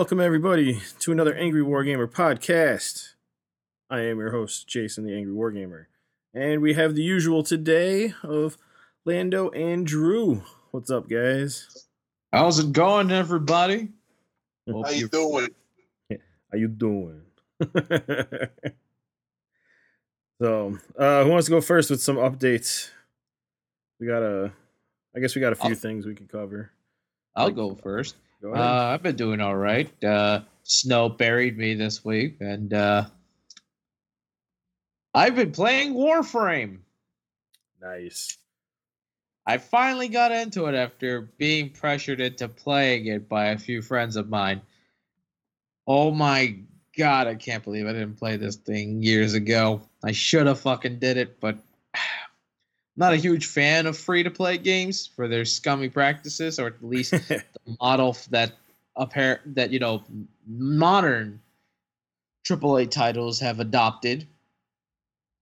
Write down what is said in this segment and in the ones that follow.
Welcome, everybody, to another Angry Wargamer podcast. I am your host, Jason the Angry Wargamer. And we have the usual today of Lando and Drew. What's up, guys? How's it going, everybody? Hope How you doing? How you doing? so, uh, who wants to go first with some updates? We got a, I guess we got a few I'll, things we could cover. I'll like, go first. Uh, I've been doing all right. Uh, snow buried me this week, and uh, I've been playing Warframe. Nice. I finally got into it after being pressured into playing it by a few friends of mine. Oh my god, I can't believe I didn't play this thing years ago. I should have fucking did it, but not a huge fan of free to play games for their scummy practices, or at least the model that apparent that you know modern AAA titles have adopted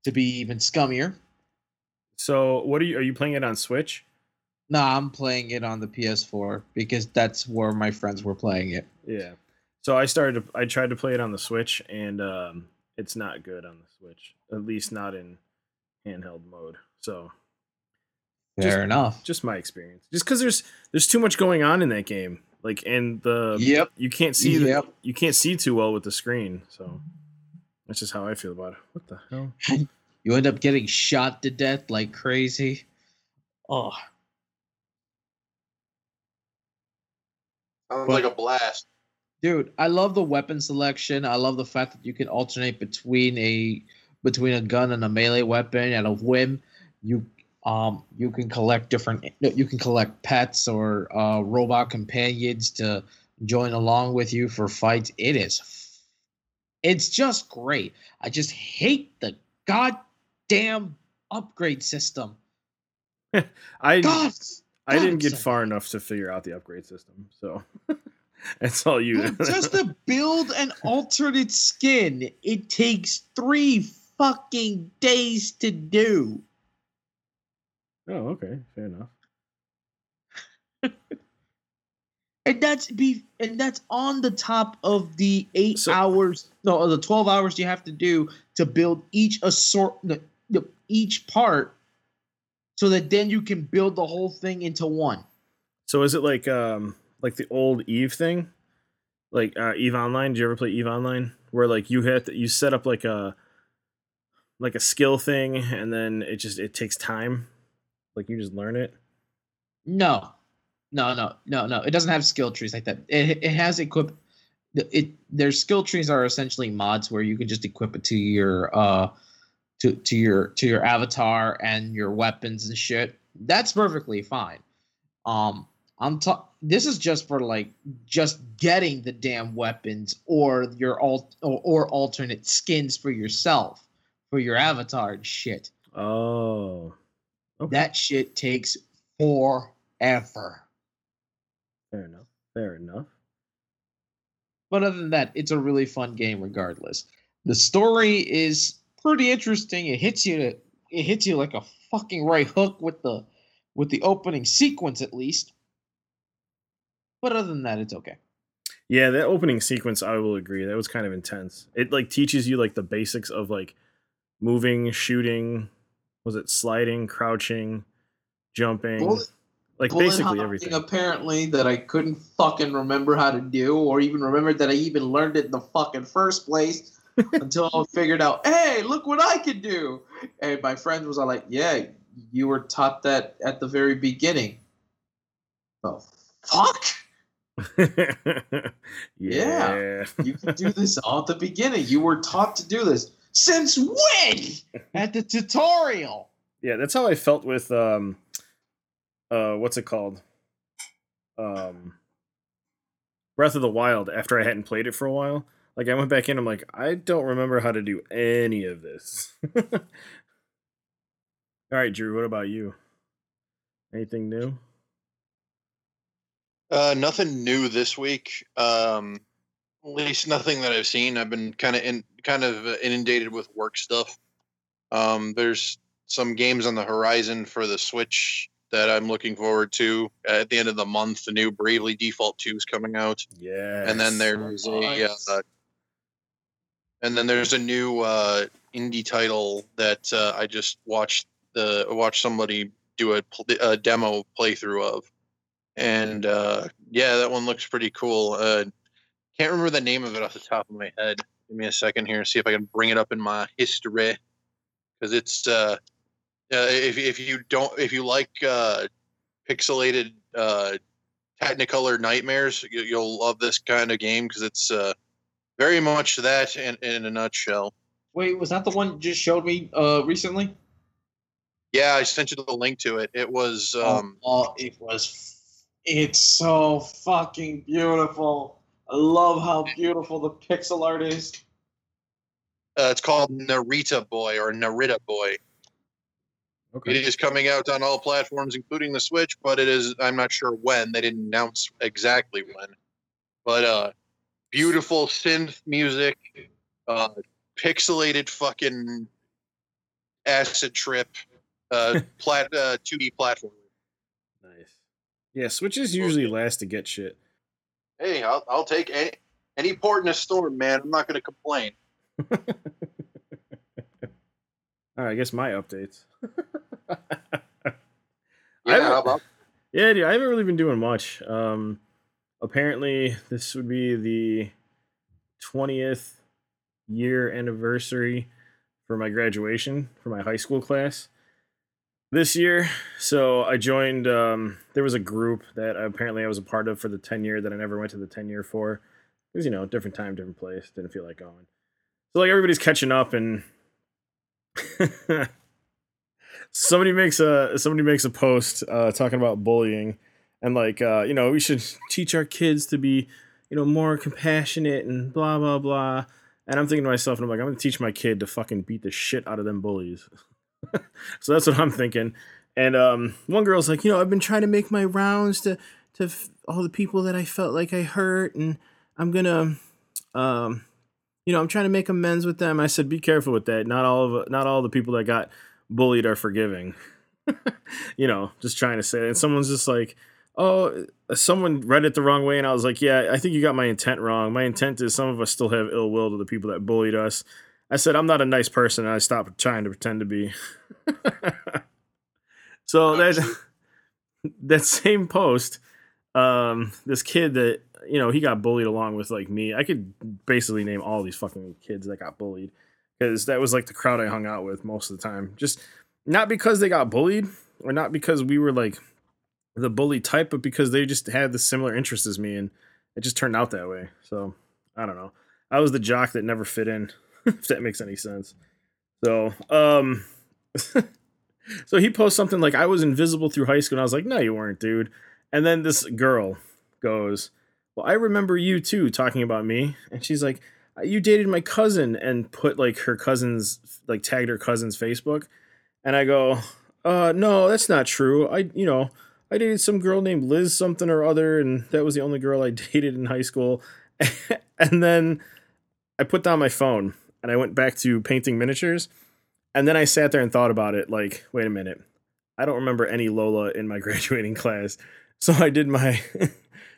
to be even scummier. So, what are you? Are you playing it on Switch? No, I'm playing it on the PS4 because that's where my friends were playing it. Yeah. So I started. To, I tried to play it on the Switch, and um, it's not good on the Switch. At least not in handheld mode. So. Fair just, enough. Just my experience. Just because there's there's too much going on in that game. Like and the yep you can't see yep. the you can't see too well with the screen. So that's just how I feel about it. What the hell? You end up getting shot to death like crazy. Oh. Sounds but, like a blast. Dude, I love the weapon selection. I love the fact that you can alternate between a between a gun and a melee weapon at a whim. You um you can collect different you can collect pets or uh, robot companions to join along with you for fights. It is it's just great. I just hate the goddamn upgrade system. I God, I didn't get far enough to figure out the upgrade system, so that's all you. just to build an alternate skin, it takes three fucking days to do. Oh, okay, fair enough. and that's be and that's on the top of the eight so, hours, no, the twelve hours you have to do to build each assortment each part so that then you can build the whole thing into one. So is it like um like the old Eve thing? Like uh Eve Online? Did you ever play Eve Online? Where like you hit you set up like a like a skill thing and then it just it takes time. Like you just learn it? No. No, no, no, no. It doesn't have skill trees like that. It it has equip it their skill trees are essentially mods where you can just equip it to your uh to to your to your avatar and your weapons and shit, that's perfectly fine. Um, I'm ta- this is just for like just getting the damn weapons or your alt or, or alternate skins for yourself for your avatar and shit. Oh, okay. that shit takes forever. Fair enough. Fair enough. But other than that, it's a really fun game regardless. The story is pretty interesting. It hits you it hits you like a fucking right hook with the with the opening sequence at least. But other than that, it's okay. Yeah, that opening sequence, I will agree. That was kind of intense. It like teaches you like the basics of like moving, shooting, was it sliding, crouching, jumping, bullet, like bullet basically everything. Apparently, that I couldn't fucking remember how to do, or even remember that I even learned it in the fucking first place until I figured out, hey, look what I can do. And my friend was all like, yeah, you were taught that at the very beginning. Oh, fuck. yeah. yeah, you can do this all at the beginning. You were taught to do this. Since when? at the tutorial. Yeah, that's how I felt with um uh what's it called? Um Breath of the Wild after I hadn't played it for a while. Like I went back in, I'm like, I don't remember how to do any of this. All right, Drew, what about you? Anything new? Uh, nothing new this week. Um, at least nothing that I've seen. I've been kind of in, kind of inundated with work stuff. Um, there's some games on the horizon for the Switch that I'm looking forward to at the end of the month. The new Bravely Default 2 is coming out, Yeah. and then there's a uh, and then there's a new uh, indie title that uh, I just watched the watched somebody do a, a demo playthrough of, and uh, yeah, that one looks pretty cool. Can't remember the name of it off the top of my head. Give me a second here, and see if I can bring it up in my history, because it's uh, uh, if if you don't if you like uh, pixelated uh, Technicolor nightmares, you, you'll love this kind of game because it's uh, very much that in, in a nutshell. Wait, was that the one you just showed me uh recently? Yeah, I sent you the link to it. It was um, oh, it was. It's so fucking beautiful. I love how beautiful the pixel art is. uh, it's called Narita Boy or Narita Boy. It okay. is coming out on all platforms, including the Switch, but it is I'm not sure when. They didn't announce exactly when. But uh beautiful synth music, uh pixelated fucking acid trip, uh plat uh 2D platform. Nice. Yeah, Switches usually last to get shit. Hey, I'll I'll take any any port in a storm, man. I'm not gonna complain. All right, I guess my updates. Yeah, how about Yeah, dude, I haven't really been doing much. Um, apparently, this would be the 20th year anniversary for my graduation for my high school class this year. So I joined, um, there was a group that apparently I was a part of for the 10 year that I never went to the 10 year for. Because, you know, different time, different place. Didn't feel like going. So, like, everybody's catching up and. somebody makes a somebody makes a post uh, talking about bullying and like uh, you know we should teach our kids to be you know more compassionate and blah blah blah and i'm thinking to myself and i'm like i'm gonna teach my kid to fucking beat the shit out of them bullies so that's what i'm thinking and um, one girl's like you know i've been trying to make my rounds to to f- all the people that i felt like i hurt and i'm gonna um, you know i'm trying to make amends with them i said be careful with that not all of not all the people that got bullied are forgiving. you know, just trying to say it. And someone's just like, oh, someone read it the wrong way. And I was like, yeah, I think you got my intent wrong. My intent is some of us still have ill will to the people that bullied us. I said, I'm not a nice person. And I stopped trying to pretend to be. so that, that same post, um, this kid that, you know, he got bullied along with like me. I could basically name all these fucking kids that got bullied because that was like the crowd I hung out with most of the time. Just not because they got bullied or not because we were like the bully type, but because they just had the similar interests as me, and it just turned out that way. So I don't know. I was the jock that never fit in, if that makes any sense. So um, so he posts something like I was invisible through high school, and I was like, no, you weren't, dude. And then this girl goes, well, I remember you too talking about me, and she's like you dated my cousin and put like her cousin's like tagged her cousin's Facebook. And I go, uh no, that's not true. I you know, I dated some girl named Liz something or other, and that was the only girl I dated in high school. and then I put down my phone and I went back to painting miniatures. And then I sat there and thought about it, like, wait a minute. I don't remember any Lola in my graduating class. So I did my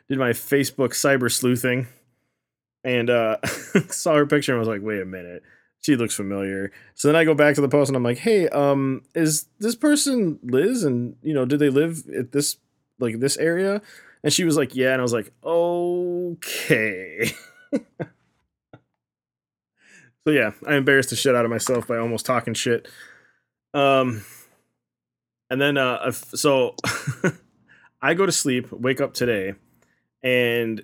did my Facebook cyber sleuthing and uh saw her picture and was like, wait a minute, she looks familiar. So then I go back to the post and I'm like, hey, um, is this person Liz? And you know, did they live at this like this area? And she was like, yeah. And I was like, okay. So yeah, I embarrassed the shit out of myself by almost talking shit. Um, and then uh, so I go to sleep, wake up today, and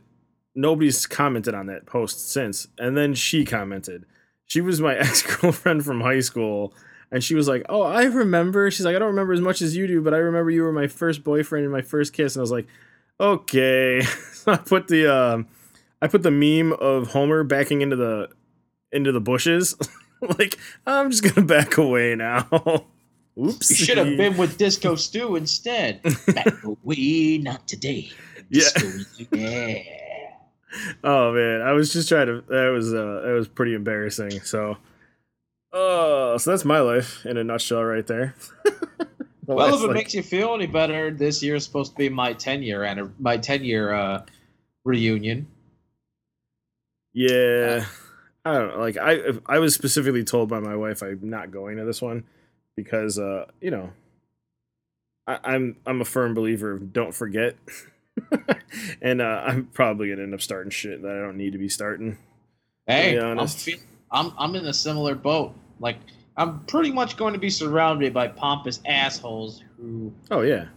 nobody's commented on that post since. And then she commented. She was my ex girlfriend from high school. And she was like, Oh, I remember. She's like, I don't remember as much as you do, but I remember you were my first boyfriend and my first kiss. And I was like, Okay. so I put the um I put the meme of Homer backing into the into the bushes. like, I'm just gonna back away now. Oops. You should have been with Disco Stew instead. Back away, not today. Yeah. Disco, yeah. Oh man, I was just trying to. That was uh, that was pretty embarrassing. So, uh, so that's my life in a nutshell, right there. The Well, if it like- makes you feel any better, this year is supposed to be my ten year and my ten year uh, reunion. Yeah, I don't know. Like I, I was specifically told by my wife I'm not going to this one because, uh, you know, I, I'm I'm a firm believer of don't forget, and uh, I'm probably gonna end up starting shit that I don't need to be starting. Hey, be I'm. I'm I'm in a similar boat. Like I'm pretty much going to be surrounded by pompous assholes who Oh yeah,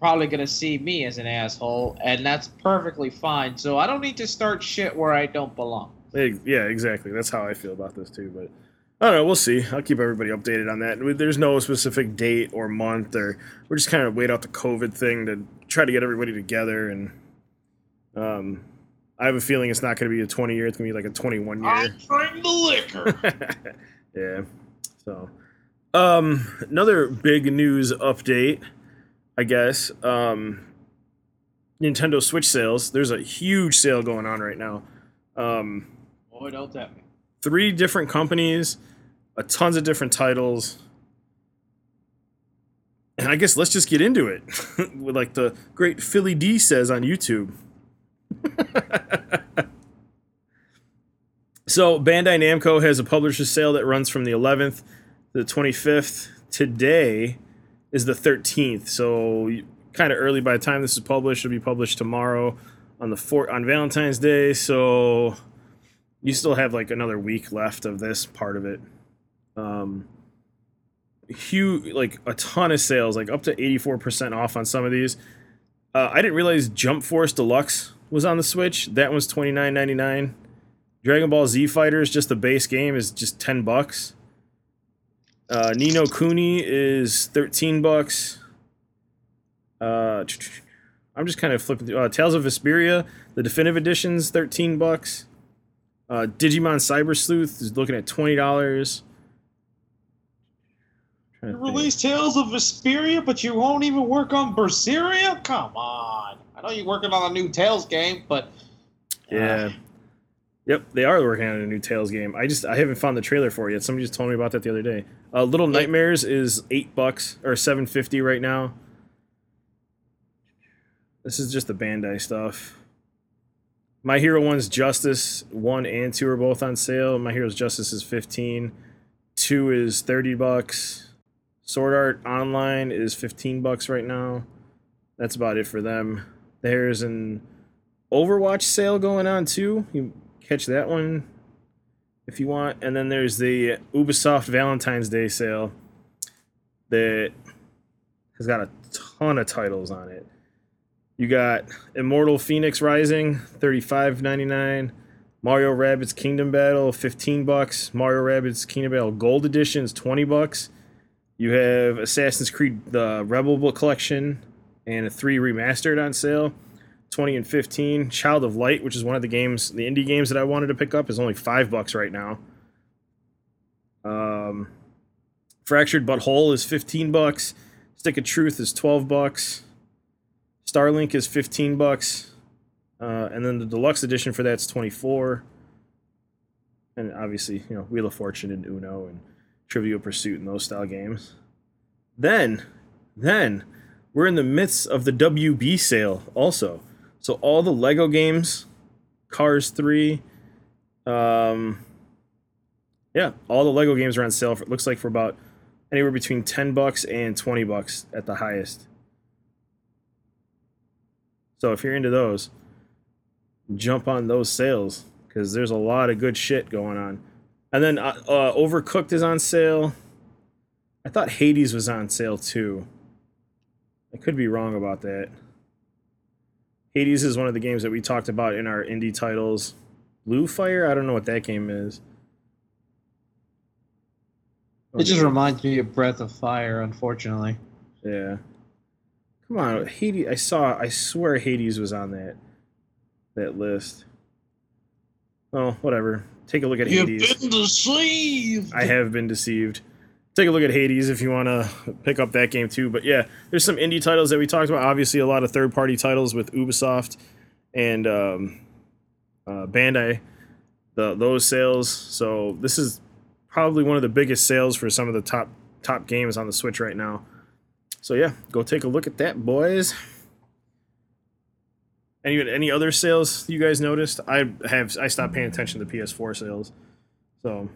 probably going to see me as an asshole, and that's perfectly fine. So I don't need to start shit where I don't belong. Yeah, exactly. That's how I feel about this too. But I don't know. We'll see. I'll keep everybody updated on that. There's no specific date or month, or we're just kind of wait out the COVID thing to try to get everybody together. And um, I have a feeling it's not going to be a 20 year. It's going to be like a 21 year. drinking the liquor. yeah. So, um, another big news update, I guess. Um, Nintendo Switch sales. There's a huge sale going on right now. Um, Boy, don't me. three different companies, a tons of different titles. And I guess let's just get into it. With like the great Philly D says on YouTube. so Bandai Namco has a publisher sale that runs from the 11th to the 25th. Today is the 13th. So kind of early by the time this is published. It'll be published tomorrow on the four on Valentine's Day. So you still have like another week left of this part of it. Um, huge, like a ton of sales, like up to 84% off on some of these. Uh, I didn't realize Jump Force Deluxe was on the Switch. That one's $29.99. Dragon Ball Z Fighters, just the base game, is just 10 bucks. Uh, Ni no Kuni is 13 bucks. Uh, I'm just kind of flipping through. Uh, Tales of Vesperia, the definitive edition's 13 bucks. Uh, Digimon Cyber Sleuth is looking at twenty dollars. You release Tales of Vesperia, but you won't even work on Berseria? Come on. I know you're working on a new Tales game, but Yeah. Yep, they are working on a new Tales game. I just I haven't found the trailer for it yet. Somebody just told me about that the other day. Uh, Little Nightmares is eight bucks or seven fifty right now. This is just the Bandai stuff. My Hero One's Justice one and two are both on sale. My Hero's Justice is fifteen. Two is thirty bucks. Sword Art Online is fifteen bucks right now. That's about it for them. There's an Overwatch sale going on too. You catch that one if you want. And then there's the Ubisoft Valentine's Day sale that has got a ton of titles on it. You got Immortal Fenyx Rising, thirty-five ninety-nine. Mario Rabbids Kingdom Battle, fifteen bucks. Mario Rabbids Kingdom Battle Gold Edition is twenty bucks. You have Assassin's Creed the Rebel Book Collection and a three remastered on sale. 20 and 15. Child of Light, which is one of the games, the indie games that I wanted to pick up, is only five bucks right now. Um, Fractured But Whole is 15 bucks. Stick of Truth is 12 bucks. Starlink is 15 bucks. Uh, and then the deluxe edition for that's 24. And obviously, you know, Wheel of Fortune and Uno and Trivial Pursuit and those style games. Then, then we're in the midst of the WB sale also. So all the Lego games, Cars 3, um, yeah, all the Lego games are on sale. For, it looks like for about anywhere between 10 bucks and 20 bucks at the highest. So if you're into those, jump on those sales because there's a lot of good shit going on. And then uh, uh, Overcooked is on sale. I thought Hades was on sale too. I could be wrong about that. Hades is one of the games that we talked about in our indie titles. Blue Fire? I don't know what that game is. it just reminds me of Breath of Fire, unfortunately. Yeah. Come on, Hades. I saw. I swear Hades was on that that list. Oh, whatever. Take a look at Hades. been deceived. I have been deceived. Take a look at Hades if you want to pick up that game too. But yeah, there's some indie titles that we talked about. Obviously, a lot of third party titles with Ubisoft and um, uh, Bandai. The those sales. So this is probably one of the biggest sales for some of the top top games on the Switch right now. So yeah, go take a look at that, boys. Any any other sales you guys noticed? I have I stopped paying attention to PS4 sales. So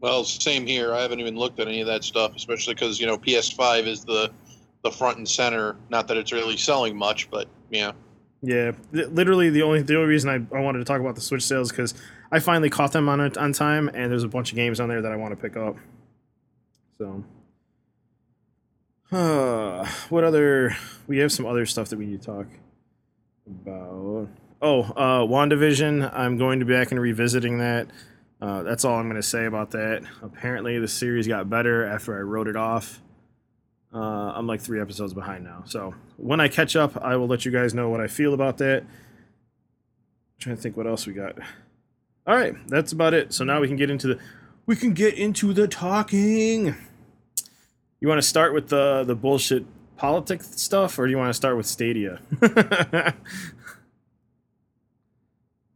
Well, same here. I haven't even looked at any of that stuff, especially because you know PS5 is the the front and center. Not that it's really selling much, but yeah. yeah, literally the only the only reason I, I wanted to talk about the Switch sales because I finally caught them on it on time, and there's a bunch of games on there that I want to pick up. So, what other? We have some other stuff that we need to talk about. Oh, uh, Wandavision. I'm going to be back and revisiting that. Uh, that's all I'm going to say about that. Apparently, the series got better after I wrote it off. Uh, I'm like three episodes behind now. So when I catch up, I will let you guys know what I feel about that. trying to think what else we got. All right, that's about it. So now we can get into the we can get into the talking. You want to start with the the bullshit politics stuff, or do you want to start with Stadia?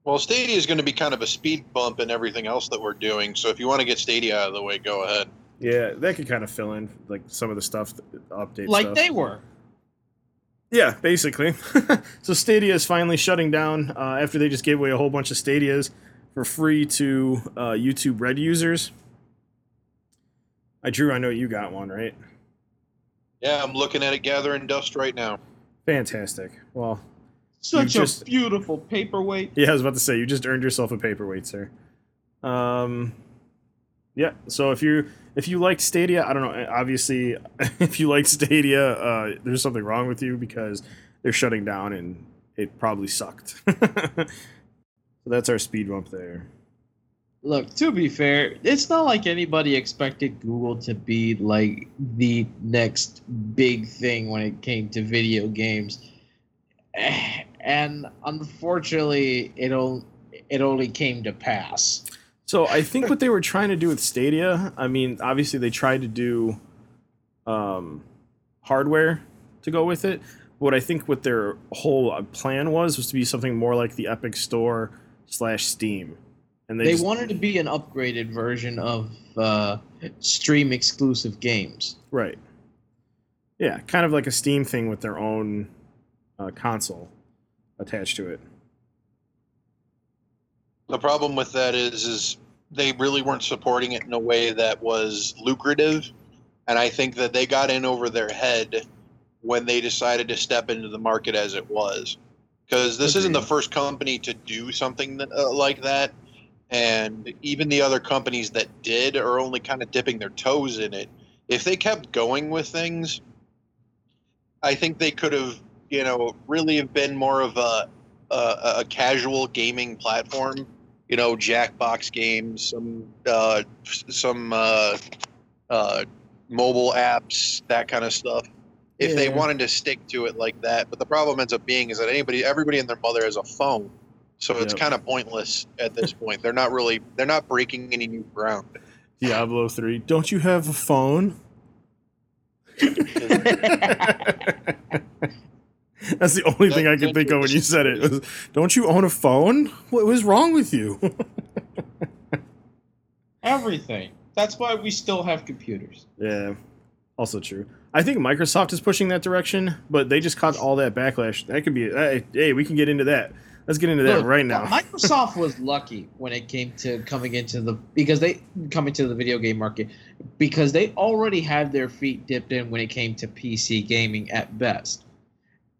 Well, Stadia is going to be kind of a speed bump in everything else that we're doing. So if you want to get Stadia out of the way, go ahead. yeah, that could kind of fill in like some of the stuff, update like stuff. they were. Yeah, basically. so Stadia is finally shutting down uh, after they just gave away a whole bunch of Stadias for free to uh, YouTube Red users. I Drew, I know you got one, right? Yeah, I'm looking at it gathering dust right now. Fantastic. Well, Such You a just- beautiful paperweight. yeah, I was about to say you just earned yourself a paperweight, sir. Um, yeah. So if you if you liked Stadia, I don't know. Obviously, if you like Stadia, uh, there's something wrong with you because they're shutting down and it probably sucked. so that's our speed bump there. Look, to be fair, it's not like anybody expected Google to be like the next big thing when it came to video games. And unfortunately, it only it only came to pass. So I think what they were trying to do with Stadia, I mean, obviously they tried to do um, hardware to go with it. What I think what their whole uh, plan was was to be something more like the Epic Store slash Steam, and they, They just- wanted to be an upgraded version of uh, stream exclusive games. right, yeah, kind of like a Steam thing with their own uh, console attached to it. The problem with that is, is they really weren't supporting it in a way that was lucrative, and I think that they got in over their head when they decided to step into the market as it was. Because this isn't the first company to do something that, uh, like that, and even the other companies that did are only kind of dipping their toes in it. If they kept going with things, I think they could have, you know, really have been more of a a, a casual gaming platform. You know, Jackbox games, some uh, some uh, uh, mobile apps, that kind of stuff. If they wanted to stick to it like that, but the problem ends up being is that anybody, everybody and their mother has a phone, so it's Yep. kind of pointless at this point. They're not really, they're not breaking any new ground. Diablo three. Don't you have a phone? That's the only thing I could think of when you this said it. was, Don't you own a phone? What was wrong with you? Everything. That's why we still have computers. yeah, also true. I think Microsoft is pushing that direction, but they just caught all that backlash. That could be. Hey, hey, we can get into that. Let's get into that Look, right now. Microsoft was lucky when it came to coming into the because they coming to the video game market because they already had their feet dipped in when it came to PC gaming at best.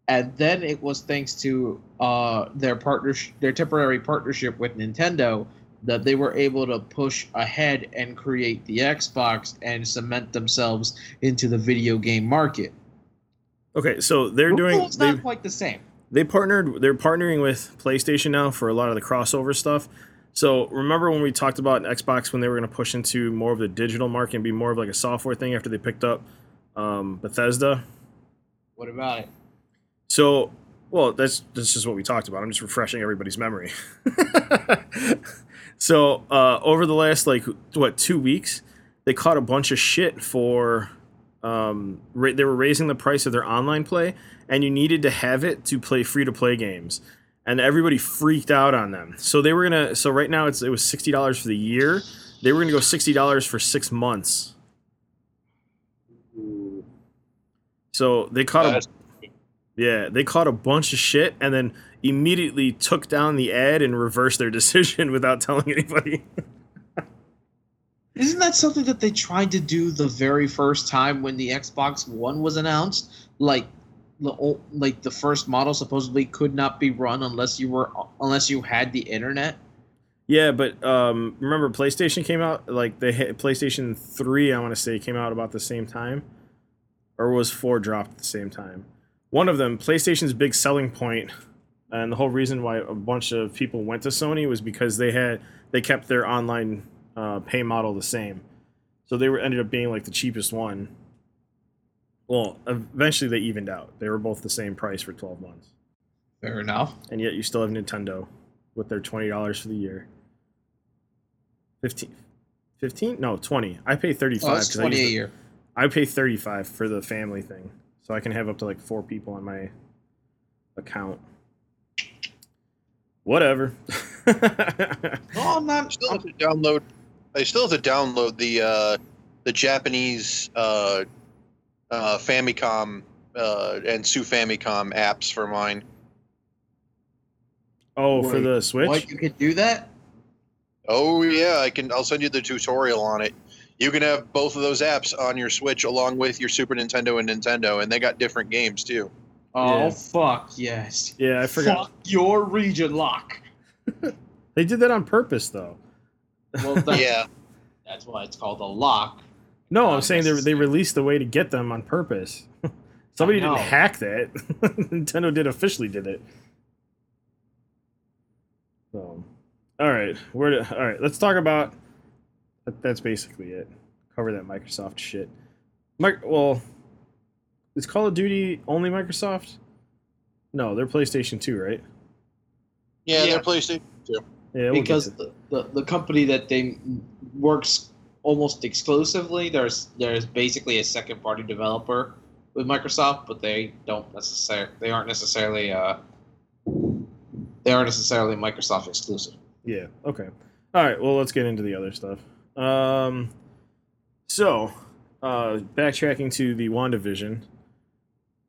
And then it was thanks to uh, their partner their temporary partnership with Nintendo that they were able to push ahead and create the Xbox and cement themselves into the video game market. Okay, so they're doing. They, not quite the same. They partnered. They're partnering with PlayStation now for a lot of the crossover stuff. So remember when we talked about Xbox when they were going to push into more of the digital market and be more of like a software thing after they picked up um, Bethesda. What about it? So, well, that's that's just what we talked about. I'm just refreshing everybody's memory. so, uh, over the last like what two weeks, they caught a bunch of shit for. Um, ra- they were raising the price of their online play, and you needed to have it to play free to play games, and everybody freaked out on them. So they were gonna. So right now it's it was sixty dollars for the year. They were gonna go sixty dollars for six months. So they caught a yeah, they caught a bunch of shit and then immediately took down the ad and reversed their decision without telling anybody. Isn't that something that they tried to do the very first time when the Xbox One was announced? Like the ol- like the first model supposedly could not be run unless you were unless you had the internet. Yeah, but um, remember PlayStation came out like hit PlayStation Three. I want to say came out about the same time, or was Four dropped at the same time? One of them, PlayStation's big selling point, and the whole reason why a bunch of people went to Sony was because they had they kept their online uh, pay model the same, so they were ended up being like the cheapest one. Well, eventually they evened out. They were both the same price for twelve months Fair enough. and yet you still have Nintendo with their twenty dollars for the year. 15 15 no 20 i pay 35 Oh, it's 'cause I, twenty use a the- year. I pay 35 for the family thing so i can have up to like four people on my account whatever Oh, I'm not. still to download. I still have to download the uh, the Japanese uh, uh, Famicom uh, and Su Famicom apps for mine. oh for the switch What you could do that? Oh yeah, I can. I'll send you the tutorial on it. You can have both of those apps on your Switch along with your Super Nintendo and Nintendo, and they got different games too. Oh Yeah. fuck yes. yeah i forgot Fuck your region lock. they did that on purpose though Well, that, Yeah, that's why it's called a lock. no i'm saying they, they released the way to get them on purpose somebody didn't hack that nintendo did officially did it So, all right, where? All right, let's talk about. That's basically it. Cover that Microsoft shit. Mic- well, is Call of Duty only Microsoft? No, they're PlayStation 2, right? yeah, Yeah. they're PlayStation. Yeah, we'll because the, the, the company that they works almost exclusively there's there's basically a second party developer with Microsoft, but they don't necessarily they aren't necessarily uh they aren't necessarily Microsoft exclusive. Yeah. Okay. All right. Well, let's get into the other stuff. Um, so, uh, backtracking to the WandaVision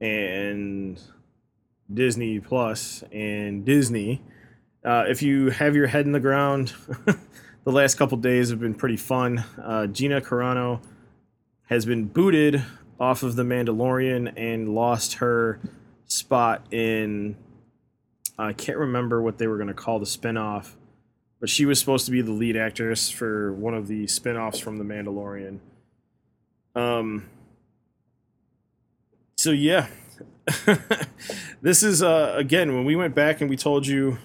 and Disney Plus and Disney. Uh, if you have your head in the ground, the last couple days have been pretty fun. Uh, Gina Carano has been booted off of The Mandalorian and lost her spot in. I can't remember what they were going to call the spinoff but she was supposed to be the lead actress for one of the spin-offs from the mandalorian um so yeah this is uh again when we went back and we told you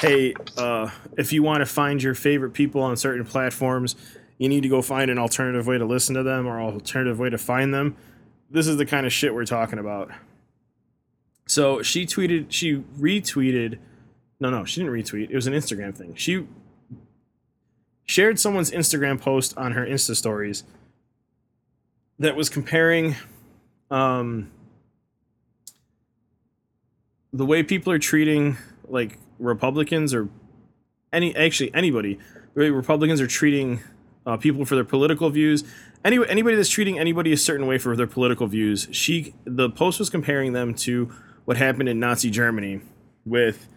hey uh if you want to find your favorite people on certain platforms you need to go find an alternative way to listen to them or alternative way to find them this is the kind of shit we're talking about so she tweeted she retweeted no, no, she didn't retweet. It was an Instagram thing. She shared someone's Instagram post on her Insta stories that was comparing um, the way people are treating like Republicans or any actually anybody. Republicans are treating uh, people for their political views. Any, anybody that's treating anybody a certain way for their political views. She the post was comparing them to what happened in Nazi Germany with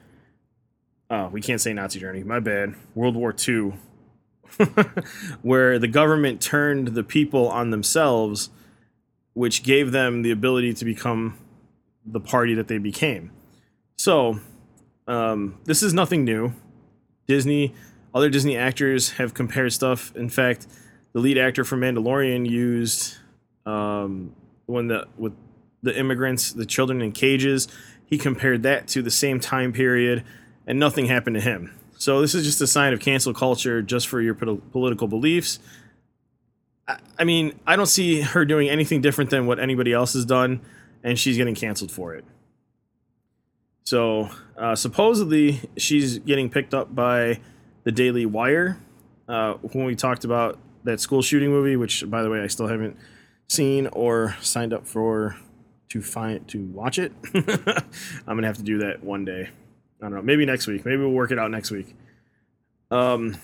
oh, we can't say Nazi Germany. My bad. World War II, where the government turned the people on themselves, which gave them the ability to become the party that they became. So, um, this is nothing new. Disney, other Disney actors have compared stuff. In fact, the lead actor for Mandalorian used um, when the with the immigrants, the children in cages. He compared that to the same time period and nothing happened to him. So this is just a sign of cancel culture just for your pol- political beliefs. I mean, I don't see her doing anything different than what anybody else has done, and she's getting canceled for it. So uh, supposedly she's getting picked up by the Daily Wire uh, when we talked about that school shooting movie, which by the way I still haven't seen or signed up for to find to watch it. I'm gonna have to do that one day. I don't know. Maybe next week. Maybe we'll work it out next week. Um,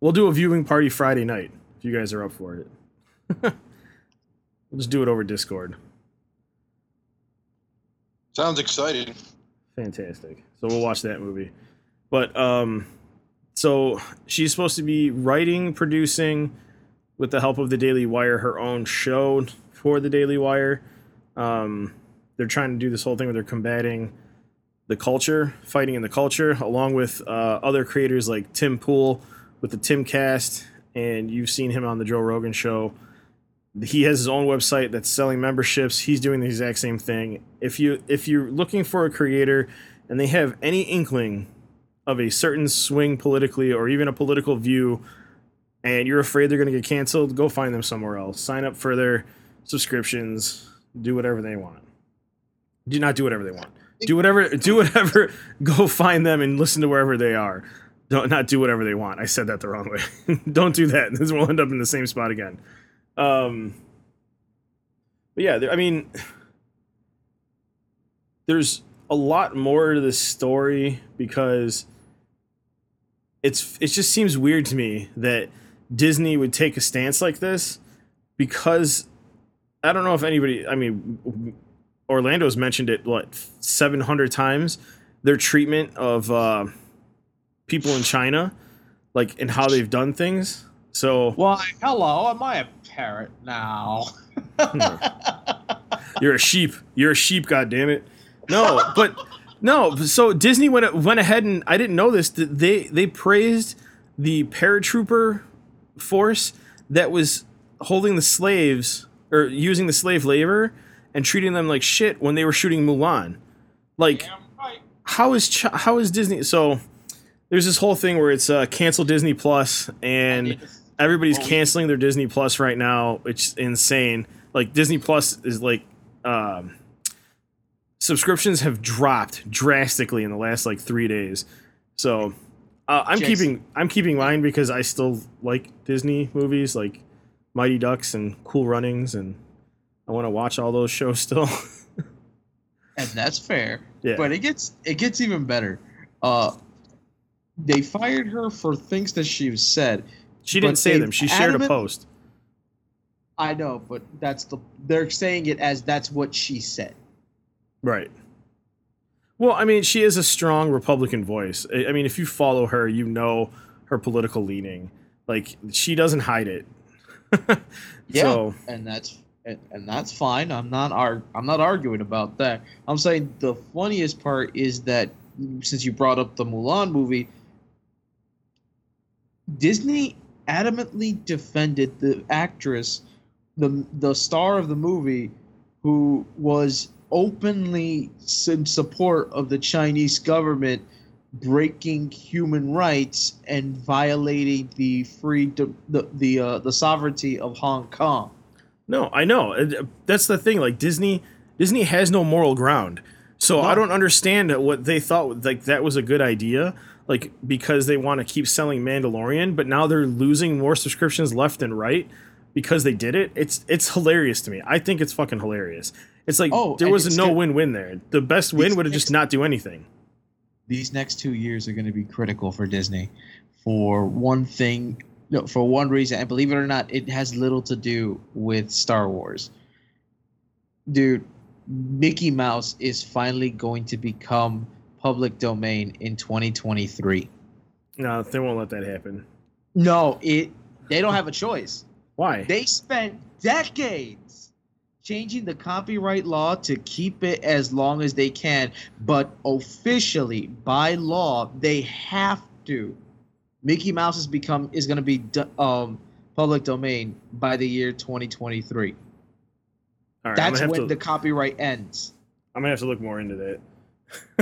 we'll do a viewing party Friday night if you guys are up for it. We'll just do it over Discord. Sounds exciting. Fantastic. So we'll watch that movie. But um so she's supposed to be writing, producing with the help of the Daily Wire her own show for the Daily Wire. Um they're trying to do this whole thing where they're combating the culture, fighting in the culture, along with uh, other creators like Tim Pool with the Timcast, and you've seen him on the Joe Rogan show. He has his own website that's selling memberships. He's doing the exact same thing. If you if you're looking for a creator and they have any inkling of a certain swing politically or even a political view, and you're afraid they're going to get canceled, go find them somewhere else. Sign up for their subscriptions. Do whatever they want. Do not do whatever they want do whatever do whatever go find them and listen to wherever they are don't not do whatever they want i said that the wrong way don't do that this will end up in the same spot again um but yeah there, i mean there's a lot more to this story because it's it just seems weird to me that disney would take a stance like this because i don't know if anybody i mean Orlando's mentioned it what 700 times their treatment of uh, people in China, like and how they've done things. So Why, hello, am I a parrot now? you're a sheep. You're a sheep. God damn it. No, but no. So Disney went went ahead and I didn't know this. They they praised the paratrooper force that was holding the slaves or using the slave labor and treating them like shit when they were shooting Mulan. Like, right. how is Ch- how is Disney? So there's this whole thing where it's uh, cancel Disney Plus, and. Everybody's canceling their Disney Plus right now, It's insane. Like Disney Plus is like um, subscriptions have dropped drastically in the last like three days. So uh, I'm Jason. keeping I'm keeping mine because I still like Disney movies like Mighty Ducks and Cool Runnings, and I want to watch all those shows still. and that's fair. Yeah. But it gets it gets even better. Uh, they fired her for things that she said. She didn't say them. She shared a post. I know, but that's the they're saying it as that's what she said. Right. Well, I mean, she is a strong Republican voice. I mean, if you follow her, you know her political leaning. Like she doesn't hide it. Yeah. So and that's and, and that's fine. I'm not ar- I'm not arguing about that. I'm saying the funniest part is that since you brought up the Mulan movie, Disney adamantly defended the actress, the the star of the movie, who was openly in support of the Chinese government breaking human rights and violating the free the the the, uh, the sovereignty of Hong Kong. no, I know. That's the thing. Like Disney, Disney has no moral ground. So I don't understand what they thought like that was a good idea. Like because they want to keep selling Mandalorian, but now they're losing more subscriptions left and right because they did it. It's it's hilarious to me. I think it's fucking hilarious. It's like Oh, there was no good- win-win there. The best win would have just not do anything. These next two years are going to be critical for Disney, for one thing, no, for one reason, and believe it or not, it has little to do with Star Wars. Dude, Mickey Mouse is finally going to become public domain in 2023. No, they won't let that happen. No, it. They don't have a choice. Why? They spent decades changing the copyright law to keep it as long as they can, but officially by law they have to. Mickey Mouse has become is going to be um, public domain by the year 2023. All right, That's I'm gonna, have when to, the copyright ends. I'm gonna have to look more into that.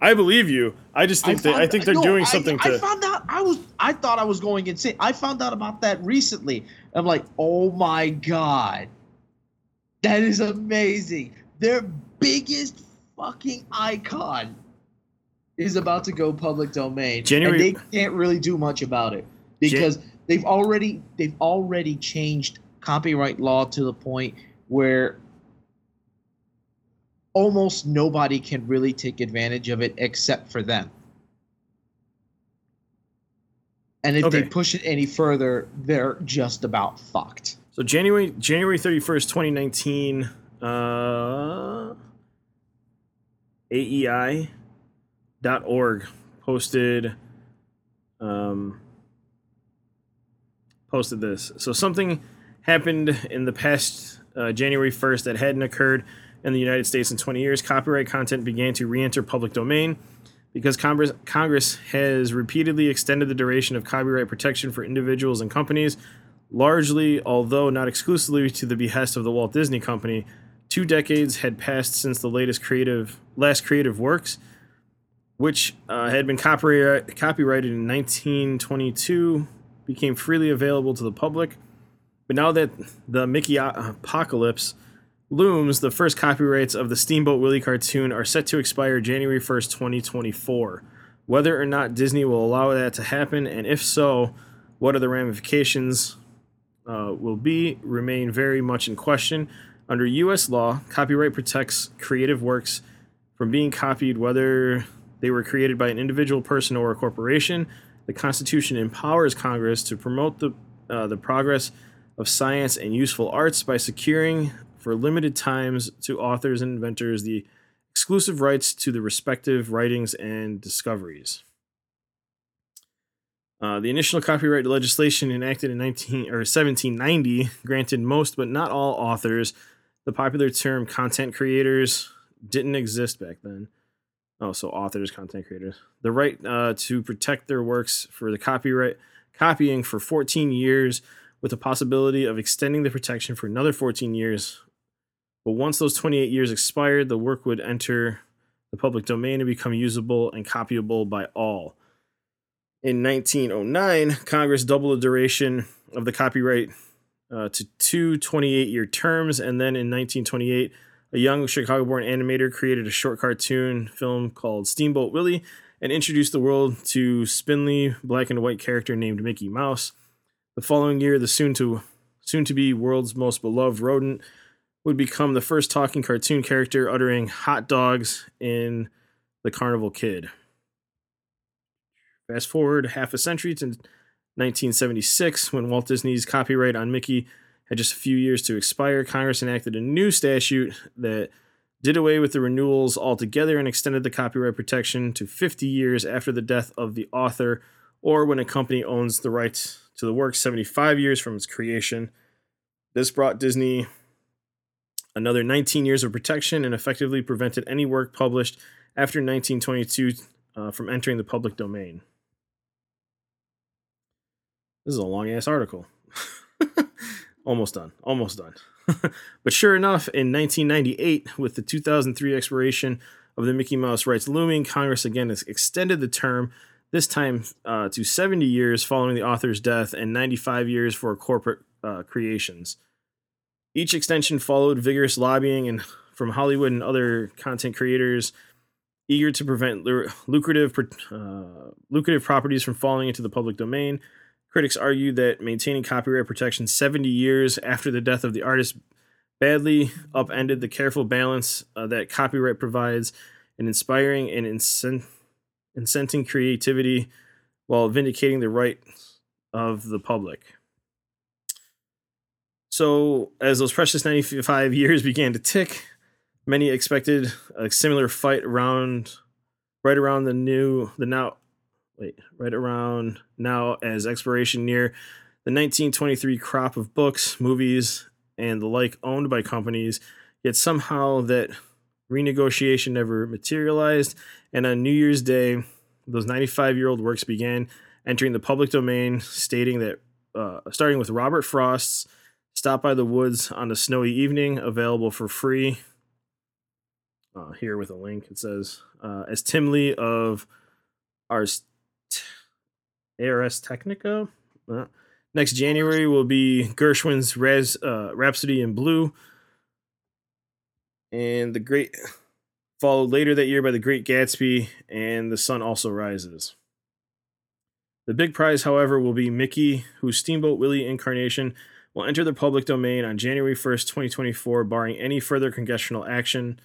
I believe you. I just think that I think they're no, doing I- something I, to. found out I was I thought I was going insane. I found out about that recently. I'm like, oh my god, that is amazing. Their biggest fucking icon is about to go public domain, January- and they can't really do much about it because they've already they've already changed copyright law to the point where almost nobody can really take advantage of it except for them. And if they push it any further, they're just about fucked. So January January 31st, 2019, uh AEI.org posted um posted this. So something happened in the past uh, January 1st that hadn't occurred in the United States in 20 years. Copyright content began to re-enter public domain because Congress, Congress has repeatedly extended the duration of copyright protection for individuals and companies largely, although not exclusively, to the behest of the Walt Disney Company. Two decades had passed since the latest creative, last creative works, which uh, had been copyright, copyrighted in 1922, became freely available to the public. But now that the Mickey apocalypse looms, the first copyrights of the Steamboat Willie cartoon are set to expire January 1st, 2024. Whether or not Disney will allow that to happen, and if so, what are the ramifications, uh, will be remain very much in question. Under U.S. law, copyright protects creative works from being copied, whether they were created by an individual person or a corporation. The Constitution empowers Congress to promote the uh, the progress of science and useful arts by securing, for limited times, to authors and inventors the exclusive rights to the respective writings and discoveries. Uh, the initial copyright legislation enacted in 19 or 1790 granted most but not all authors the popular term content creators didn't exist back then. Oh, so authors, content creators, the right uh, to protect their works for the copyright copying for 14 years, with the possibility of extending the protection for another 14 years. But once those 28 years expired, the work would enter the public domain and become usable and copyable by all. In 1909, Congress doubled the duration of the copyright uh, to two 28 year terms, and then in 1928, a young Chicago born animator created a short cartoon film called Steamboat Willie and introduced the world to spindly black and white character named Mickey Mouse. The following year, the soon to soon to be world's most beloved rodent would become the first talking cartoon character uttering hot dogs in The Carnival Kid. Fast forward half a century to 1976, when Walt Disney's copyright on Mickey had just a few years to expire, Congress enacted a new statute that did away with the renewals altogether and extended the copyright protection to 50 years after the death of the author or when a company owns the rights to the work 75 years from its creation. This brought Disney another 19 years of protection and effectively prevented any work published after 1922 uh, from entering the public domain. This is a long ass article. almost done. Almost done. but sure enough, in 1998, with the 2003 expiration of the Mickey Mouse rights looming, Congress again has extended the term, this time uh, to 70 years following the author's death and 95 years for corporate uh, creations. Each extension followed vigorous lobbying and from Hollywood and other content creators eager to prevent lucrative uh, lucrative properties from falling into the public domain. Critics argue that maintaining copyright protection 70 years after the death of the artist badly upended the careful balance uh, that copyright provides in inspiring and incent- incenting creativity while vindicating the right of the public. So, as those precious 95 years began to tick, many expected a similar fight around right around the new the now wait, right around now as expiration near the 1923 crop of books, movies, and the like owned by companies, yet somehow that renegotiation never materialized. And on New Year's Day, those 95 year old works began entering the public domain, stating that, uh, starting with Robert Frost's Stop by the Woods on a Snowy Evening, available for free. Uh, here with a link, it says, uh, as Tim Lee of Ars ARS Technica. Uh, next January will be Gershwin's uh, Rhapsody in Blue. And the Great followed later that year by The Great Gatsby and The Sun Also Rises. The big prize, however, will be Mickey, whose Steamboat Willie incarnation will enter the public domain on January 1st, 2024, barring any further congressional action.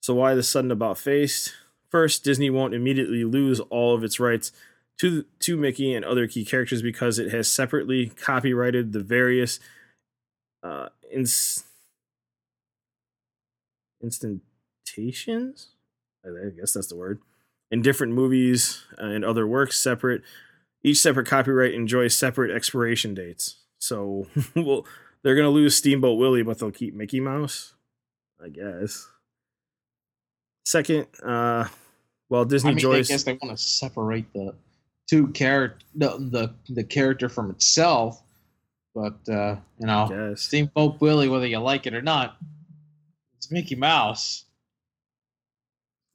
So, why the sudden about face? First, Disney won't immediately lose all of its rights to to Mickey and other key characters because it has separately copyrighted the various uh, ins- instantations. I guess that's the word. In different movies uh, and other works, separate. Each separate copyright enjoys separate expiration dates. So, well, they're gonna lose Steamboat Willie, but they'll keep Mickey Mouse. I guess. Second, uh, well, Disney I mean, Joyce. I guess they want to separate the two character the, the the character from itself, but uh, you know, Steamboat Willie, whether you like it or not, it's Mickey Mouse.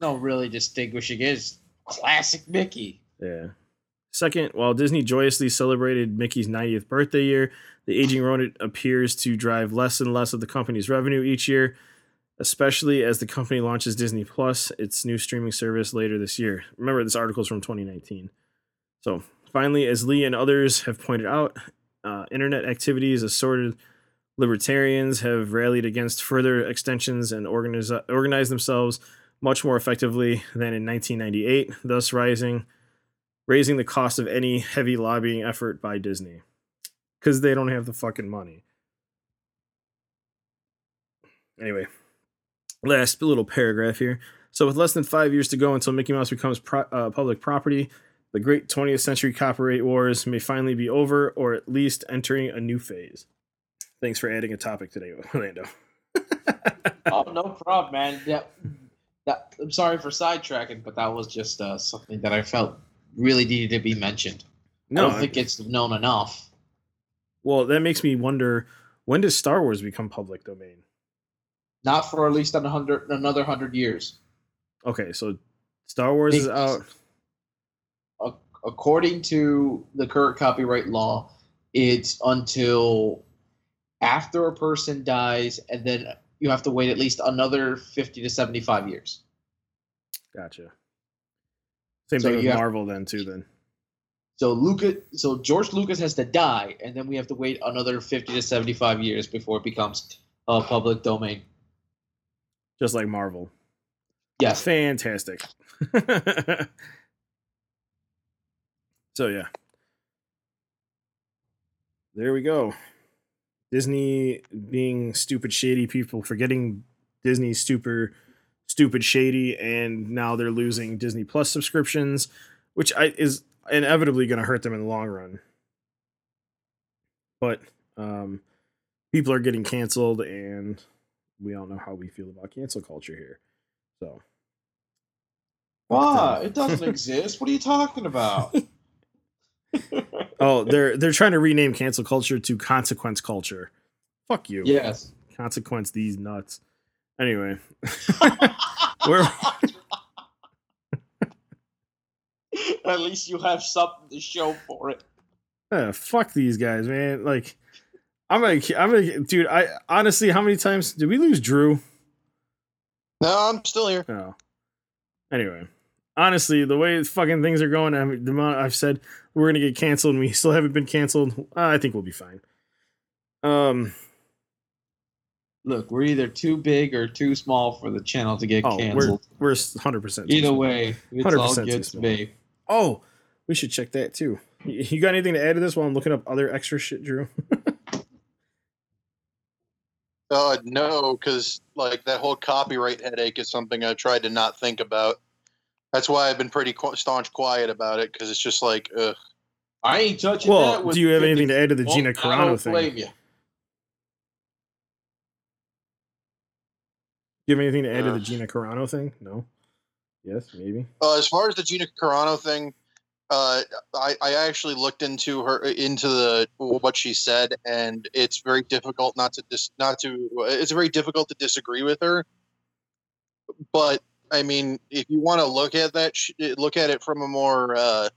No really distinguishing. It's classic Mickey. Yeah. Second, while Disney joyously celebrated Mickey's 90th birthday year, the aging rodent appears to drive less and less of the company's revenue each year, especially as the company launches Disney Plus, its new streaming service, later this year. Remember, this article is from 2019. So, finally, as Lee and others have pointed out, uh, internet activities, assorted libertarians have rallied against further extensions and organize, organized themselves much more effectively than in 1998, thus rising raising the cost of any heavy lobbying effort by Disney because they don't have the fucking money. Anyway, last little paragraph here. So, with less than five years to go until Mickey Mouse becomes pro- uh, public property, the great 20th century copyright wars may finally be over or at least entering a new phase. Thanks for adding a topic today, Orlando. oh, no problem, man. That, that, I'm sorry for sidetracking, but that was just uh, something that I felt really needed to be mentioned. no, I don't think it's known enough. well, that makes me wonder when does Star Wars become public domain? Not for at least another hundred, another hundred years. Okay, so Star Wars is out. According to the current copyright law, it's until after a person dies, and then you have to wait at least another fifty to seventy-five years. Gotcha. Same So thing with have- Marvel then too. Then So Lucas, so George Lucas has to die, and then we have to wait another fifty to seventy-five years before it becomes a public domain. just like Marvel. Yes, Fantastic. so yeah. There we go. Disney being stupid shady people forgetting Disney's stupid stupid shady and now they're losing Disney Plus subscriptions, which I is inevitably going to hurt them in the long run. But um people are getting canceled and we all know how we feel about cancel culture here. So Why? It doesn't exist. What are you talking about? Oh, they're they're trying to rename cancel culture to consequence culture. Fuck you. yes. Consequence these nuts. Anyway, Where- At least you have something to show for it. uh, fuck these guys, man. Like, I'm gonna, I'm gonna, dude. I honestly, how many times did we lose Drew? No, I'm still here. Oh. Anyway, honestly, the way fucking things are going, I mean, the amount I've said we're gonna get canceled and we still haven't been canceled. I think we'll be fine. Um. Look, we're either too big or too small for the channel to get Oh, we're canceled. we're 100 percent. Either way, it's all 100% too good to small. me. Oh, we should check that too. You got anything to add to this while I'm looking up other extra shit, Drew? Uh, no, because like that whole copyright headache is something I tried to not think about. That's why I've been pretty qu- staunch quiet about it because it's just like, ugh. I ain't touching that. well, with do you have anything to add to the Well, Gina I Carano don't thing? You. You have anything to add to the Gina Carano thing? No. Yes, maybe. Uh, as far as the Gina Carano thing, uh, I, I actually looked into her into the what she said, and it's very difficult not to dis, not to. It's very difficult to disagree with her. But I mean, if you want to look at that, look at it from a more uh,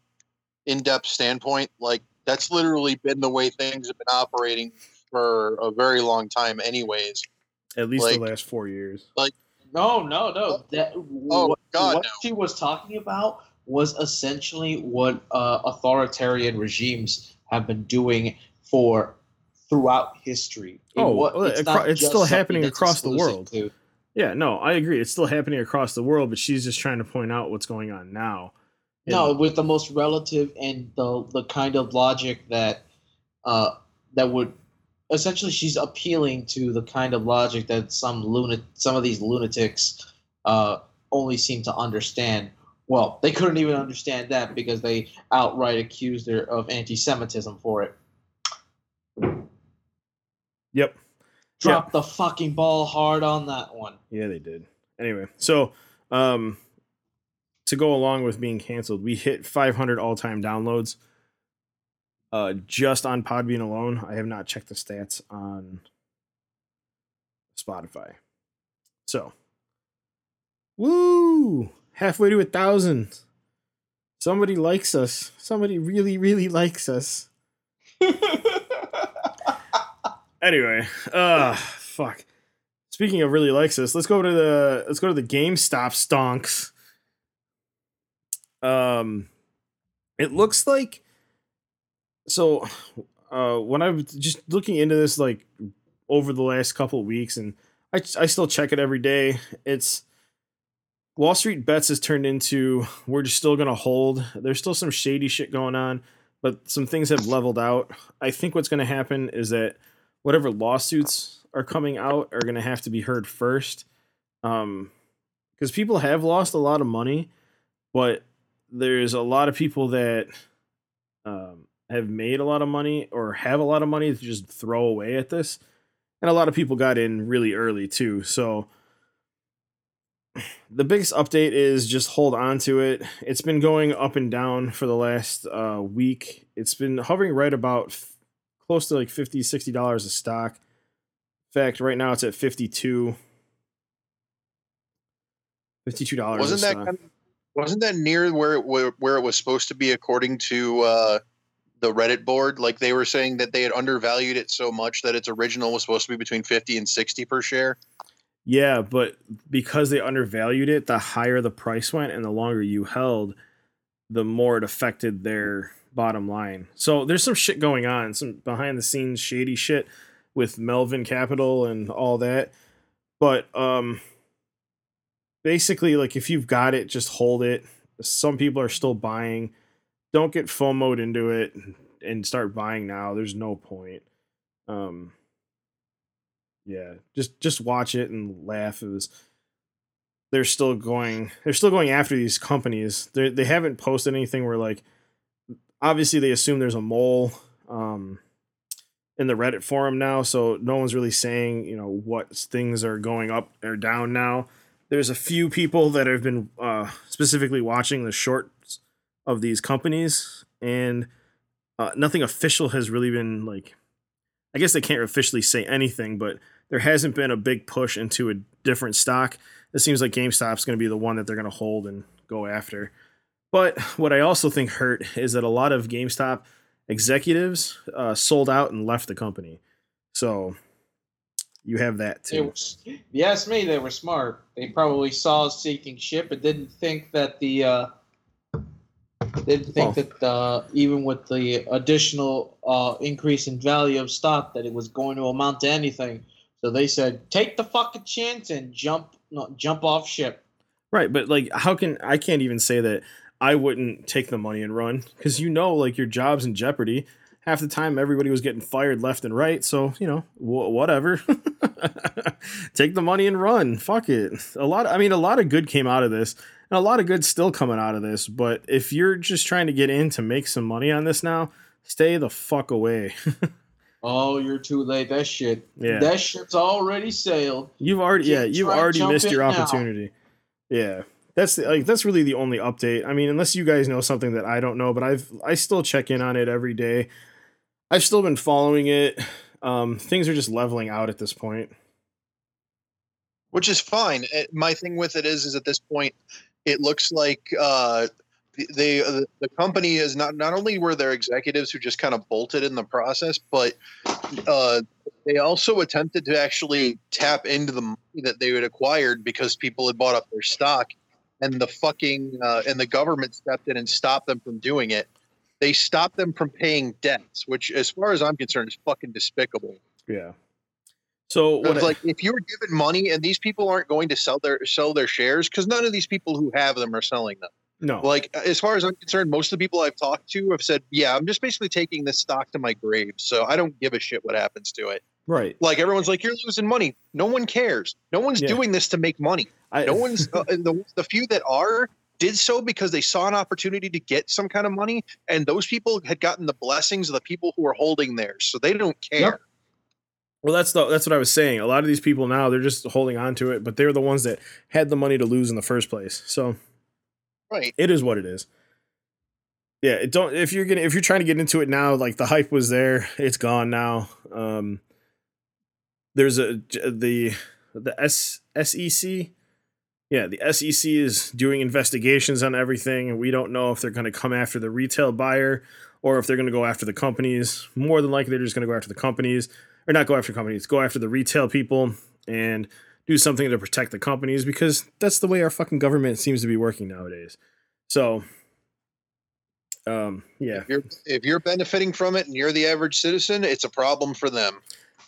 in-depth standpoint. Like that's literally been the way things have been operating for a very long time, anyways. At least Like- the last four years. Like no, no, no. That Oh, what, God, what no. she was talking about was essentially what uh, authoritarian regimes have been doing for throughout history. It Oh, wa- well, acro- it's still happening across the world. to- Yeah, no, I agree. It's still happening across the world, but she's just trying to point out what's going on now. No, with the most relative and the the kind of logic that uh, that would essentially she's appealing to the kind of logic that some lunat some of these lunatics uh, only seem to understand. Well, they couldn't even understand that because they outright accused her of anti-Semitism for it. Yep. Drop the fucking ball hard on that one. Yeah, they did. Anyway, so um, to go along with being canceled, we hit 500 all-time downloads uh, just on Podbean alone. I have not checked the stats on Spotify. So, woo! Halfway to a thousand. Somebody likes us. Somebody really, really likes us. anyway, uh, fuck. Speaking of really likes us, let's go to the let's go to the GameStop stonks. Um, it looks like so uh when i'm just looking into this like over the last couple of weeks and i i still check it every day it's wall street bets has turned into we're just still gonna hold. There's still some shady shit going on but some things have leveled out. I think what's gonna happen is that whatever lawsuits are coming out are gonna have to be heard first um because people have lost a lot of money but there's a lot of people that um have made a lot of money or have a lot of money to just throw away at this. And a lot of people got in really early too. So the biggest update is just hold on to it. It's been going up and down for the last uh, week. It's been hovering right about f- close to like 50 $60 a stock. In fact, right now it's at 52 $52 Wasn't that kind of, wasn't that near where it where, where it was supposed to be according to uh, the Reddit board? Like they were saying that they had undervalued it so much that its original was supposed to be between 50 and 60 per share. Yeah, but because they undervalued it, the higher the price went and the longer you held, the more it affected their bottom line. So there's some shit going on, some behind the scenes shady shit with Melvin Capital and all that. But um basically like if you've got it, just hold it. Some people are still buying. Don't get FOMOed into it and start buying now. There's no point. Um yeah, just just watch it and laugh. It was they're still going they're still going after these companies. They they haven't posted anything where like obviously they assume there's a mole um in the Reddit forum now, so no one's really saying, you know, what things are going up or down now. There's a few people that have been uh, specifically watching the shorts of these companies, and uh, nothing official has really been like. I guess they can't officially say anything, but there hasn't been a big push into a different stock. It seems like GameStop's going to be the one that they're going to hold and go after. But what I also think hurt is that a lot of GameStop executives uh, sold out and left the company. So you have that too. if you ask me, they were smart. They probably saw a sinking ship and didn't think that the uh, didn't think Well- that uh, even with the additional uh, increase in value of stock that it was going to amount to anything. So they said, take the fucking chance and jump no, jump off ship. Right, but like, how can I can't even say that I wouldn't take the money and run because you know, like your job's in jeopardy. Half the time, everybody was getting fired left and right. So you know, wh- whatever. take the money and run. Fuck it. A lot. I mean, a lot of good came out of this, and a lot of good still coming out of this. But if you're just trying to get in to make some money on this now, stay the fuck away. Oh, you're too late. That shit. Yeah. That shit's already sailed. You've already yeah, you've already missed in your now. opportunity. Yeah. That's the, like that's really the only update. I mean, unless you guys know something that I don't know, but I've I still check in on it every day. I've still been following it. Um, things are just leveling out at this point. which is fine. It, my thing with it is, is at this point, it looks like uh, they the, the company is not not only were there executives who just kind of bolted in the process, but uh, they also attempted to actually tap into the money that they had acquired because people had bought up their stock, and the fucking uh, and the government stepped in and stopped them from doing it. They stopped them from paying debts, which, as far as I'm concerned, is fucking despicable. Yeah. So It's like if you were given money and these people aren't going to sell their sell their shares because none of these people who have them are selling them. No. Like as far as I'm concerned, most of the people I've talked to have said, "Yeah, I'm just basically taking this stock to my grave, so I don't give a shit what happens to it." right. Like everyone's like, "You're losing money." No one cares. No one's Yeah. doing this to make money. I, No one's uh, the the few that are did so because they saw an opportunity to get some kind of money, and those people had gotten the blessings of the people who were holding theirs, so they don't care. Yep. Well, that's the that's what I was saying. A lot of these people now they're just holding on to it, but they're the ones that had the money to lose in the first place. So Right. it is what it is. Yeah, it don't if you're gonna if you're trying to get into it now, like the hype was there, it's gone now. Um there's a the the S SEC yeah, the SEC is doing investigations on everything, and we don't know if they're going to come after the retail buyer or if they're going to go after the companies. More than likely, they're just going to go after the companies, or not go after companies, go after the retail people and do something to protect the companies because that's the way our fucking government seems to be working nowadays. So, um, yeah, If you're if you're benefiting from it and you're the average citizen, it's a problem for them.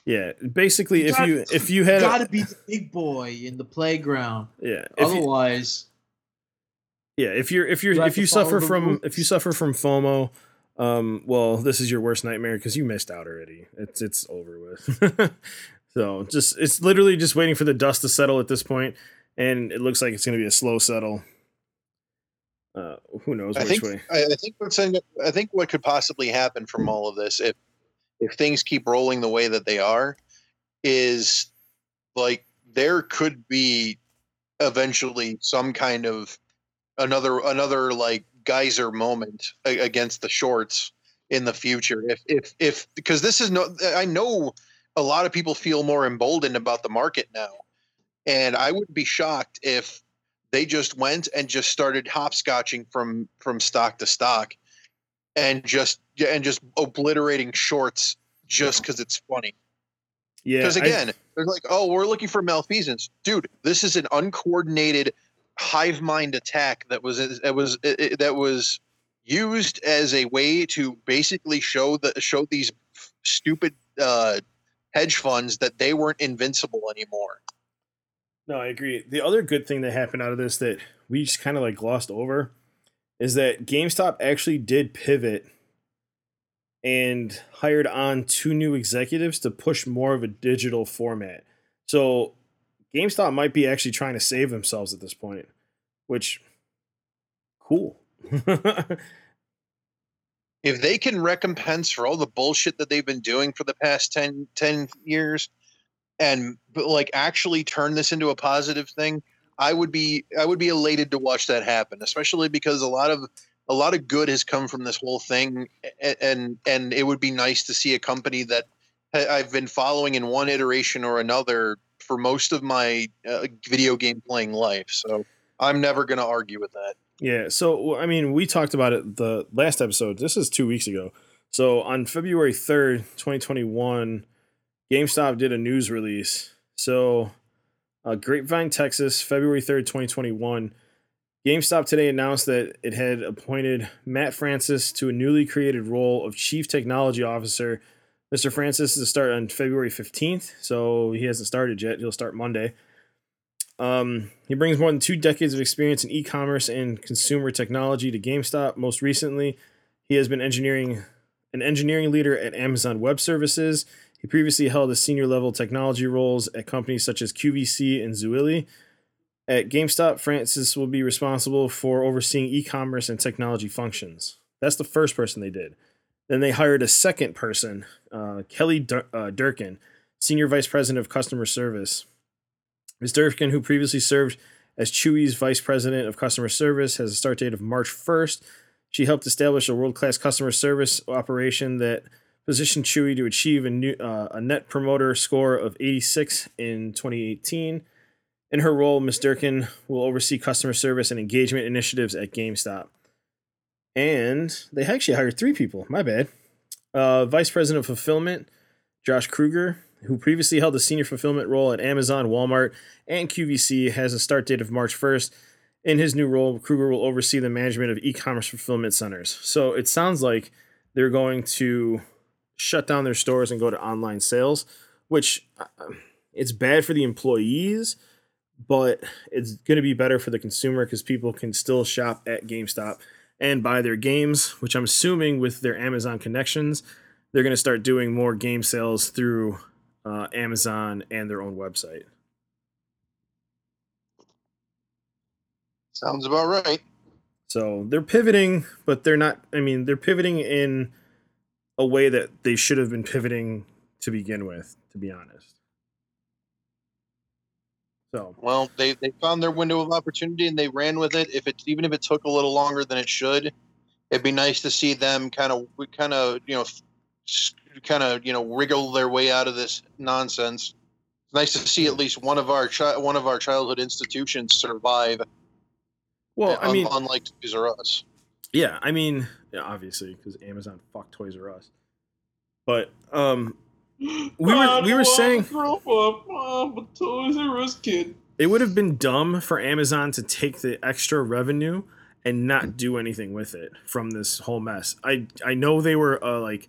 yeah. Basically, if Got- you if you had, got to be the big boy in the playground. yeah, if you, Otherwise, Yeah, if you're if you're You if you suffer from rules. if you suffer from FOMO, um, well, this is your worst nightmare because you missed out already. It's it's over with. so just it's literally just waiting for the dust to settle at this point, and it looks like it's going to be a slow settle. Uh, who knows I which think way? I, I think what's in, I think what could possibly happen from all of this, if if things keep rolling the way that they are, is like there could be eventually some kind of another another like geyser moment against the shorts in the future. If if if because this is no, I know a lot of people feel more emboldened about the market now, and I would be shocked if they just went and just started hopscotching from from stock to stock and just and just obliterating shorts just because it's funny. Yeah, because I- again they're like oh we're looking for malfeasance. Dude this is an uncoordinated hive mind attack that was that was that was used as a way to basically show the show these stupid uh hedge funds that they weren't invincible anymore No, I agree. The other good thing that happened out of this that we just kind of like glossed over is that GameStop actually did pivot and hired on two new executives to push more of a digital format. So GameStop might be actually trying to save themselves at this point, which cool. if they can recompense for all the bullshit that they've been doing for the past 10, 10 years and like actually turn this into a positive thing i would be i would be elated to watch that happen especially because a lot of a lot of good has come from this whole thing and and it would be nice to see a company that i've been following in one iteration or another for most of my uh, video game playing life so i'm never going to argue with that Yeah, so I mean, we talked about it the last episode. This is two weeks ago. So on February third, twenty twenty one, GameStop did a news release. So, uh, Grapevine, Texas, February third, twenty twenty one. GameStop today announced that it had appointed Matt Francis to a newly created role of Chief Technology Officer. Mr. Francis is to start on February 15th, so he hasn't started yet. He'll start Monday. Um, he brings more than two decades of experience in e-commerce and consumer technology to GameStop. Most recently, he has been engineering an engineering leader at Amazon Web Services. He previously held a senior level technology roles at companies such as QVC and Zulily. At GameStop, Francis will be responsible for overseeing e-commerce and technology functions. That's the first person they did. Then they hired a second person, uh, Kelly Dur- uh, Dirkin, senior vice president of customer service. Ms. Dirkin, who previously served as Chewy's vice president of customer service, has a start date of March 1st. She helped establish a world class customer service operation that positioned Chewy to achieve a, new, uh, a net promoter score of 86 in 2018. In her role, Ms. Dirkin will oversee customer service and engagement initiatives at GameStop. And they actually hired three people. My bad. Uh, Vice President of Fulfillment, Josh Krueger, who previously held a senior fulfillment role at Amazon, Walmart, and QVC, has a start date of March 1st. In his new role, Krueger will oversee the management of e commerce fulfillment centers. So it sounds like they're going to shut down their stores and go to online sales, which uh, it's bad for the employees, but it's going to be better for the consumer because people can still shop at GameStop and buy their games, which I'm assuming with their Amazon connections, they're going to start doing more game sales through uh, Amazon and their own website. Sounds about right. So they're pivoting, but they're not. I mean, they're pivoting in a way that they should have been pivoting to begin with, to be honest. So Well, they, they found their window of opportunity and they ran with it. If it's even if it took a little longer than it should, it'd be nice to see them kind of kind of you know kind of you know wriggle their way out of this nonsense. It's nice to see at least one of our chi- one of our childhood institutions survive. well, I un- mean, unlike Toys R Us. yeah, I mean, yeah, obviously because Amazon fuck Toys R Us, but um, we were we were saying grow up. I'm a Toys R Us kid. it would have been dumb for Amazon to take the extra revenue and not do anything with it from this whole mess. I I know they were uh, like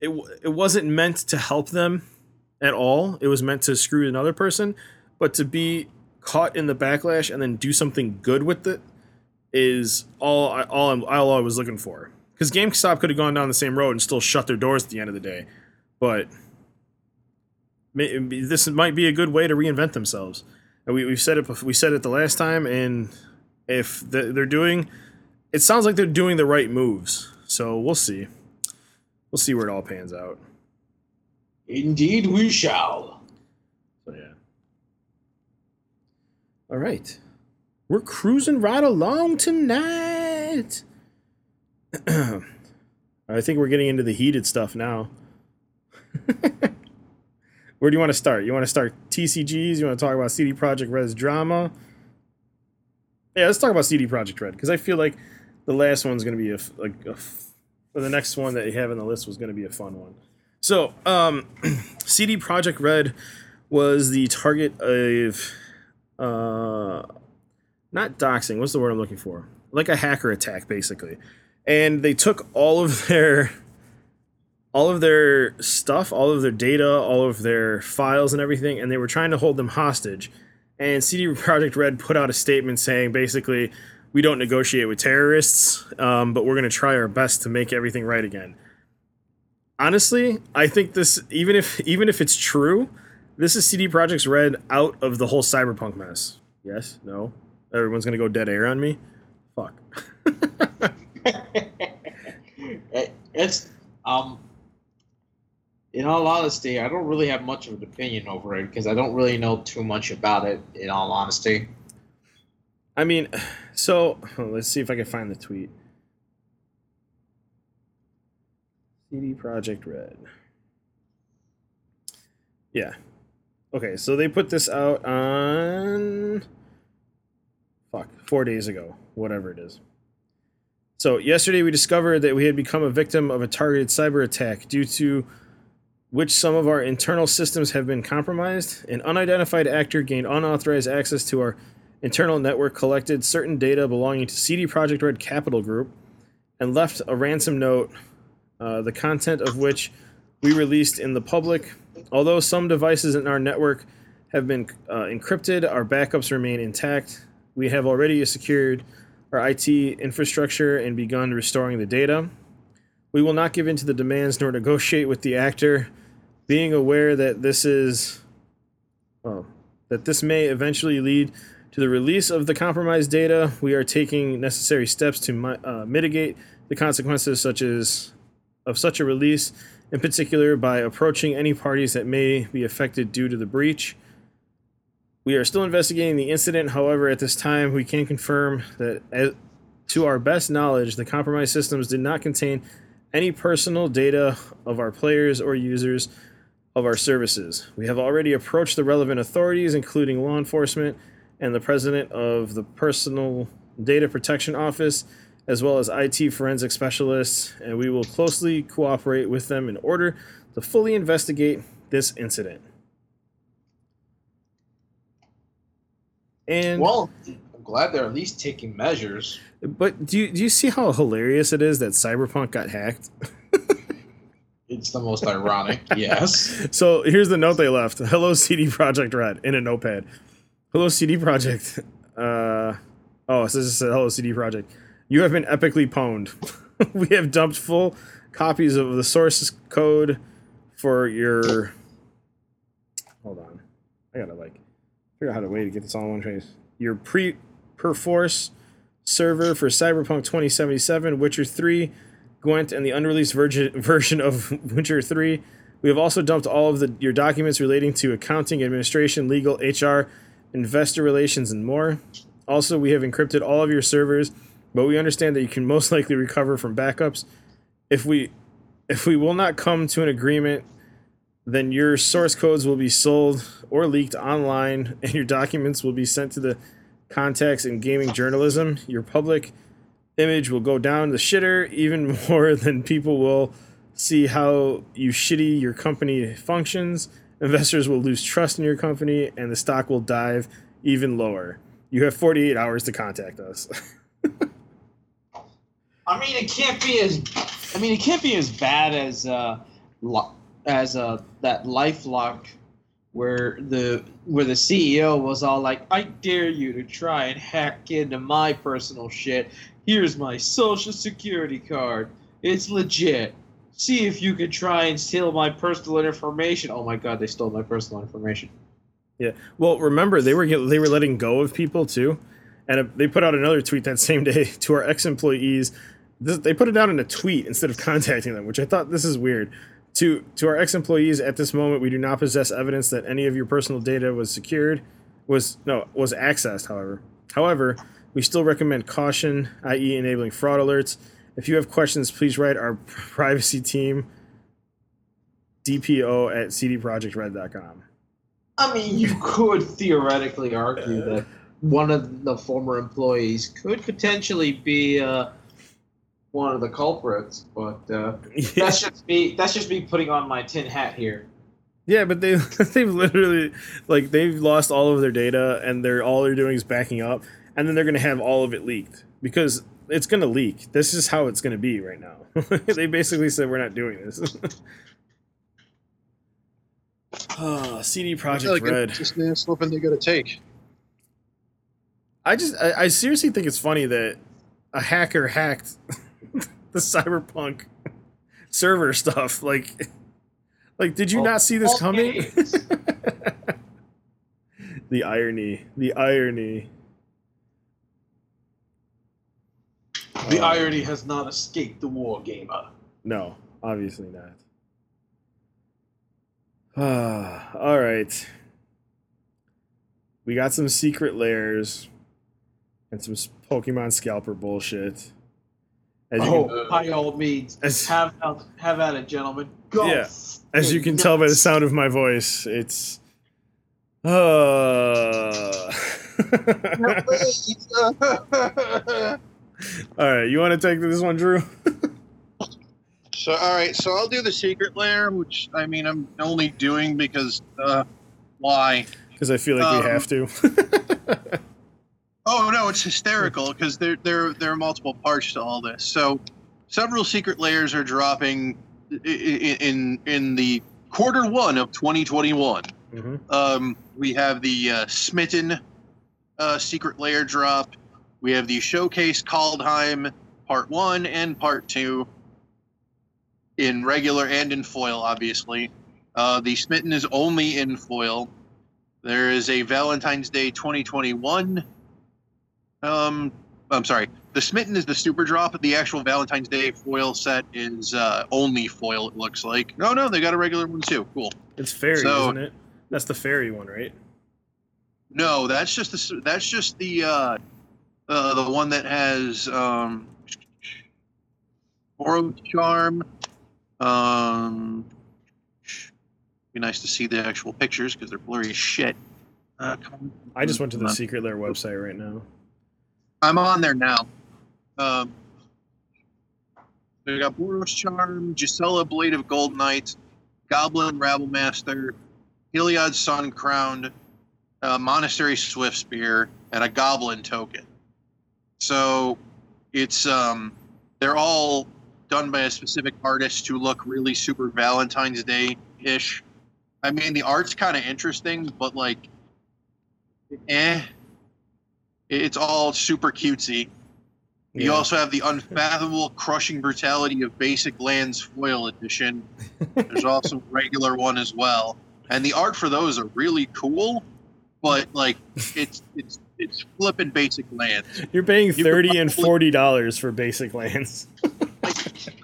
it it wasn't meant to help them at all. It was meant to screw another person, but to be caught in the backlash and then do something good with it is all I, all, I'm, all I was looking for. Because GameStop could have gone down the same road and still shut their doors at the end of the day, but this might be a good way to reinvent themselves. And we, we've said it. We said it the last time, and if they're doing, it sounds like they're doing the right moves. So we'll see. We'll see where it all pans out. Indeed, we shall. So yeah. All right, we're cruising right along tonight. I think we're getting into the heated stuff now. Where do you want to start? You want to start TCGs? You want to talk about CD Projekt Red's drama? Yeah, let's talk about CD Projekt Red because I feel like the last one's going to be a a or the next one that you have in the list was going to be a fun one. So, um, CD Projekt Red was the target of uh, not doxing. What's the word I'm looking for? Like a hacker attack, basically. And they took all of their all of their stuff, all of their data, all of their files and everything, and they were trying to hold them hostage. And CD Projekt Red put out a statement saying basically, we don't negotiate with terrorists, um, but we're going to try our best to make everything right again. Honestly, I think this, even if even if it's true, this is CD Projekt Red out of the whole cyberpunk mess. Yes, no, everyone's going to go dead air on me. Fuck. It- it's um. In all honesty, I don't really have much of an opinion over it because I don't really know too much about it. In all honesty, I mean, so let's see if I can find the tweet. CD Projekt Red. Yeah. Okay, so they put this out on fuck, 4 days ago, whatever it is. So, yesterday we discovered that we had become a victim of a targeted cyber attack due to which some of our internal systems have been compromised. An unidentified actor gained unauthorized access to our internal network collected certain data belonging to CD Projekt Red Capital Group and left a ransom note, uh, the content of which we released in the public. Although some devices in our network have been uh, encrypted, our backups remain intact. We have already secured our IT infrastructure and begun restoring the data. We will not give in to the demands nor negotiate with the actor, being aware that this is. Oh, that this may eventually lead to the release of the compromised data, we are taking necessary steps to uh, mitigate the consequences such as of such a release, in particular by approaching any parties that may be affected due to the breach. We are still investigating the incident. However, at this time, we can confirm that, as, to our best knowledge, the compromised systems did not contain any personal data of our players or users of our services. We have already approached the relevant authorities, including law enforcement and the president of the Personal Data Protection Office, as well as IT forensic specialists, and we will closely cooperate with them in order to fully investigate this incident. And well, I'm glad they're at least taking measures. but do you do you see how hilarious it is that Cyberpunk got hacked? It's the most ironic. Yes. So here's the note they left. Hello, CD Projekt Red in a notepad. Hello CD Projekt. Uh, oh, this is Hello CD Projekt. You have been epically pwned. we have dumped full copies of the source code for your. Hold on, I gotta like figure out how to way to get this all in one place. Your pre perforce server for Cyberpunk 2077, Witcher 3, Gwent, and the unreleased version version of Witcher 3. We have also dumped all of the, your documents relating to accounting, administration, legal, HR, investor relations, and more. Also, we have encrypted all of your servers, but we understand that you can most likely recover from backups. If we if we will not come to an agreement, then your source codes will be sold or leaked online, and your documents will be sent to the contacts in gaming journalism. Your public image will go down the shitter even more than people will see how you shitty your company functions. Investors will lose trust in your company, and the stock will dive even lower. You have 48 hours to contact us. I mean, it can't be as. I mean, it can't be as bad as uh, as uh, that LifeLock, where the where the CEO was all like, "I dare you to try and hack into my personal shit. Here's my social security card. It's legit. See if you can try and steal my personal information." Oh my god, they stole my personal information. Yeah. Well, remember they were they were letting go of people too, and uh, they put out another tweet that same day to our ex employees. They put it out in a tweet instead of contacting them, which I thought this is weird. To to our ex employees, at this moment, we do not possess evidence that any of your personal data was secured, was no was accessed. However, however, we still recommend caution, i.e., enabling fraud alerts. If you have questions, please write our privacy team, DPO at cdprojektred.com. I mean, you could theoretically argue that one of the former employees could potentially be uh, one of the culprits, but uh, that's just me. That's just me putting on my tin hat here. Yeah, but they they've literally like they've lost all of their data and they're all they're doing is backing up and then they're gonna have all of it leaked because it's gonna leak. This is how it's gonna be right now. they basically said we're not doing this. oh, CD I Project like Red. it's just the sloping they got to take. I just I, I seriously think it's funny that a hacker hacked the cyberpunk server stuff. Like like did you All- not see this all coming? the irony. The irony. The Uh, irony has not escaped the war gamer. No, obviously not. Ah, all right. We got some Secret Lairs and some Pokemon scalper bullshit. As you, Oh, can, by all means, as, have at- have at it, gentlemen. Go. Yeah, as you can tell by the sound of my voice, it's. Uh... all right, you want to take this one, Drew? So, all right, so I'll do the Secret Lair, which I mean, I'm only doing because uh, why? Because I feel like Um, we have to. Oh no, it's hysterical because there there there are multiple parts to all this. So, several Secret Lairs are dropping i- i- in in the quarter one of 2021. hmm Um, we have the uh, Smitten uh, Secret Lair drop. We have the Showcase Kaldheim Part 1 and Part 2 in regular and in foil, obviously. Uh, the Smitten is only in foil. There is a Valentine's Day 2021. Um, I'm sorry. The Smitten is the super drop. The actual Valentine's Day foil set is uh, only foil, it looks like. No, no, they got a regular one too. Cool. It's fairy, So- isn't it? That's the fairy one, right? No, that's just the that's just the uh, uh the one that has um Boros charm. Um, be nice to see the actual pictures because they're blurry as shit. Uh, come on. I just went to the Secret Lair website right now. I'm on there now. Um, we got Boros charm, Gisela Blade of Goldnight, Goblin Rabblemaster, Heliod Sun Crowned, uh, Monastery Swiftspear, and a Goblin token. So it's um, they're all done by a specific artist to look really super Valentine's Day ish. I mean, the art's kind of interesting, but like eh. It's all super cutesy. You also have the unfathomable crushing brutality of Basic Lands Foil Edition. There's also a regular one as well, and the art for those are really cool. But like, it's it's it's flipping Basic Lands. You're paying thirty and forty dollars for basic lands.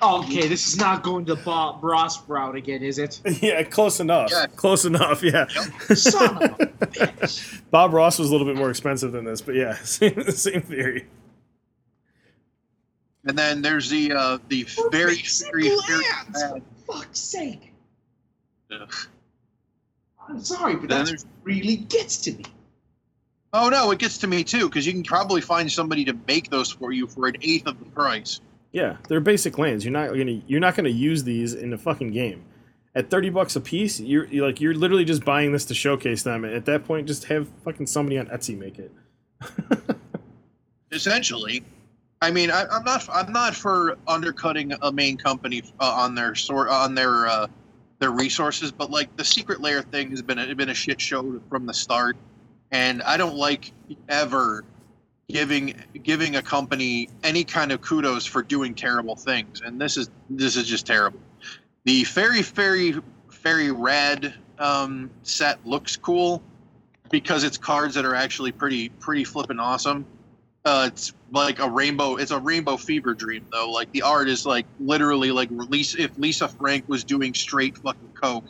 Okay, this is not going to Bob Ross route again, is it? yeah, close enough. Yeah. Close enough. Yeah. Son of a bitch. Bob Ross was a little bit more expensive than this, but yeah, same, same theory. And then there's the uh, the very Basic very very bad- for fuck's sake. Ugh. I'm sorry, but that really gets to me. Oh no, it gets to me too because you can probably find somebody to make those for you for an eighth of the price. Yeah, they're basic lands. You're not gonna you're not gonna use these in the fucking game. At thirty bucks a piece, you're, you're like you're literally just buying this to showcase them. And at that point, just have fucking somebody on Etsy make it. Essentially, I mean, I, I'm not I'm not for undercutting a main company uh, on their sort on their uh, their resources, but like the Secret Lair thing has been a, been a shit show from the start, and I don't like ever giving giving a company any kind of kudos for doing terrible things, and this is this is just terrible. The fairy fairy fairy red um, set looks cool because it's cards that are actually pretty pretty flippin' awesome. Uh, it's like a rainbow. It's a rainbow fever dream though. Like the art is like literally like Lisa if Lisa Frank was doing straight fucking coke.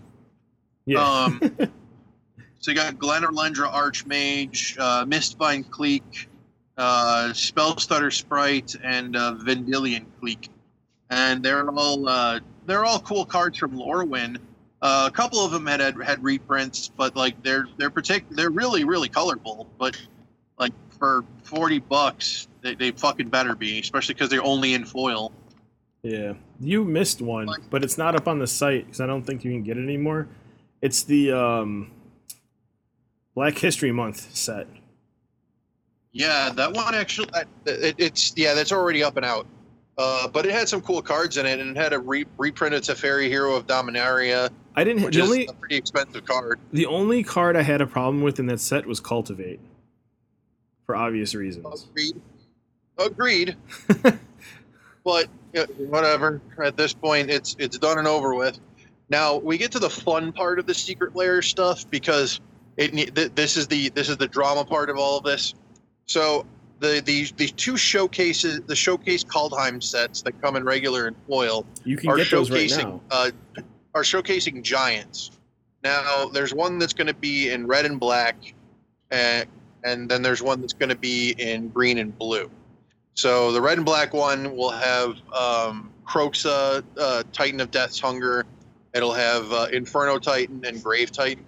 Yeah. Um, so you got Glen Elendra Archmage, uh, Mistbind Clique, uh, Spellstutter Sprite, and uh, Vendilion Clique. and they're all uh, they're all cool cards from Lorwyn. Uh, a couple of them had, had had reprints, but like they're they're partic- they're really really colorful. But like for forty bucks, they, they fucking better be, especially because they're only in foil. Yeah, you missed one, Like- but it's not up on the site because I don't think you can get it anymore. It's the um, Black History Month set. Yeah, that one actually, it, it's yeah, that's already up and out. Uh, but it had some cool cards in it, and it had a re- reprinted Teferi Hero of Dominaria, I didn't. which The only a pretty expensive card. the only card I had a problem with in that set was Cultivate, for obvious reasons. Agreed. Agreed. but yeah, whatever. At this point, it's it's done and over with. Now we get to the fun part of the Secret Lair stuff because it th- this is the this is the drama part of all of this. So the the the two showcases the showcase Kaldheim sets that come in regular and foil You can are get those right showcasing now. uh, are showcasing giants. Now there's one that's going to be in red and black, and and then there's one that's going to be in green and blue. So the red and black one will have um, Kroxa, uh, Titan of Death's Hunger. It'll have uh, Inferno Titan and Grave Titan.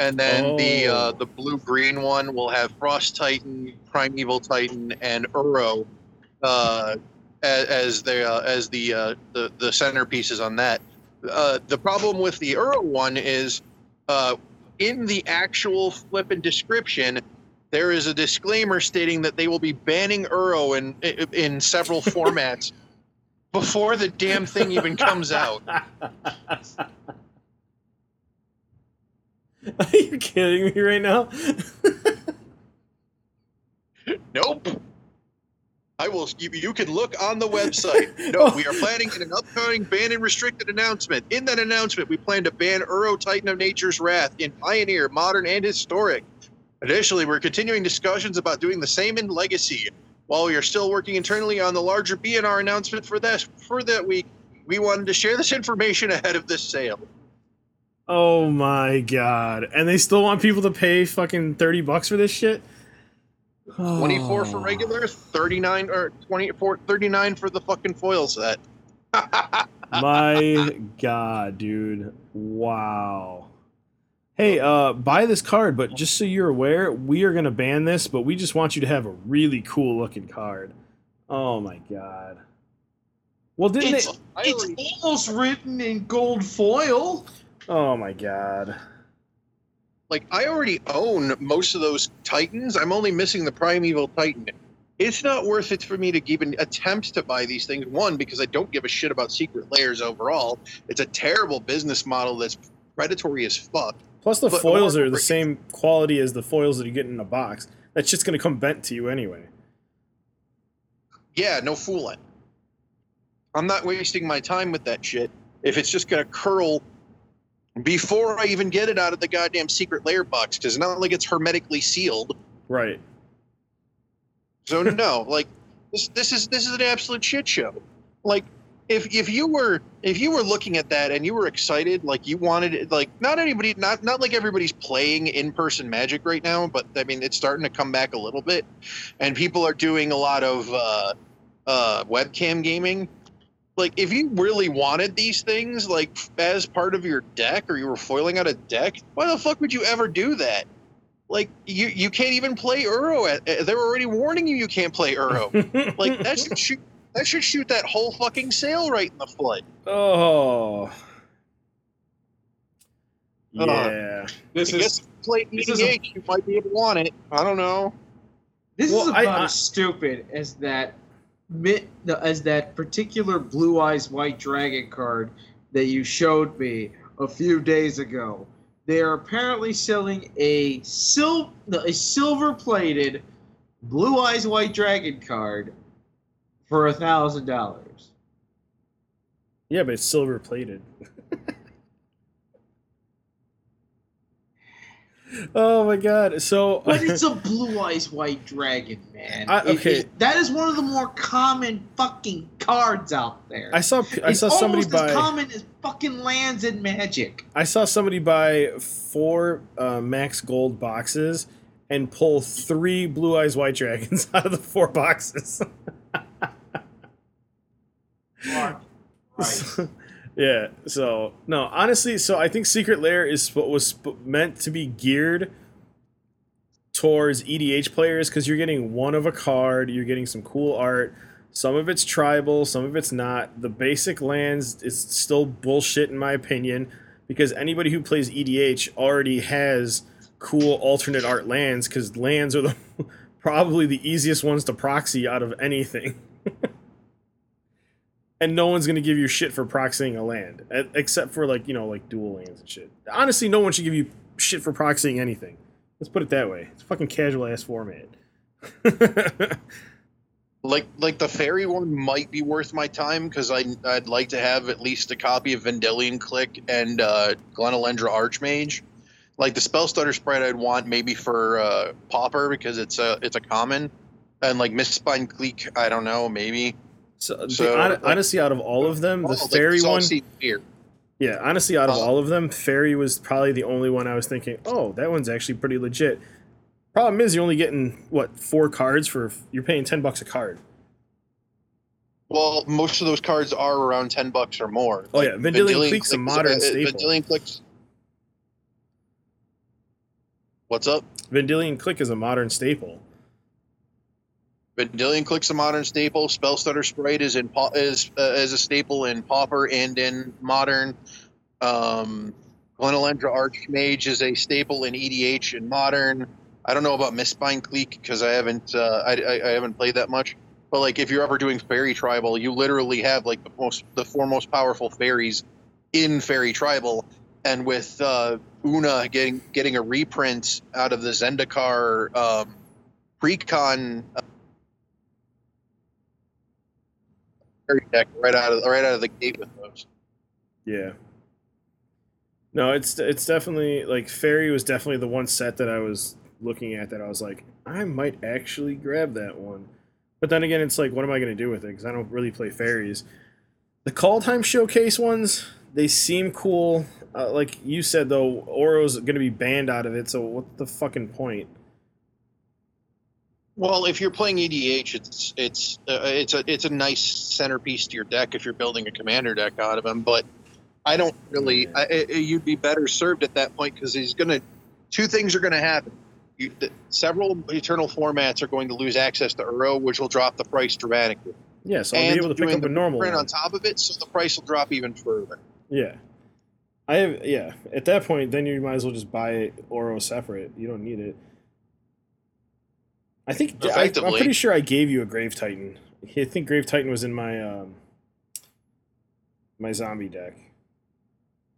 And then the Oh. uh, the blue green one will have Frost Titan, Primeval Titan, and Uro uh, as, as the uh, as the, uh, the the centerpieces on that. Uh, the problem with the Uro one is uh, in the actual flippin' description, there is a disclaimer stating that they will be banning Uro in in several formats before the damn thing even comes out. Are you kidding me right now? Nope. I will. You, can look on the website. No, we are planning an upcoming ban and restricted announcement. In that announcement, we plan to ban Uro Titan of Nature's Wrath in Pioneer, Modern, and Historic. Additionally, we're continuing discussions about doing the same in Legacy. While we are still working internally on the larger BNR announcement for this for that week, we wanted to share this information ahead of this sale. Oh my god! And they still want people to pay fucking thirty bucks for this shit. 24 for Oh. regular, 39 or 24 39 for the fucking foil set. My god, dude. Wow. Hey, uh, buy this card, but just so you're aware, we are gonna ban this, but we just want you to have a really cool looking card. Oh my god. Well, didn't It's, they? It's almost written in gold foil. Oh my god. like I already own most of those Titans. I'm only missing the Primeval Titan. It's not worth it for me to even attempt to buy these things. One, because I don't give a shit about Secret Lairs overall. It's a terrible business model that's predatory as fuck. Plus, the But- foils are the same quality as the foils that you get in a box. That's just gonna come bent to you anyway. Yeah, no fooling. I'm not wasting my time with that shit if it's just gonna curl before I even get it out of the goddamn Secret Lair box. Because not like it's hermetically sealed. Right. So no, like this this is this is an absolute shit show. Like if if you were if you were looking at that and you were excited, like you wanted it, like not anybody not not like everybody's playing in person magic right now, but I mean it's starting to come back a little bit, and people are doing a lot of uh, uh, webcam gaming. Like if you really wanted these things like as part of your deck or you were foiling out a deck, why the fuck would you ever do that? Like you you can't even play Uro. At, uh, they're already warning you you can't play Uro. like that should shoot that should shoot that whole fucking sale right in the foot. oh. Uh, Yeah. This I guess is if you play this is a- EDH, you might be able to want it. I don't know. this Well, is about I- as stupid as that mi- the- as that particular blue eyes white dragon card that you showed me a few days ago. They are apparently selling a sil- a silver plated blue eyes white dragon card for a thousand dollars. Yeah, but it's silver plated. oh my god. So But it's a blue eyes white dragon, man. I- okay. it- that is one of the more common fucking cards out there. I saw I it's saw somebody almost as buy common as fucking lands in Magic. I saw somebody buy four uh, max gold boxes and pull three blue eyes white dragons out of the four boxes. Right. Yeah. So no, honestly, so I think Secret Lair is sp- was meant to be geared towards EDH players because you're getting one of a card, you're getting some cool art. Some of it's tribal, some of it's not. The basic lands is still bullshit in my opinion because anybody who plays EDH already has cool alternate art lands because lands are the probably the easiest ones to proxy out of anything. and no one's gonna give you shit for proxying a land, except for like you know like dual lands and shit. Honestly, no one should give you shit for proxying anything. Let's put it that way. It's fucking casual ass format. Like like the fairy one might be worth my time because I I'd like to have at least a copy of Vendilion Clique and uh, Glen Elendra Archmage. Like the Spellstutter Sprite, I'd want maybe for uh, Pauper because it's a it's a common, and like Mistbind Clique, I don't know, maybe. So, So, like- honestly, out of all of them, the fairy one, Fear. yeah, honestly, out of Uh, all of them, fairy was probably the only one I was thinking, oh, that one's actually pretty legit. Problem is, you're only getting what four cards for you're paying ten bucks a card. Well, most of those cards are around ten bucks or more. Oh yeah, Vendilion Vendilion Clique's a modern uh, uh, staple. Vendilion Clique's. What's up? Vendilion Clique is a modern staple. Vendilion Clique's a modern staple. Spellstutter Sprite is in is uh, is a staple in Pauper and in Modern. Um, Glen Elendra Archmage is a staple in EDH and Modern. I don't know about Mistbind Clique because I haven't uh, I, I, I haven't played that much. But like if you're ever doing Fairy Tribal, you literally have like the most the four most powerful fairies in Fairy Tribal, and with uh, Oona getting getting a reprint out of the Zendikar um, precon deck right out of right out of the gate with those. Yeah. No, it's it's definitely like fairy was definitely the one set that I was looking at that I was like I might actually grab that one. But then again, it's like what am I going to do with it because I don't really play fairies. The Kaldheim showcase ones, they seem cool. Uh, like you said though, Uro's going to be banned out of it, so what the fucking point? Well, if you're playing EDH, it's it's uh, it's a it's a nice centerpiece to your deck if you're building a commander deck out of him. But I don't really. I, I, you'd be better served at that point because he's gonna. Two things are gonna happen. You, the, several eternal formats are going to lose access to Uro, which will drop the price dramatically. Yeah, so I'll and be able to pick up a normal print one. on top of it, so the price will drop even further. Yeah. I have yeah. At that point, then you might as well just buy Uro separate. You don't need it. I think I, I'm pretty sure I gave you a Grave Titan. I think Grave Titan was in my um, my zombie deck.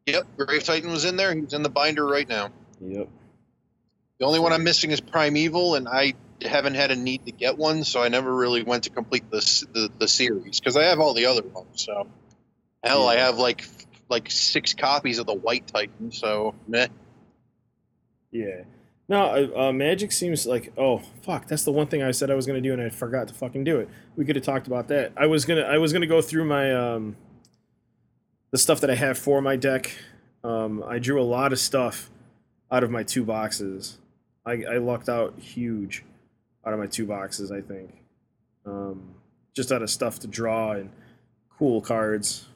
Yep, Grave Titan was in there. He's in the binder right now. Yep. The only one I'm missing is Primeval, and I haven't had a need to get one, so I never really went to complete the the, the series because I have all the other ones. So hell, I have like like six copies of the White Titan. So meh. Yeah. No, uh, uh, Magic seems like oh fuck, that's the one thing I said I was gonna do and I forgot to fucking do it. We could have talked about that. I was gonna I was gonna go through my um the stuff that I have for my deck. Um, I drew a lot of stuff out of my two boxes. I, I lucked out huge out of my two boxes. I think, um, just out of stuff to draw and cool cards.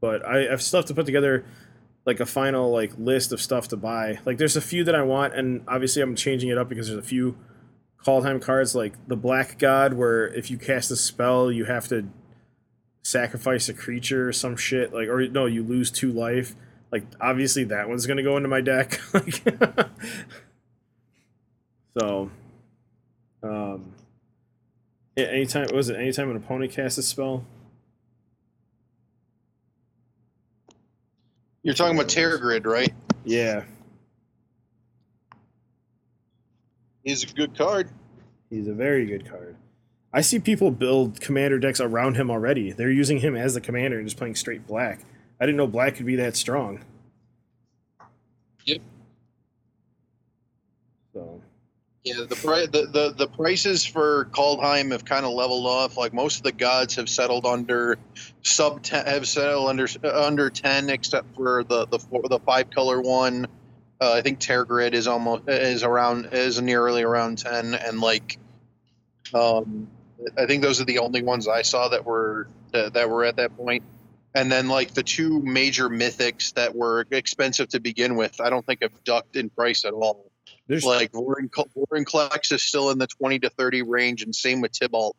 But I have stuff to put together like a final like list of stuff to buy. Like there's a few that I want, and obviously I'm changing it up because there's a few Kaldheim cards like the Black God, where if you cast a spell, you have to sacrifice a creature or some shit. Like or no, you lose two life. Like obviously that one's gonna go into my deck. like so, um, anytime was it anytime an opponent casts a spell? You're talking about Tergrid, right? Yeah, He's a good card. He's a very good card. I see people build commander decks around him already. They're using him as the commander and just playing straight black. I didn't know black could be that strong. Yep. So Yeah, the, the the the prices for Kaldheim have kind of leveled off. Like most of the gods have settled under sub ten, have settled under under ten, except for the the four, the five color one. Uh, I think Tergrid is almost is around is nearly around ten, and like, um, I think those are the only ones I saw that were that, that were at that point. And then like the two major mythics that were expensive to begin with, I don't think have ducked in price at all there's like Warren, Vorinclex is still in the 20 to 30 range, and same with Tibalt.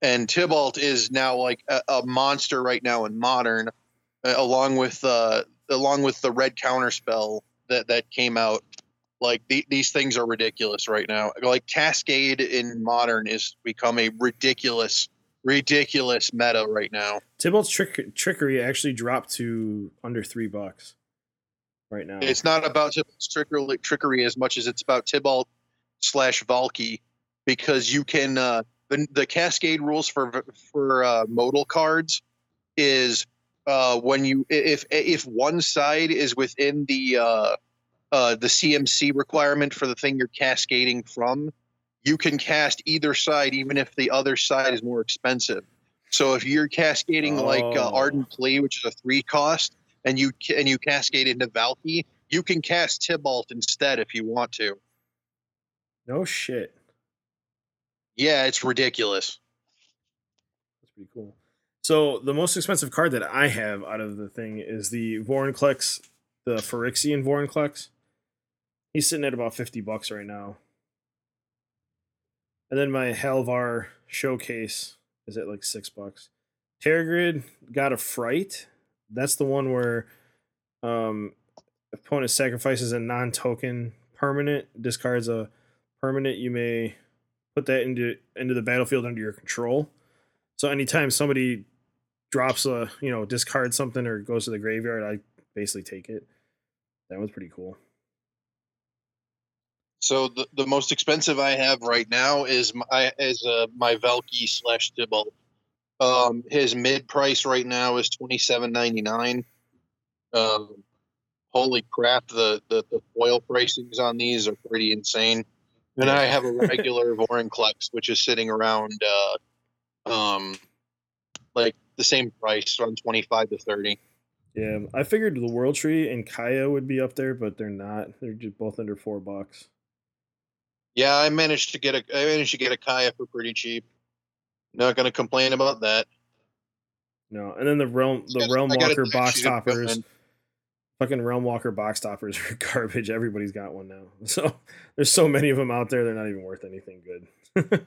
And Tibalt is now like a, a monster right now in modern, uh, along with uh, along with the red counter spell that that came out. Like the, these things are ridiculous right now. Like Cascade in modern is become a ridiculous, ridiculous meta right now. Tibalt's trick, trickery actually dropped to under three bucks right now. It's not about trickery, trickery as much as it's about Tibalt slash Valki, because you can uh, the the Cascade rules for for uh, modal cards is uh, when you if if one side is within the uh, uh, the CMC requirement for the thing you're cascading from, you can cast either side even if the other side is more expensive. So if you're cascading like uh, Oh. Ardent Plea, which is a three cost, and you and you cascade into Valki, you can cast Tibalt instead if you want to. no shit. Yeah, it's ridiculous. That's pretty cool. So the most expensive card that I have out of the thing is the Vorinclex, the Phyrexian Vorinclex. He's sitting at about fifty bucks right now. And then my Halvar showcase is at like six bucks. Tergrid God of Fright. That's the one where um opponent sacrifices a non-token permanent, discards a permanent, you may put that into into the battlefield under your control. So anytime somebody drops a, you know, discard something or goes to the graveyard, I basically take it. That was pretty cool. So the, the most expensive I have right now is my is uh, my Valki slash Tibalt. Um, his mid price right now is twenty seven ninety nine. Um, holy crap! The, the the foil pricings on these are pretty insane. And I have a regular Vorinclex, which is sitting around uh, um, like the same price, around twenty five to thirty. Yeah, I figured the World Tree and Kaya would be up there, but they're not. They're just both under four bucks. Yeah, I managed to get a I managed to get a Kaya for pretty cheap. Not gonna complain about that. No, and then the realm, the realm I got a walker box toppers, fucking Realmwalker box toppers are garbage. Everybody's got one now, so there's so many of them out there. They're not even worth anything good.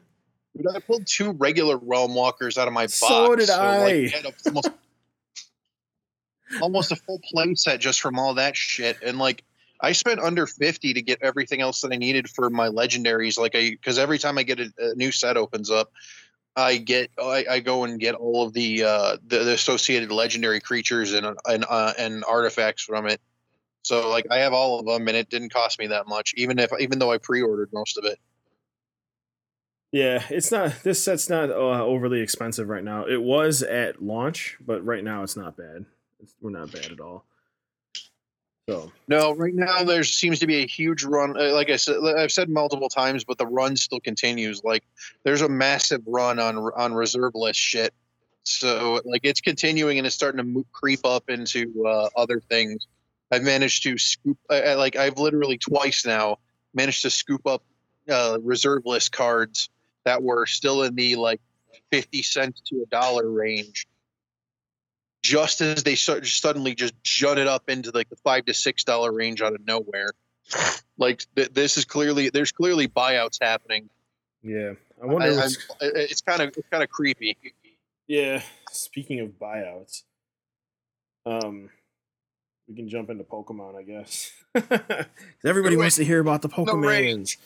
Dude, I pulled two regular realm walkers out of my box. So did like, I. had a- almost, almost a full play set just from all that shit. And like I spent under 50 to get everything else that I needed for my legendaries. Like I because every time I get a, a new set opens up, I get I, I go and get all of the uh the, the associated legendary creatures and and uh, and artifacts from it. So like I have all of them, and it didn't cost me that much, even if even though I pre-ordered most of it. Yeah, it's not. This set's not uh, overly expensive right now. It was at launch, but right now it's not bad. We're not bad at all. So No, right now there seems to be a huge run. uh, Like I said, I've said multiple times, but the run still continues. Like there's a massive run on on reserve list shit. So like it's continuing and it's starting to creep up into uh, other things. I've managed to scoop. I, I, like I've literally twice now managed to scoop up uh, reserve list cards that were still in the like fifty cents to a dollar range. Just as they su- suddenly just jutted up into like the five to six dollar range out of nowhere, like th- this is clearly there's clearly buyouts happening. yeah, I I, wonder. I'm- what's, it- it's kind of it's kind of creepy. yeah, speaking of buyouts, um, we can jump into Pokemon, I guess. Everybody wants to hear about the No Pokemans.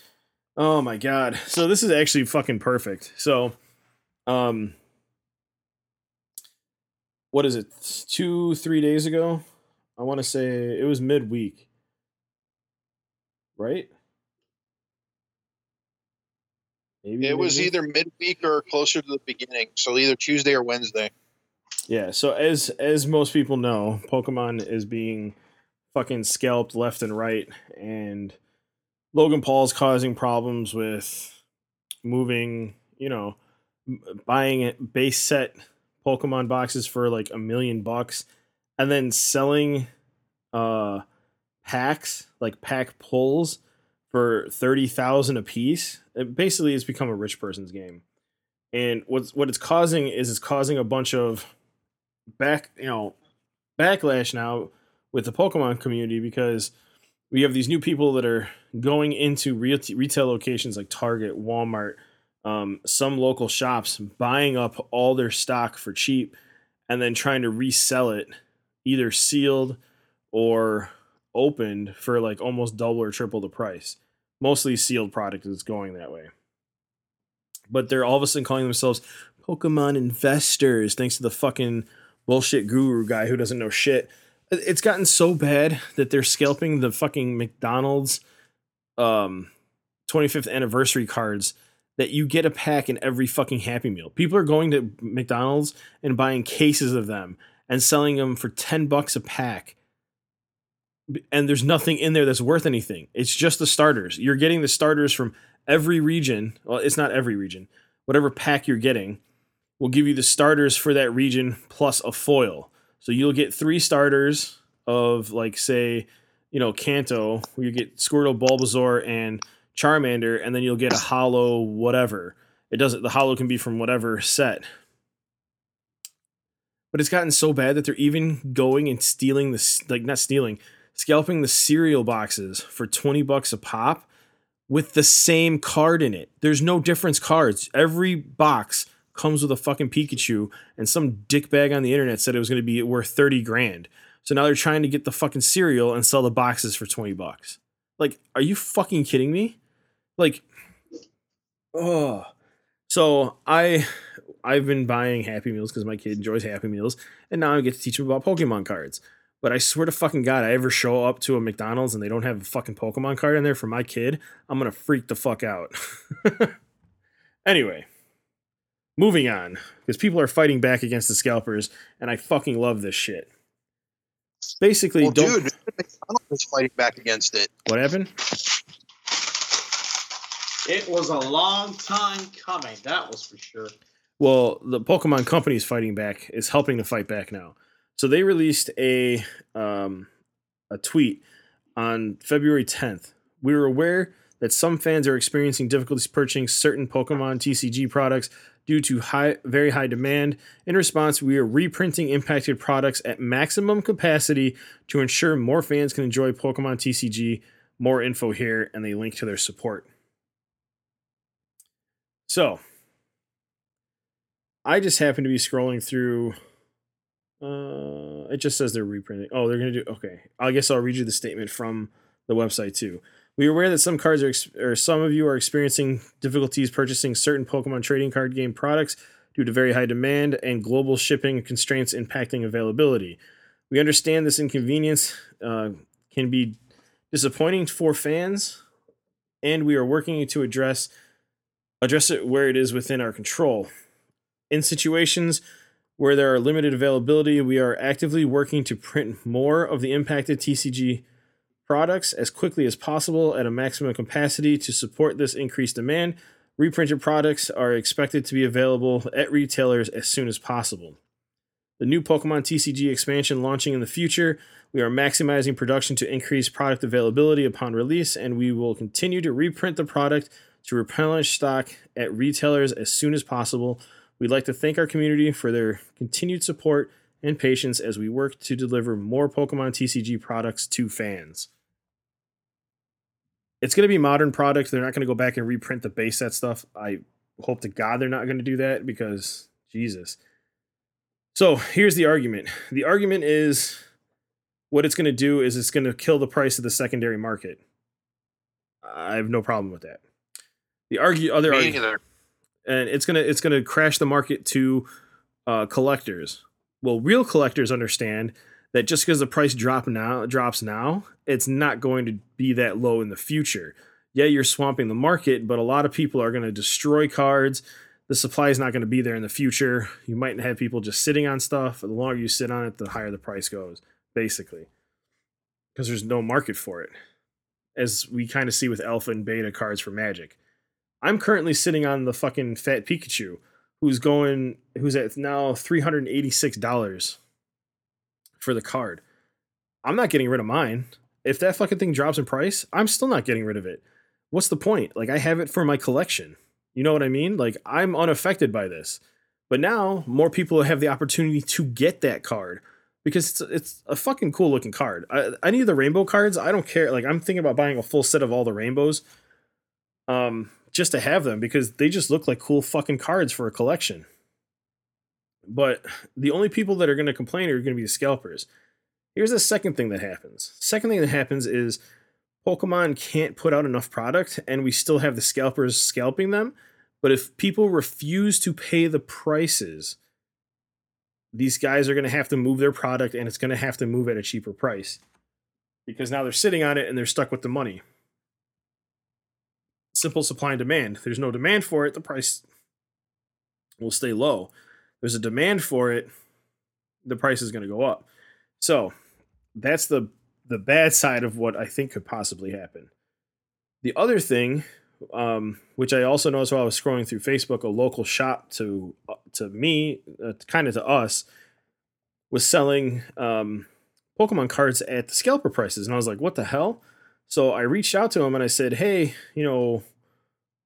oh my god! So this is actually fucking perfect. So, um, what is it? Two, three days ago? I want to say it was midweek, right? Maybe It was either midweek or closer to the beginning, so either Tuesday or Wednesday. Yeah, so as as most people know, Pokemon is being fucking scalped left and right, and Logan Paul's causing problems with moving, you know, buying base set Pokemon boxes for like a million bucks, and then selling uh packs like pack pulls for thirty thousand a piece. It basically, it's become a rich person's game, and what's what it's causing is it's causing a bunch of back you know backlash now with the Pokemon community because we have these new people that are going into retail locations like Target, Walmart, um, some local shops, buying up all their stock for cheap, and then trying to resell it, either sealed or opened for like almost double or triple the price. Mostly sealed product is going that way. But they're all of a sudden calling themselves Pokemon investors, thanks to the fucking bullshit guru guy who doesn't know shit. It's gotten so bad that they're scalping the fucking McDonald's um 25th anniversary cards that you get a pack in every fucking Happy Meal. People are going to McDonald's and buying cases of them and selling them for 10 bucks a pack. And there's nothing in there that's worth anything. It's just the starters. You're getting the starters from every region. Well, it's not every region. Whatever pack you're getting will give you the starters for that region plus a foil. So you'll get three starters of like say, you know, Kanto, where you get Squirtle, Bulbasaur, and Charmander, and then you'll get a hollow whatever. It doesn't the hollow can be from whatever set. But it's gotten so bad that they're even going and stealing this like not stealing, scalping the cereal boxes for 20 bucks a pop with the same card in it. There's no difference cards. Every box comes with a fucking Pikachu, and some dickbag on the internet said it was going to be worth 30 grand. So now they're trying to get the fucking cereal and sell the boxes for 20 bucks. Like, are you fucking kidding me? Like, oh. So I I've been buying Happy Meals because my kid enjoys Happy Meals, and now I get to teach him about Pokemon cards. But I swear to fucking God, I ever show up to a McDonald's and they don't have a fucking Pokemon card in there for my kid, I'm gonna freak the fuck out. anyway, moving on, because people are fighting back against the scalpers, and I fucking love this shit. Basically, Well, don't. dude, McDonald's is fighting back against it. What happened? It was a long time coming, that was for sure. Well, the Pokemon company is fighting back, is helping to fight back now. So they released a um, a tweet on February 10th. We were aware that some fans are experiencing difficulties purchasing certain Pokemon TCG products due to high, very high demand. In response, we are reprinting impacted products at maximum capacity to ensure more fans can enjoy Pokemon TCG. More info here, and they link to their support. So, I just happen to be scrolling through. Uh, it just says they're reprinting. Oh, they're gonna do. Okay, I guess I'll read you the statement from the website too. We are aware that some cards are, or some of you are experiencing difficulties purchasing certain Pokemon trading card game products due to very high demand and global shipping constraints impacting availability. We understand this inconvenience uh, can be disappointing for fans, and we are working to address address it where it is within our control. In situations where there are limited availability, we are actively working to print more of the impacted TCG products as quickly as possible at a maximum capacity to support this increased demand. Reprinted products are expected to be available at retailers as soon as possible. The new Pokemon TCG expansion launching in the future, we are maximizing production to increase product availability upon release, and we will continue to reprint the product to replenish stock at retailers as soon as possible. We'd like to thank our community for their continued support and patience as we work to deliver more Pokemon TCG products to fans. It's going to be modern products. They're not going to go back and reprint the base set stuff. I hope to God they're not going to do that because Jesus. So here's the argument. The argument is what it's going to do is it's going to kill the price of the secondary market. I have no problem with that. The argue other Me argument, and it's gonna it's gonna crash the market to uh, collectors. Well, real collectors understand that just because the price drop now drops now, it's not going to be that low in the future. Yeah, you're swamping the market, but a lot of people are going to destroy cards. The supply is not going to be there in the future. You might have people just sitting on stuff. The longer you sit on it, the higher the price goes, basically, because there's no market for it, as we kind of see with alpha and beta cards for Magic. I'm currently sitting on the fucking fat Pikachu, who's going, who's at now three hundred eighty six dollars for the card. I'm not getting rid of mine. If that fucking thing drops in price, I'm still not getting rid of it. What's the point? Like I have it for my collection. You know what I mean? Like I'm unaffected by this. But now more people have the opportunity to get that card because it's it's a fucking cool looking card. I, I need the rainbow cards. I don't care. Like I'm thinking about buying a full set of all the rainbows. Um, just to have them because they just look like cool fucking cards for a collection. But the only people that are going to complain are going to be the scalpers. Here's the second thing that happens. Second thing that happens is Pokemon can't put out enough product and we still have the scalpers scalping them. But if people refuse to pay the prices, these guys are going to have to move their product and it's going to have to move at a cheaper price because now they're sitting on it and they're stuck with the money simple supply and demand. There's no demand for it, the price will stay low. There's a demand for it, the price is going to go up. So that's the the bad side of what I think could possibly happen. The other thing, um, which I also noticed while I was scrolling through Facebook, a local shop to uh, to me, uh, kind of to us, was selling um, Pokemon cards at the scalper prices, and I was like, "What the hell?" So I reached out to him and I said, "Hey, you know,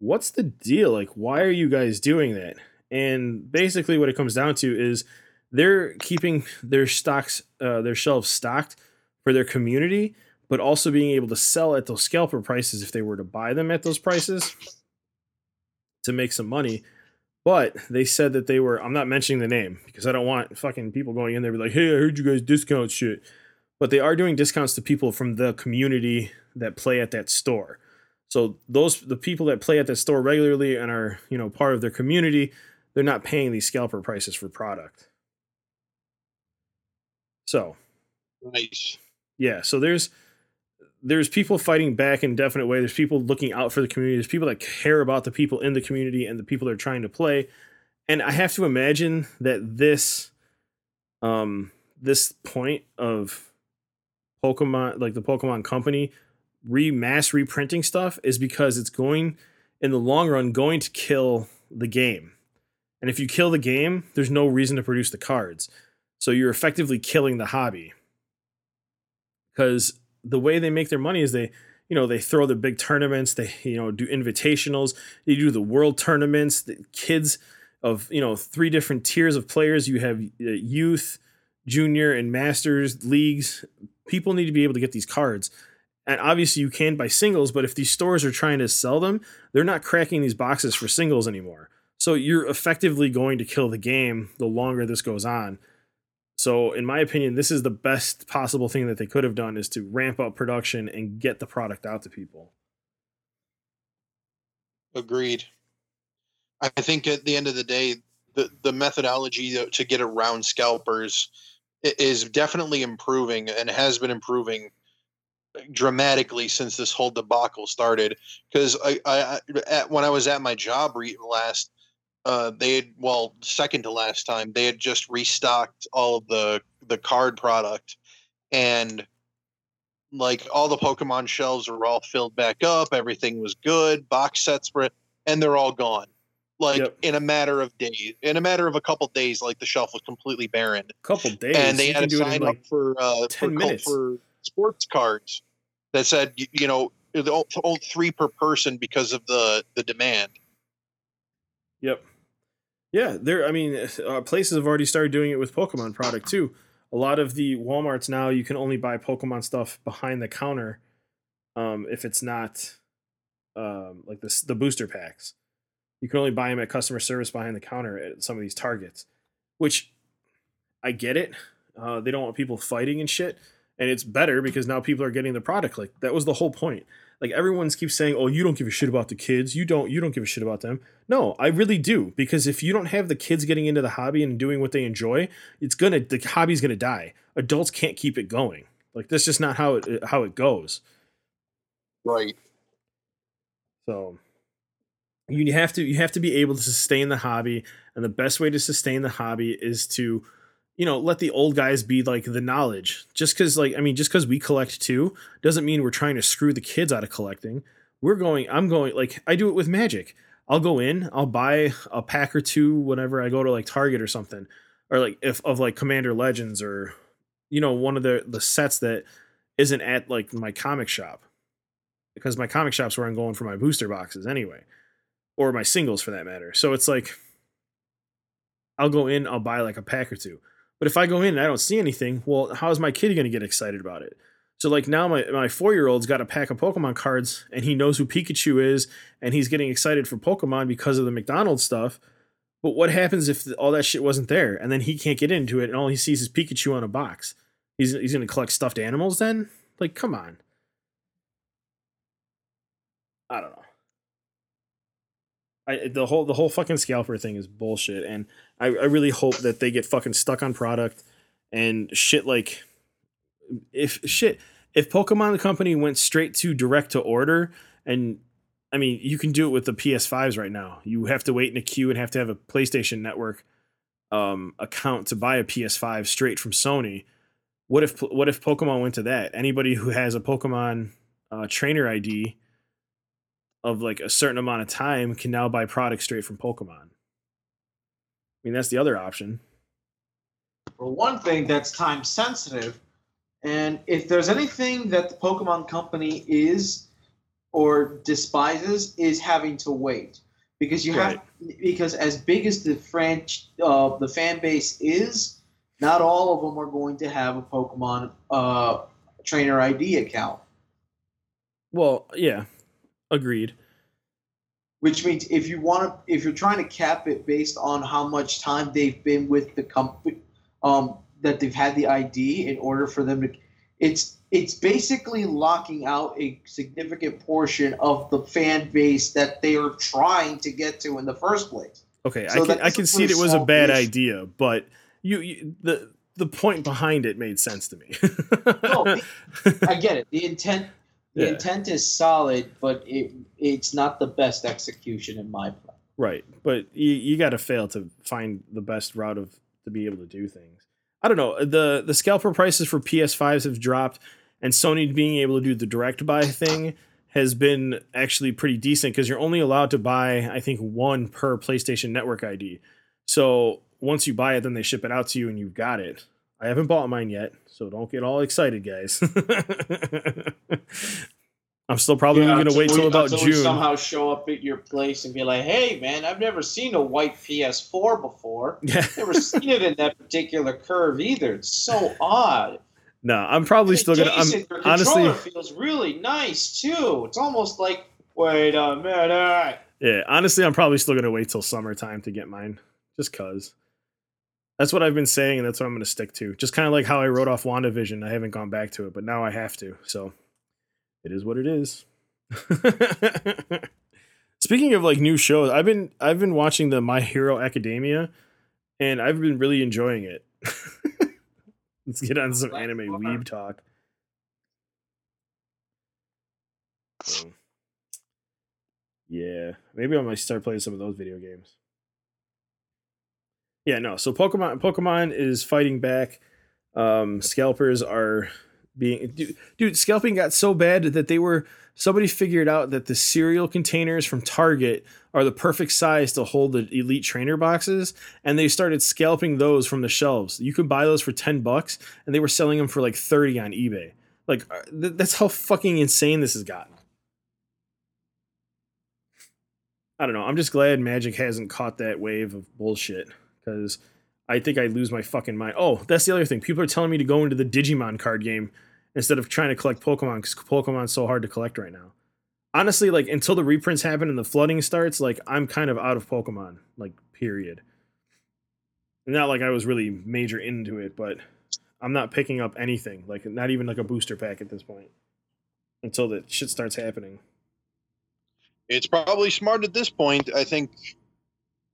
what's the deal? Like, why are you guys doing that?" And basically, what it comes down to is they're keeping their stocks, uh, their shelves stocked for their community, but also being able to sell at those scalper prices if they were to buy them at those prices to make some money. But they said that they were. I'm not mentioning the name because I don't want fucking people going in there be like, "Hey, I heard you guys discount shit." But they are doing discounts to people from the community that play at that store. So those the people that play at that store regularly and are you know part of their community, they're not paying these scalper prices for product. So Nice. yeah, so there's there's people fighting back in definite way. There's people looking out for the community. There's people that care about the people in the community and the people they're trying to play. And I have to imagine that this um this point of Pokemon like the Pokemon company remass reprinting stuff is because it's going in the long run going to kill the game. And if you kill the game, there's no reason to produce the cards. So you're effectively killing the hobby. Because the way they make their money is they, you know, they throw the big tournaments, they, you know, do invitationals, they do the world tournaments, the kids of, you know, three different tiers of players. You have uh, youth, junior, and masters leagues. People need to be able to get these cards. And obviously you can buy singles, but if these stores are trying to sell them, they're not cracking these boxes for singles anymore. So you're effectively going to kill the game the longer this goes on. So in my opinion, this is the best possible thing that they could have done is to ramp up production and get the product out to people. Agreed. I think at the end of the day, the, the methodology to- to get around scalpers is definitely improving and has been improving dramatically since this whole debacle started. Because I, I, at, when I was at my job re- last, uh, they had well second to last time they had just restocked all of the the card product, and like all the Pokemon shelves were all filled back up. Everything was good. Box sets were, and they're all gone. Like Yep. in a matter of days, in a matter of a couple days, like the shelf was completely barren couple days. and they you had to sign like up for uh, 10 for, minutes. for sports cards that said you, know the old, old three per person because of the the demand. Yep. Yeah, there. I mean, uh, places have already started doing it with Pokemon product too. A lot of the WalMarts now, you can only buy Pokemon stuff behind the counter, um, if it's not, um, like this the booster packs. You can only buy them at customer service behind the counter at some of these Targets, which I get it. Uh, they don't want people fighting and shit, and it's better because now people are getting the product. Like that was the whole point. Like everyone's keeps saying, "Oh, you don't give a shit about the kids. You don't. You don't give a shit about them." No, I really do because if you don't have the kids getting into the hobby and doing what they enjoy, it's gonna the hobby's gonna die. Adults can't keep it going. Like that's just not how it how it goes. Right. So you have to you have to be able to sustain the hobby, and the best way to sustain the hobby is to, you know, let the old guys be like the knowledge. Just because, like, I mean, just because we collect too doesn't mean we're trying to screw the kids out of collecting. We're going. I'm going. Like I do it with Magic. I'll go in. I'll buy a pack or two whenever I go to like Target or something, or like if of like Commander Legends or, you know, one of the the sets that isn't at like my comic shop because my comic shop's where I'm going for my booster boxes anyway, or my singles for that matter. So it's like I'll go in, I'll buy like a pack or two. But if I go in and I don't see anything, well, how is my kid going to get excited about it? So like now my my four year old's got a pack of Pokemon cards and he knows who Pikachu is and he's getting excited for Pokemon because of the McDonald's stuff. But what happens if all that shit wasn't there and then he can't get into it and all he sees is Pikachu on a box? He's he's going to collect stuffed animals then? Like come on. I don't know. I the whole the whole fucking scalper thing is bullshit, and I, I really hope that they get fucking stuck on product and shit like if shit if Pokemon Company went straight to direct to order and I mean you can do it with the PS5s right now. You have to wait in a queue and have to have a PlayStation Network um, account to buy a PS5 straight from Sony. What if what if Pokemon went to that? Anybody who has a Pokemon uh, trainer ID of like a certain amount of time can now buy products straight from Pokemon. I mean, that's the other option. For one thing, that's time sensitive. And if there's anything that the Pokemon Company is or despises, is having to wait. Because you have because as big as the French uh, the fan base is, not all of them are going to have a Pokemon uh, trainer ID account. Well, yeah, agreed. Which means if you want to, if you're trying to cap it based on how much time they've been with the company, um, that they've had the ID in order for them to, it's it's basically locking out a significant portion of the fan base that they are trying to get to in the first place. Okay, So I can I can see it was a bad issue. idea, but you, you the the point behind it made sense to me. No, I get it. The intent, the Yeah. intent is solid, but it it's not the best execution in my plan. Right, but you, you got to fail to find the best route of to be able to do things. I don't know. The the scalper prices for PS5s have dropped, and Sony being able to do the direct buy thing has been actually pretty decent because you're only allowed to buy I think one per PlayStation Network ID. So once you buy it, then they ship it out to you and you've got it. I haven't bought mine yet, so don't get all excited, guys. I'm still probably Yeah, going to wait till about June. somehow show up at your place and be like, "Hey, man, I've never seen a white PS4 before. Yeah. Never seen it in that particular curve either. It's so odd." No, I'm probably Hey, still gonna. I'm your honestly, feels really nice too. It's almost like, wait a minute. yeah, honestly, I'm probably still gonna wait till summertime to get mine, just cause. That's what I've been saying, and that's what I'm gonna stick to. Just kind of like how I wrote off WandaVision. I haven't gone back to it, but now I have to. So, it is what it is. Speaking of like new shows, I've been I've been watching the My Hero Academia, and I've been really enjoying it. Let's get on some anime weeb talk. So, yeah, maybe I might start playing some of those video games. Yeah, no. So Pokemon Pokemon is fighting back. Um, scalpers are being dude, dude. Scalping got so bad that they were somebody figured out that the cereal containers from Target are the perfect size to hold the elite trainer boxes, and they started scalping those from the shelves. You could buy those for ten bucks, and they were selling them for like thirty on eBay. Like uh, th- that's how fucking insane this has gotten. I don't know. I'm just glad Magic hasn't caught that wave of bullshit because I think I'd lose my fucking mind. Oh, that's the other thing. People are telling me to go into the Digimon card game instead of trying to collect Pokemon because Pokemon's so hard to collect right now. Honestly, like until the reprints happen and the flooding starts, like I'm kind of out of Pokemon. Like period. Not like I was really major into it, but I'm not picking up anything. Like not even like a booster pack at this point. Until the shit starts happening. It's probably smart at this point. I think,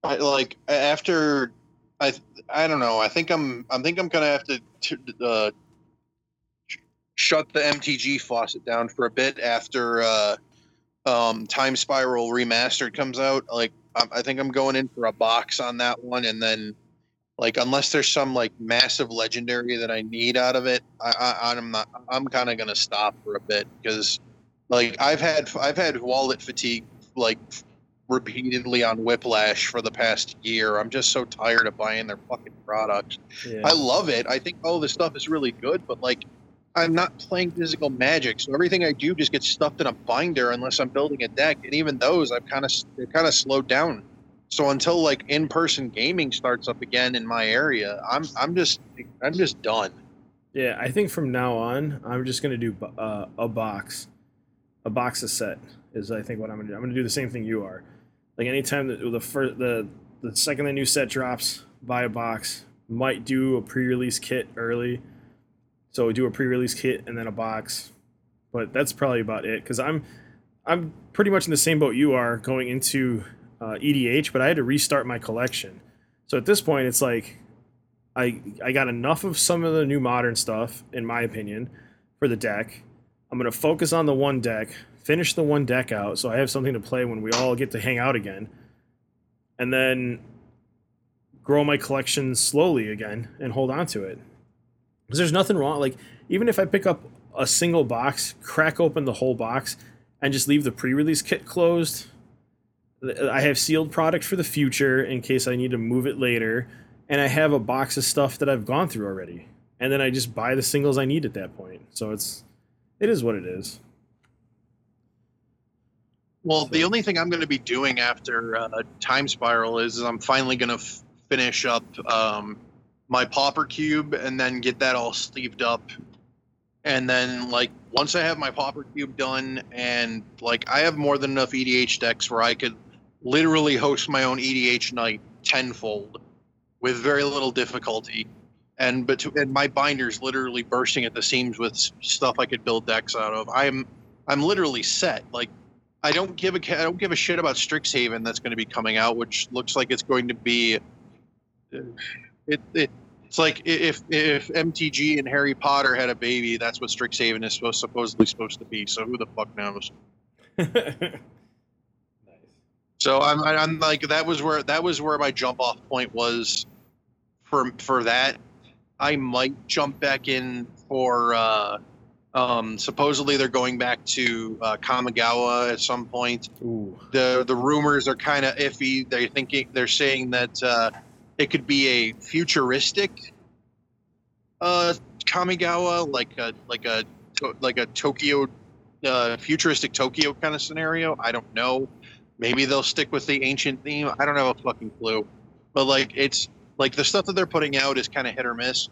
I, like after, I I don't know. I think I'm I think I'm gonna have to t- uh, sh- shut the MTG faucet down for a bit after uh, um, Time Spiral Remastered comes out. Like I, I think I'm going in for a box on that one, and then like unless there's some like massive legendary that I need out of it, I, I I'm not. I'm kind of gonna stop for a bit because like I've had I've had wallet fatigue like repeatedly on Whiplash for the past year. I'm just so tired of buying their fucking products. Yeah. I love it. I think oh this stuff is really good, but like I'm not playing physical magic, so everything I do just gets stuffed in a binder unless I'm building a deck, and even those I've kind of they're kind of slowed down. So until like in-person gaming starts up again in my area, I'm I'm just I'm just done. Yeah, I think from now on, I'm just gonna do uh, a box, a box of set is I think what I'm gonna do. I'm gonna do the same thing you are. Like anytime that the first the the second the new set drops, buy a box. Might do a pre-release kit early, so do a pre-release kit and then a box. But that's probably about it because I'm I'm pretty much in the same boat you are going into uh, EDH, but I had to restart my collection. So at this point, it's like I I got enough of some of the new modern stuff, in my opinion, for the deck. I'm gonna focus on the one deck, finish the one deck out, so I have something to play when we all get to hang out again, and then grow my collection slowly again and hold on to it. Because there's nothing wrong. Like even if I pick up a single box, crack open the whole box, and just leave the pre-release kit closed. I have sealed product for the future in case I need to move it later and I have a box of stuff that I've gone through already. And then I just buy the singles I need at that point. So it's it is what it is. Well, the only thing I'm going to be doing after uh, Time Spiral is I'm finally going to f- finish up um, my Pauper Cube and then get that all sleeved up. And then, like, once I have my Pauper Cube done, and like, I have more than enough EDH decks where I could literally host my own EDH night tenfold with very little difficulty. And but and my binder's literally bursting at the seams with stuff I could build decks out of. I'm I'm literally set. Like I don't give a I don't give a shit about Strixhaven that's going to be coming out, which looks like it's going to be. It, it it's like if if MTG and Harry Potter had a baby, that's what Strixhaven is supposed supposedly supposed to be. So who the fuck knows? nice. So I'm I'm like that was where that was where my jump off point was for for that. I might jump back in for uh, um, supposedly they're going back to uh, Kamigawa at some point. Ooh. the the rumors are kind of iffy. They're thinking they're saying that uh, it could be a futuristic uh, Kamigawa, like a like a like a Tokyo uh, futuristic Tokyo kind of scenario. I don't know. Maybe they'll stick with the ancient theme. I don't have a fucking clue. But like it's like the stuff that they're putting out is kind of hit or miss.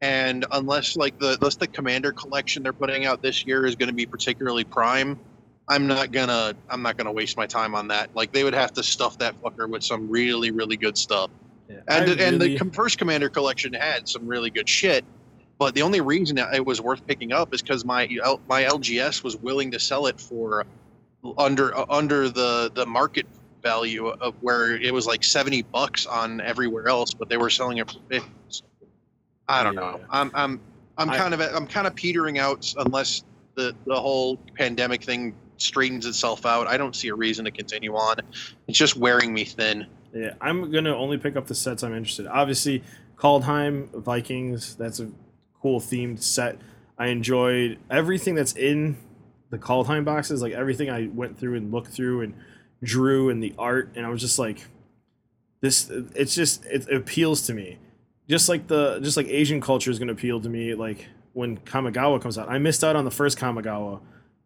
And unless like the unless the commander collection they're putting out this year is going to be particularly prime, I'm not gonna I'm not gonna waste my time on that. Like they would have to stuff that fucker with some really really good stuff. Yeah, And I and the first commander collection had some really good shit. But the only reason it was worth picking up is because my my LGS was willing to sell it for under uh, under the the market value of where it was like 70 bucks on everywhere else, but they were selling it for 50. I don't know. Yeah. I'm I'm I'm I- kind of I'm kind of petering out unless the the whole pandemic thing straightens itself out. I don't see a reason to continue on. It's just wearing me thin. Yeah, I'm gonna only pick up the sets I'm interested. In. Obviously, Kaldheim Vikings. That's a cool themed set. I enjoyed everything that's in the Kaldheim boxes. Like everything I went through and looked through and drew and the art, and I was just like, this. It's just it appeals to me. Just like the just like Asian culture is gonna appeal to me. Like when Kamigawa comes out, I missed out on the first Kamigawa.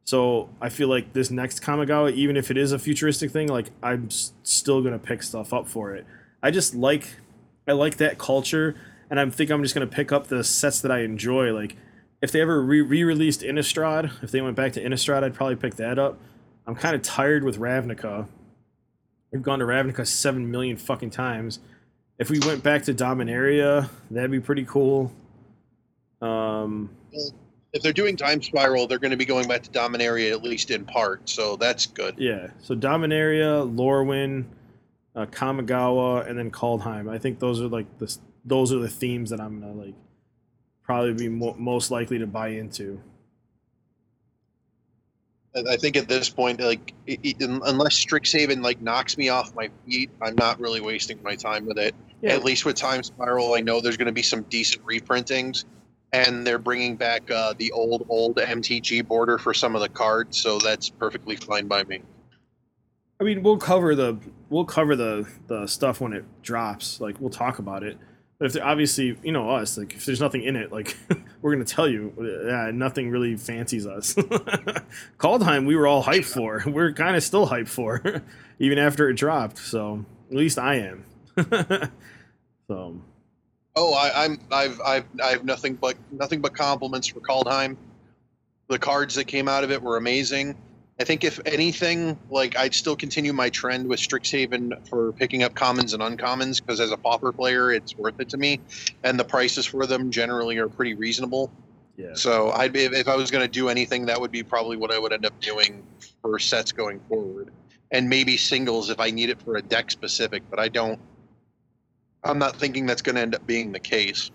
So I feel like this next Kamigawa, even if it is a futuristic thing, like I'm s- still gonna pick stuff up for it. I just like, I like that culture, and I think I'm just gonna pick up the sets that I enjoy. Like, if they ever re released Innistrad, if they went back to Innistrad, I'd probably pick that up. I'm kind of tired with Ravnica. We've gone to Ravnica seven million fucking times. If we went back to Dominaria, that'd be pretty cool. Um, If they're doing Time Spiral, they're going to be going back to Dominaria at least in part, so that's good. Yeah. So Dominaria, Lorwyn, uh, Kamigawa, and then Kaldheim. I think those are like the those are the themes that I'm gonna like probably be mo- most likely to buy into. I I think at this point, like, i i unless Strixhaven like knocks me off my feet, I'm not really wasting my time with it. Yeah. At least with Time Spiral, I know there's going to be some decent reprintings, and they're bringing back uh, the old old MTG border for some of the cards, so that's perfectly fine by me. I mean, we'll cover the we'll cover the the stuff when it drops. Like we'll talk about it. But if obviously, you know us, like if there's nothing in it, like we're gonna tell you, yeah, nothing really fancies us. Kaldheim, we were all hyped for. We're kind of still hyped for, even after it dropped. So at least I am. So Oh, I, I'm I've I've I have nothing but nothing but compliments for Kaldheim. The cards that came out of it were amazing. I think if anything, like I'd still continue my trend with Strixhaven for picking up commons and uncommons because as a pauper player, it's worth it to me, and the prices for them generally are pretty reasonable. yeah, So I'd be if, if I was going to do anything, that would be probably what I would end up doing for sets going forward, and maybe singles if I need it for a deck specific. But I don't. I'm not thinking that's going to end up being the case.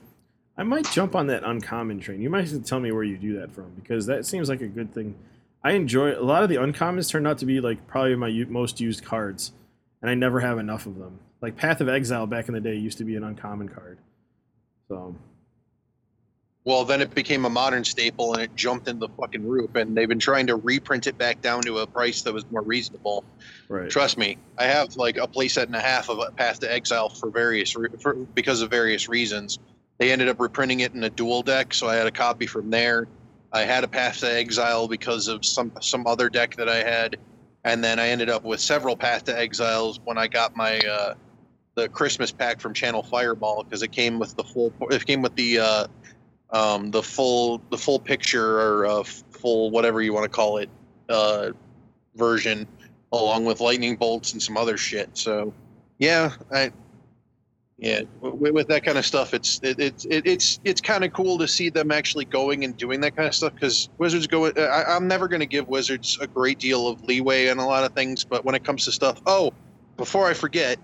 I might jump on that uncommon train. You might have to tell me where you do that from because that seems like a good thing. I enjoy a lot of the uncommons turned out to be like probably my most used cards, and I never have enough of them. Like Path to Exile back in the day used to be an uncommon card. So Well, then it became a modern staple and it jumped in the fucking roof. And they've been trying to reprint it back down to a price that was more reasonable. right, Trust me, I have like a playset and a half of a Path to Exile for various re- for, because of various reasons. They ended up reprinting it in a dual deck, so I had a copy from there. I had a Path to Exile because of some some other deck that I had, and then I ended up with several Path to Exiles when I got my uh, the Christmas pack from Channel Fireball because it came with the full it came with the uh, um, the full the full picture or uh, full whatever you want to call it uh, version along with lightning bolts and some other shit. So, yeah, I, yeah, with, with that kind of stuff, it's it, it's it, it's it's kind of cool to see them actually going and doing that kind of stuff because Wizards go. I, I'm never going to give Wizards a great deal of leeway on a lot of things, but when it comes to stuff, oh, before I forget,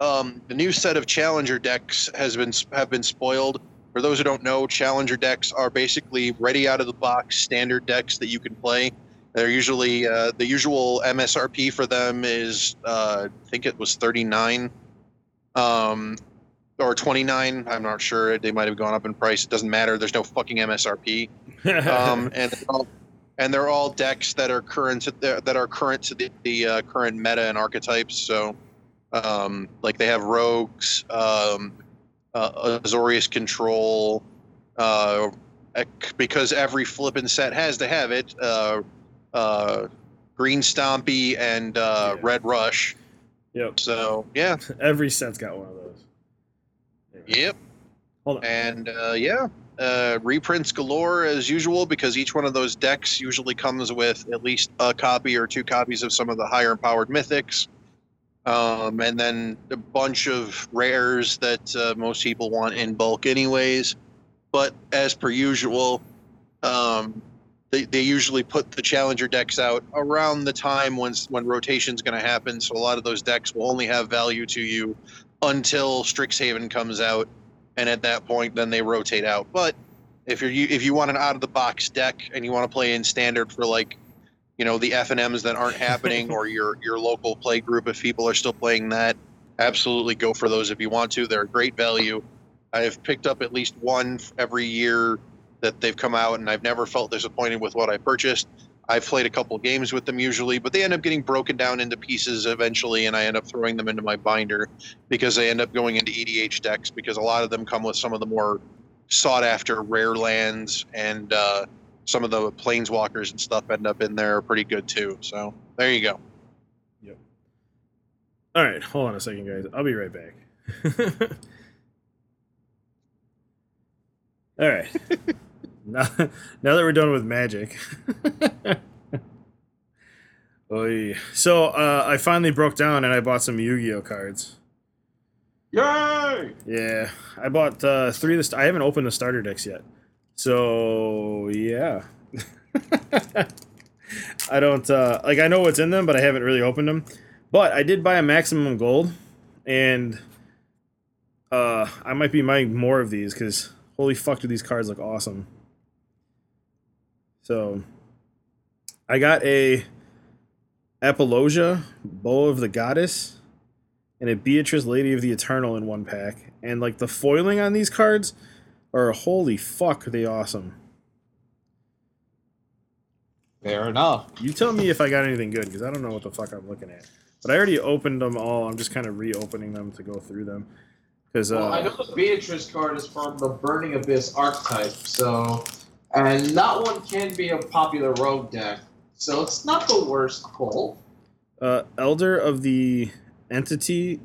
um, the new set of Challenger decks has been have been spoiled. For those who don't know, Challenger decks are basically ready out of the box standard decks that you can play. They're usually uh, the usual MSRP for them is uh, I think it was 39 um, or 29. I'm not sure. They might have gone up in price. It doesn't matter. There's no fucking MSRP. Um, and they're all, and they're all decks that are current to, that are current to the, the uh, current meta and archetypes. So um, like they have rogues, um, uh, Azorius control. Uh, because every flippin' set has to have it. Uh, uh, Green Stompy and uh, Yeah. Red Rush. yep. So yeah, Every set's got one of those. yep, Hold on. and uh, yeah, uh, reprints galore as usual because each one of those decks usually comes with at least a copy or two copies of some of the higher powered mythics. Um, and then a bunch of rares that uh, most people want in bulk, anyways. But as per usual, um, they, they usually put the challenger decks out around the time when when rotation's going to happen. So a lot of those decks will only have value to you until Strixhaven comes out, and at that point, then they rotate out. But if you're if you want an out of the box deck and you want to play in standard for like you know the F and M's that aren't happening, or your your local play group if people are still playing that. Absolutely go for those if you want to. They're a great value. I've picked up at least one every year that they've come out, and I've never felt disappointed with what I purchased. I've played a couple games with them usually, but they end up getting broken down into pieces eventually, and I end up throwing them into my binder because they end up going into EDH decks because a lot of them come with some of the more sought after rare lands and uh, some of the planeswalkers and stuff end up in there are pretty good too. So there you go. Yep. All right, hold on a second, guys. I'll be right back. All right. now, now that we're done with magic. Oy. So uh, I finally broke down and I bought some Yu-Gi-Oh cards. Yay! Yeah, I bought uh, three of the. St- I haven't opened the starter decks yet, so yeah. I don't uh, like. I know what's in them, but I haven't really opened them. But I did buy a maximum gold, and uh, I might be buying more of these because holy fuck, do these cards look awesome! So I got a Apollousa, Bow of the Goddess and a Beatrice Lady of the Eternal in one pack. And like the foiling on these cards are holy fuck, are they awesome. Fair enough. You tell me if I got anything good because I don't know what the fuck I'm looking at. But I already opened them all. I'm just kind of reopening them to go through them. Because uh, Well, I know the Beatrice card is from the Burning Abyss archetype, so and that one can be a popular rogue deck, so it's not the worst pull. uh, Elder of the Entity,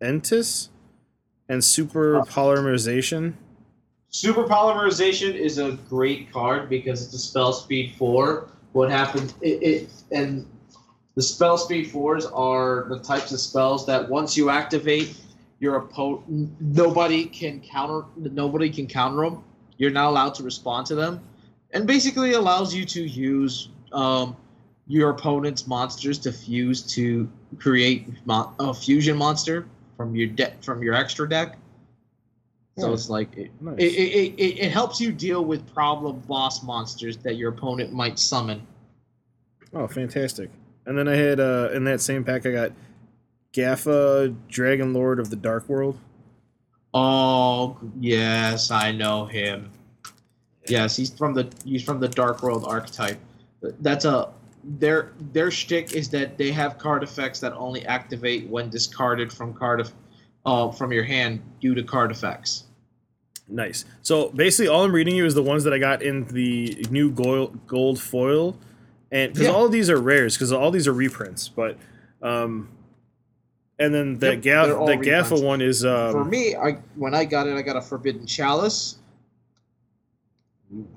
Entis, and Super Polymerization. Super Polymerization is a great card because it's a spell speed four. What happens? It, it and the spell speed fours are the types of spells that once you activate, your opponent nobody can counter. Nobody can counter them. You're not allowed to respond to them, and basically allows you to use um, your opponent's monsters to fuse to create a fusion monster from your deck from your extra deck. So Hmm. it's like it, Nice. it, it, it, it helps you deal with problem boss monsters that your opponent might summon. Oh, fantastic. And then I had uh in that same pack I got Grapha, Dragon Lord of the Dark World. Oh yes, I know him. Yes, he's from the he's from the Dark World archetype. That's a their their shtick is that they have card effects that only activate when discarded from card of, uh, from your hand due to card effects. Nice. So basically all I'm reading you is the ones that I got in the new gold gold foil. And because Yeah. all of these are rares, because all these are reprints, but um and then the Yep, Gaff the Grapha one is um For me, I when I got it, I got a Forbidden Chalice,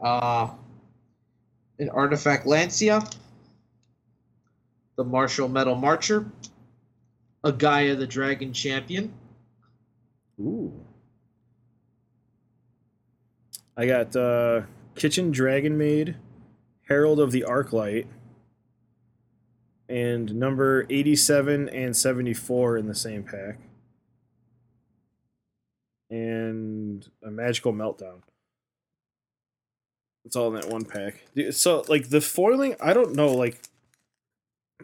uh, an Artifact Lancea, the Martial Metal Marcher, a Gaia the Dragon Champion. Ooh. I got uh, Kitchen Dragon Maid, Herald of the Arclight, and number 87 and 74 in the same pack. And a Magical Meltdown. It's all in that one pack. So, like, the foiling, I don't know, like,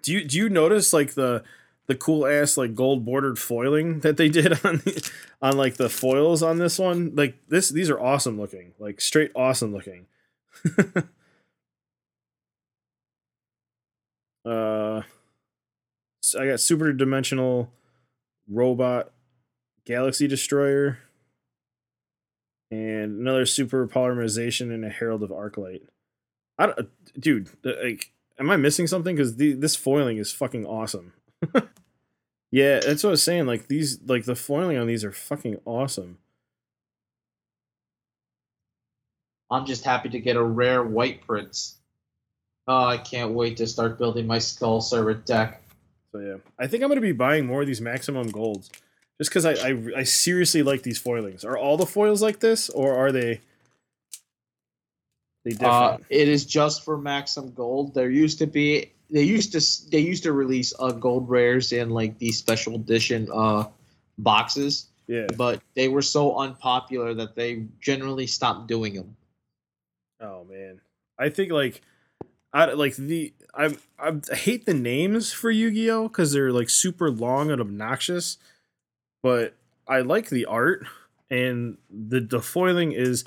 do you do you notice like the the cool ass like gold bordered foiling that they did on the, on like the foils on this one. Like this these are awesome looking. Like straight awesome looking. Uh so i got super dimensional robot galaxy destroyer and another super polymerization and a herald of arclight i don't dude like am i missing something? Because this foiling is fucking awesome yeah, that's what I was saying. Like these, like the foiling on these are fucking awesome. I'm just happy to get a rare Wightprince. Oh, I can't wait to start building my Skull Servant deck. So yeah, I think I'm gonna be buying more of these maximum golds, just because I, I I seriously like these foilings. Are all the foils like this, or are they? They different. Uh, it is just for Maxim Gold. There used to be they used to they used to release uh, gold rares in like these special edition uh boxes, yeah. but they were so unpopular that they generally stopped doing them. Oh man, I think like, I like the I I hate the names for Yu-Gi-Oh because they're like super long and obnoxious, but I like the art and the the foiling is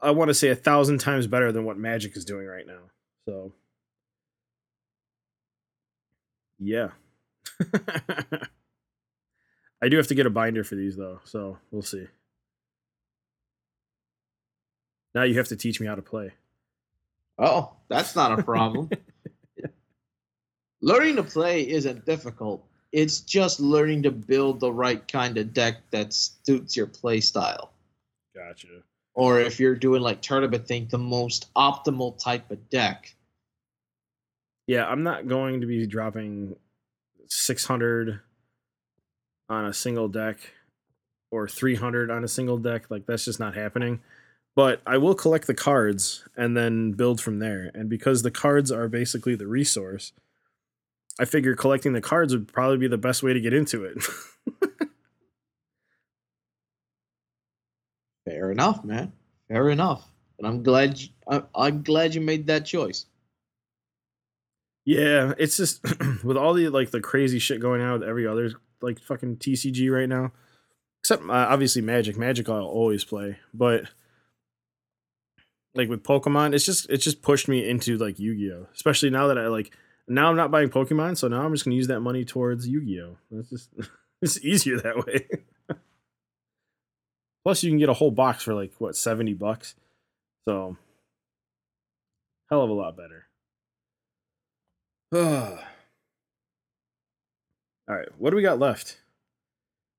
I want to say a thousand times better than what Magic is doing right now. So yeah. I do have to get a binder for these though, so we'll see. Now you have to teach me how to play. Oh, that's not a problem. learning to play isn't difficult. It's just learning to build the right kind of deck that suits your play style. Gotcha. Or if you're doing like tournament thing, the most optimal type of deck. Yeah, I'm not going to be dropping 600 on a single deck or 300 on a single deck. Like that's just not happening. But I will collect the cards and then build from there. And because the cards are basically the resource, I figure collecting the cards would probably be the best way to get into it. Fair enough, man. Fair enough. And I'm glad you, I, I'm glad you made that choice. yeah, it's just with all the like the crazy shit going on with every other like fucking TCG right now. Except uh, obviously Magic. Magic I'll always play, but like with Pokemon, it's just it's just pushed me into like Yu-Gi-Oh. Especially now that I like now I'm not buying Pokemon, so now I'm just gonna use that money towards Yu-Gi-Oh. That's just it's easier that way. Plus, you can get a whole box for like what seventy bucks, so hell of a lot better. All right, what do we got left?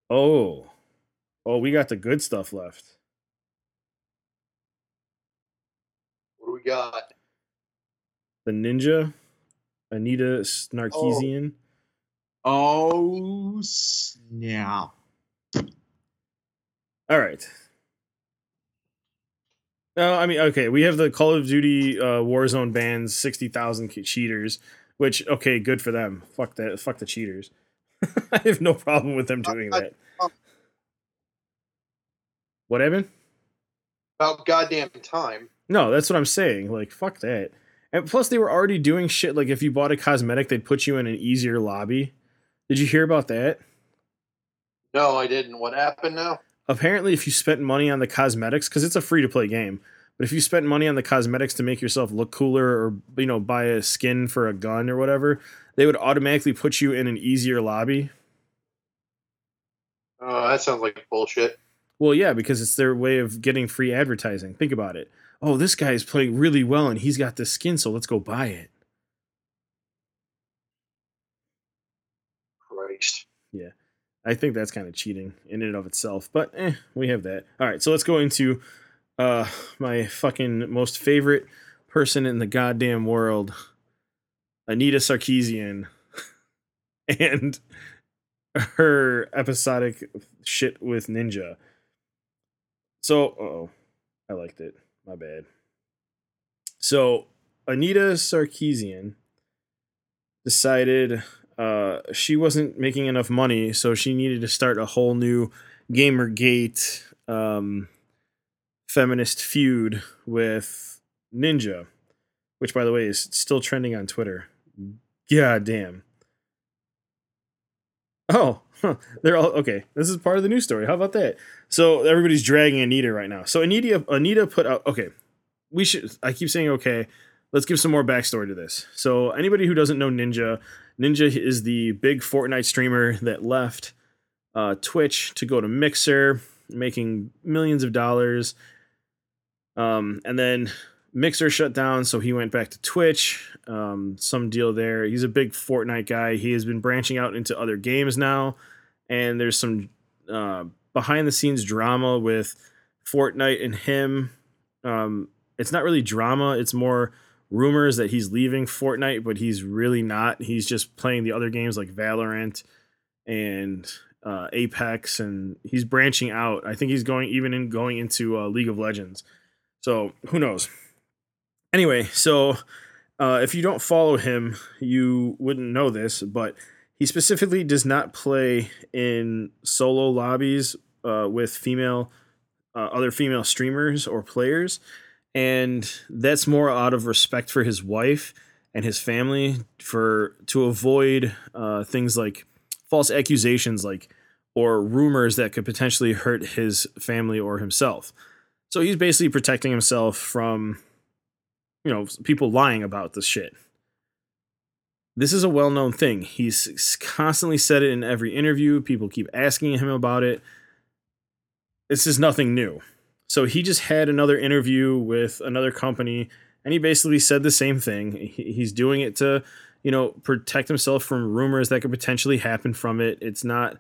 Oh, oh, we got the good stuff left. What do we got? The Ninja, Anita Snarkeesian. Oh, oh snap! All right. No, I mean, okay, we have the Call of Duty uh, Warzone bans sixty thousand cheaters, which okay, good for them. Fuck that. Fuck the cheaters. I have no problem with them doing I- that. What, Evan? About goddamn time. No, that's what I'm saying. Like, fuck that. And plus, they were already doing shit. Like, if you bought a cosmetic, they'd put you in an easier lobby. Did you hear about that? No, I didn't. What happened now? Apparently if you spent money on the cosmetics because it's a free to play game but if you spent money on the cosmetics to make yourself look cooler or you know buy a skin for a gun or whatever they would automatically put you in an easier lobby Oh, that sounds like bullshit. well yeah because it's their way of getting free advertising think about it oh this guy is playing really well and he's got this skin so let's go buy it Christ. I think that's kind of cheating in and of itself but eh, we have that. All right so let's go into uh my fucking most favorite person in the goddamn world anita sarkeesian. And her episodic shit with ninja. So oh i liked it. My bad. So anita sarkeesian decided uh, she wasn't making enough money, so she needed to start a whole new Gamergate um, feminist feud with Ninja, which, by the way, is still trending on Twitter. God damn. Oh, huh, they're all okay. This is part of the news story. How about that? So everybody's dragging Anita right now. So Anita, Anita put out. Okay, we should. I keep saying okay. Let's give some more backstory to this. So anybody who doesn't know Ninja, Ninja is the big Fortnite streamer that left uh, Twitch to go to Mixer, making millions of dollars. Um, and then Mixer shut down, so he went back to Twitch. Um, some deal there. He's a big Fortnite guy. He has been branching out into other games now, and there's some uh, behind the scenes drama with Fortnite and him. Um, it's not really drama. It's more rumors that he's leaving Fortnite, but he's really not. He's just playing the other games like Valorant and uh, Apex, and he's branching out. I think he's going even in going into uh, League of Legends. So who knows? Anyway, so uh, if you don't follow him, you wouldn't know this, but he specifically does not play in solo lobbies uh, with female, uh, other female streamers or players and that's more out of respect for his wife and his family for to avoid uh, things like false accusations, like or rumors that could potentially hurt his family or himself. So he's basically protecting himself from, you know, people lying about this shit. This is a well known thing. He's constantly said it in every interview. People keep asking him about it. This is nothing new. So he just had another interview with another company and he basically said the same thing. He's doing it to, you know, protect himself from rumors that could potentially happen from it. It's not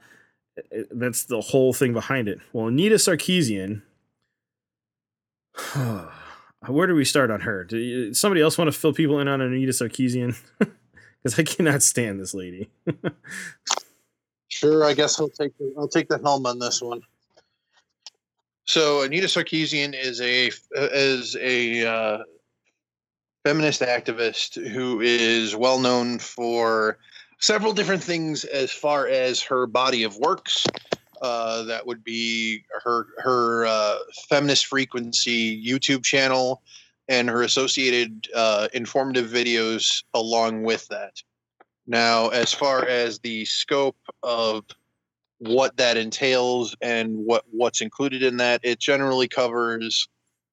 that's the whole thing behind it. Well, Anita Sarkeesian, where do we start on her? Do somebody else want to fill people in on Anita Sarkeesian? Because I cannot stand this lady. sure, I guess I'll take I'll take the helm on this one. So Anita Sarkeesian is a is a uh, feminist activist who is well known for several different things as far as her body of works. Uh, that would be her her uh, feminist frequency YouTube channel and her associated uh, informative videos along with that. Now, as far as the scope of what that entails and what what's included in that, it generally covers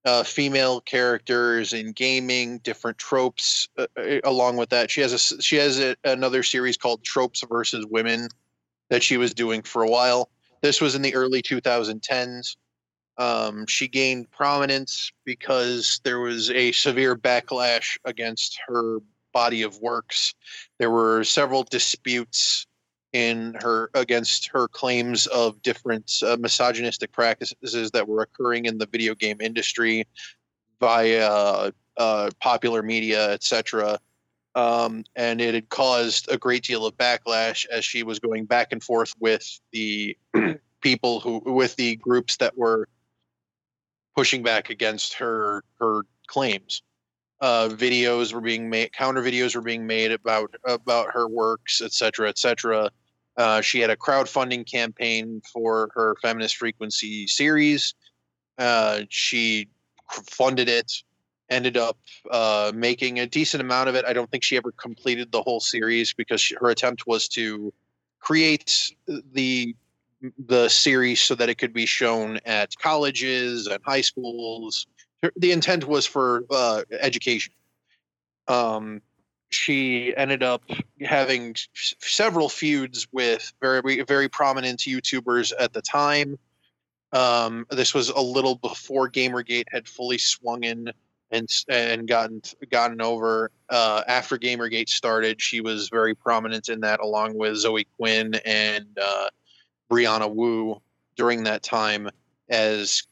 uh, female characters in gaming, different tropes. Uh, uh, along with that, she has a she has a, another series called Tropes versus Women that she was doing for a while. This was in the early 2010s. Um, she gained prominence because there was a severe backlash against her body of works. There were several disputes in her against her claims of different uh, misogynistic practices that were occurring in the video game industry via uh, popular media, etc. Um, and it had caused a great deal of backlash as she was going back and forth with the people who, with the groups that were pushing back against her her claims. Uh, videos were being made, counter videos were being made about about her works, etc., etc. Uh, she had a crowdfunding campaign for her feminist frequency series. Uh, she funded it, ended up uh, making a decent amount of it. I don't think she ever completed the whole series because she, her attempt was to create the the series so that it could be shown at colleges and high schools. The intent was for uh, education. Um, she ended up having several feuds with very very prominent YouTubers at the time. Um, this was a little before GamerGate had fully swung in and and gotten gotten over. Uh, after GamerGate started, she was very prominent in that, along with Zoe Quinn and uh, Brianna Wu during that time as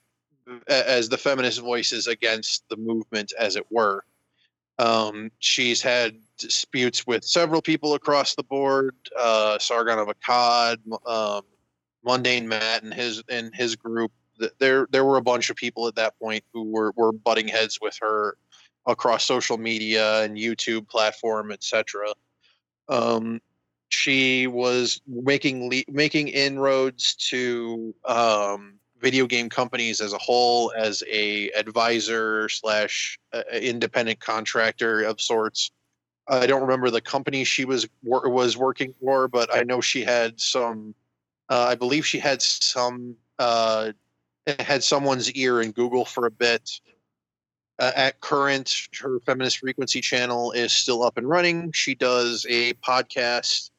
as the feminist voices against the movement, as it were. Um, she's had disputes with several people across the board. Uh, Sargon of Akkad, um, Mundane Matt, and his and his group. There, there were a bunch of people at that point who were were butting heads with her across social media and YouTube platform, etc. Um, she was making le- making inroads to um, video game companies as a whole as a advisor slash uh, independent contractor of sorts. I don't remember the company she was was working for, but I know she had some. Uh, I believe she had some uh, had someone's ear in Google for a bit. Uh, at current, her feminist frequency channel is still up and running. She does a podcast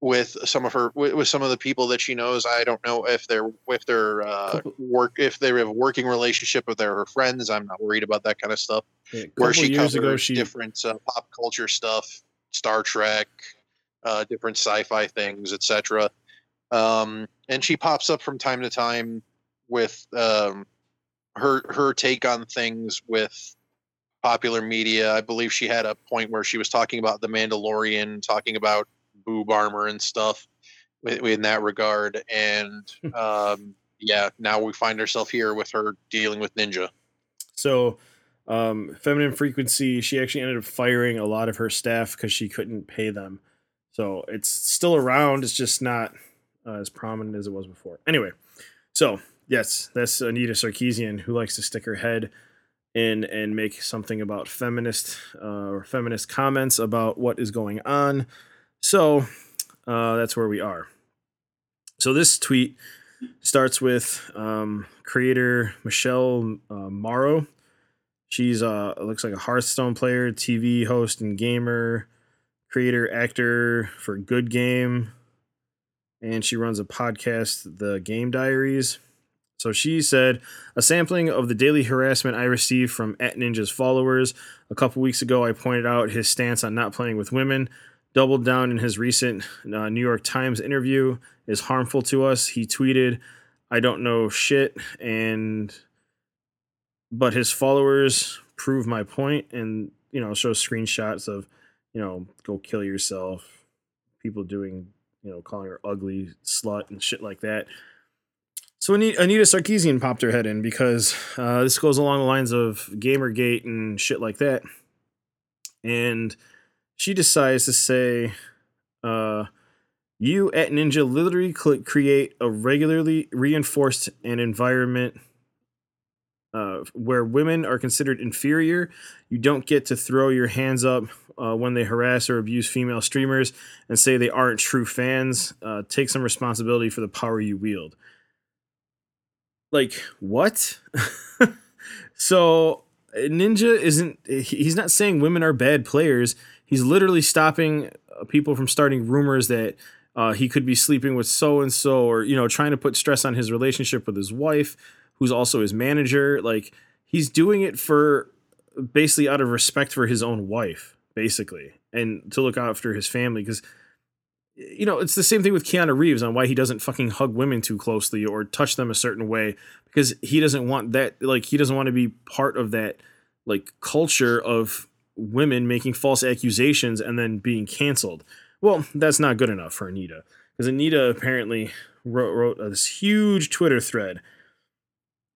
with some of her with, with, some of the people that she knows. I don't know if they're if they're uh, work if they have a working relationship with their her friends. I'm not worried about that kind of stuff. Yeah, Where she years ago, she different uh, pop culture stuff, Star Trek, uh, different sci-fi things, etc. Um, and she pops up from time to time with um, her her take on things with popular media. I believe she had a point where she was talking about the Mandalorian, talking about boob armor and stuff in that regard. And um, yeah, now we find ourselves here with her dealing with Ninja. So, um, feminine frequency, she actually ended up firing a lot of her staff because she couldn't pay them. So it's still around. It's just not uh, as prominent as it was before. Anyway, so yes, that's Anita Sarkeesian who likes to stick her head in and make something about feminist uh, or feminist comments about what is going on. So uh, that's where we are. So this tweet starts with um, creator Michelle uh, Morrow. She's uh looks like a Hearthstone player, TV host, and gamer, creator, actor for Good Game, and she runs a podcast, The Game Diaries. So she said, a sampling of the daily harassment I received from at Ninja's followers. A couple weeks ago, I pointed out his stance on not playing with women. Doubled down in his recent uh, New York Times interview is harmful to us. He tweeted, "I don't know shit," and but his followers prove my point, and you know show screenshots of, you know, go kill yourself. People doing, you know, calling her ugly slut and shit like that. So Anita, Sarkeesian popped her head in because uh, this goes along the lines of Gamergate and shit like that. And she decides to say, uh, you at Ninja literally create a regularly reinforced an environment uh, where women are considered inferior. You don't get to throw your hands up uh, when they harass or abuse female streamers and say they aren't true fans. Uh, take some responsibility for the power you wield like what so ninja isn't he's not saying women are bad players he's literally stopping uh, people from starting rumors that uh, he could be sleeping with so and so or you know trying to put stress on his relationship with his wife who's also his manager like he's doing it for basically out of respect for his own wife basically and to look after his family because you know, it's the same thing with Keanu Reeves on why he doesn't fucking hug women too closely or touch them a certain way because he doesn't want that like he doesn't want to be part of that like culture of women making false accusations and then being canceled. Well, that's not good enough for Anita because Anita apparently wrote, wrote this huge Twitter thread.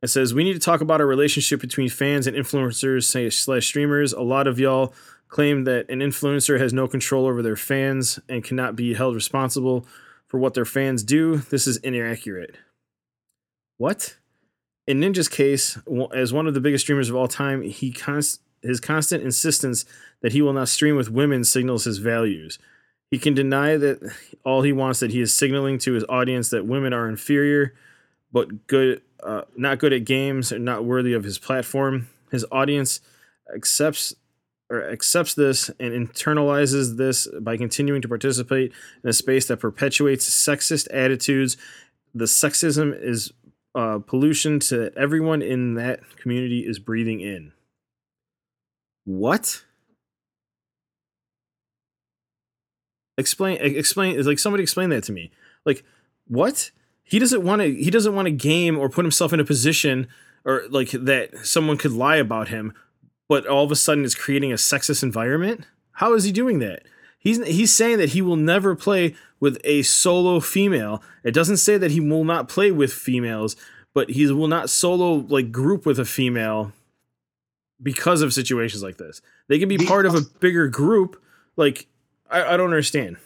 It says we need to talk about our relationship between fans and influencers slash streamers. A lot of y'all claim that an influencer has no control over their fans and cannot be held responsible for what their fans do. This is inaccurate. What? In Ninja's case, as one of the biggest streamers of all time, he const- his constant insistence that he will not stream with women signals his values. He can deny that all he wants that he is signaling to his audience that women are inferior, but good, uh, not good at games and not worthy of his platform. His audience accepts or accepts this and internalizes this by continuing to participate in a space that perpetuates sexist attitudes. The sexism is uh, pollution to everyone in that community is breathing in. What? Explain. Explain. Like somebody explain that to me. Like what? He doesn't want to. He doesn't want to game or put himself in a position or like that someone could lie about him but all of a sudden is creating a sexist environment? How is he doing that? He's he's saying that he will never play with a solo female. It doesn't say that he will not play with females, but he will not solo like group with a female because of situations like this. They can be part of a bigger group. Like I, I don't understand.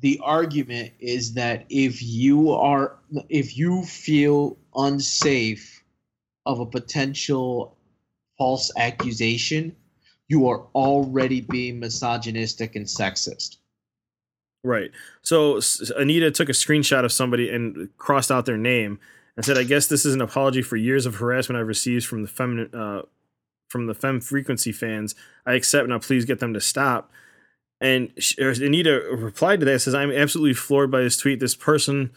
The argument is that if you are if you feel unsafe of a potential false accusation, you are already being misogynistic and sexist. Right. So Anita took a screenshot of somebody and crossed out their name and said, "I guess this is an apology for years of harassment I've received from the feminine, uh, from the fem frequency fans. I accept now. Please get them to stop." And Anita replied to that says, "I'm absolutely floored by this tweet. This person."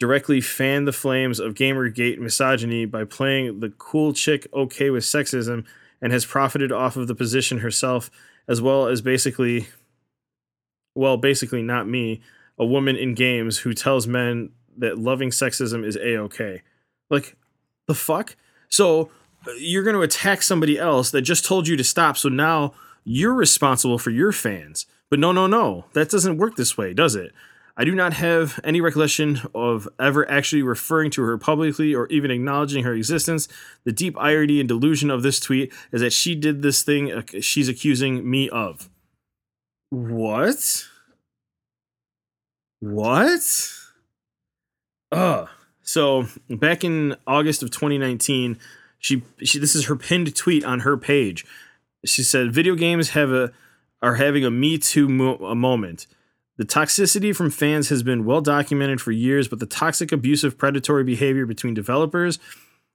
directly fanned the flames of Gamergate misogyny by playing the cool chick okay with sexism and has profited off of the position herself, as well as basically, well, basically not me, a woman in games who tells men that loving sexism is a okay. Like, the fuck? So uh, you're going to attack somebody else that just told you to stop. So now you're responsible for your fans. But no, no, no. That doesn't work this way, does it? I do not have any recollection of ever actually referring to her publicly or even acknowledging her existence. The deep irony and delusion of this tweet is that she did this thing uh, she's accusing me of. What? What? Ugh. So, back in August of 2019, She, she this is her pinned tweet on her page. She said, "Video games have a are having a Me Too mo- a moment. The toxicity from fans has been well documented for years, but the toxic, abusive, predatory behavior between developers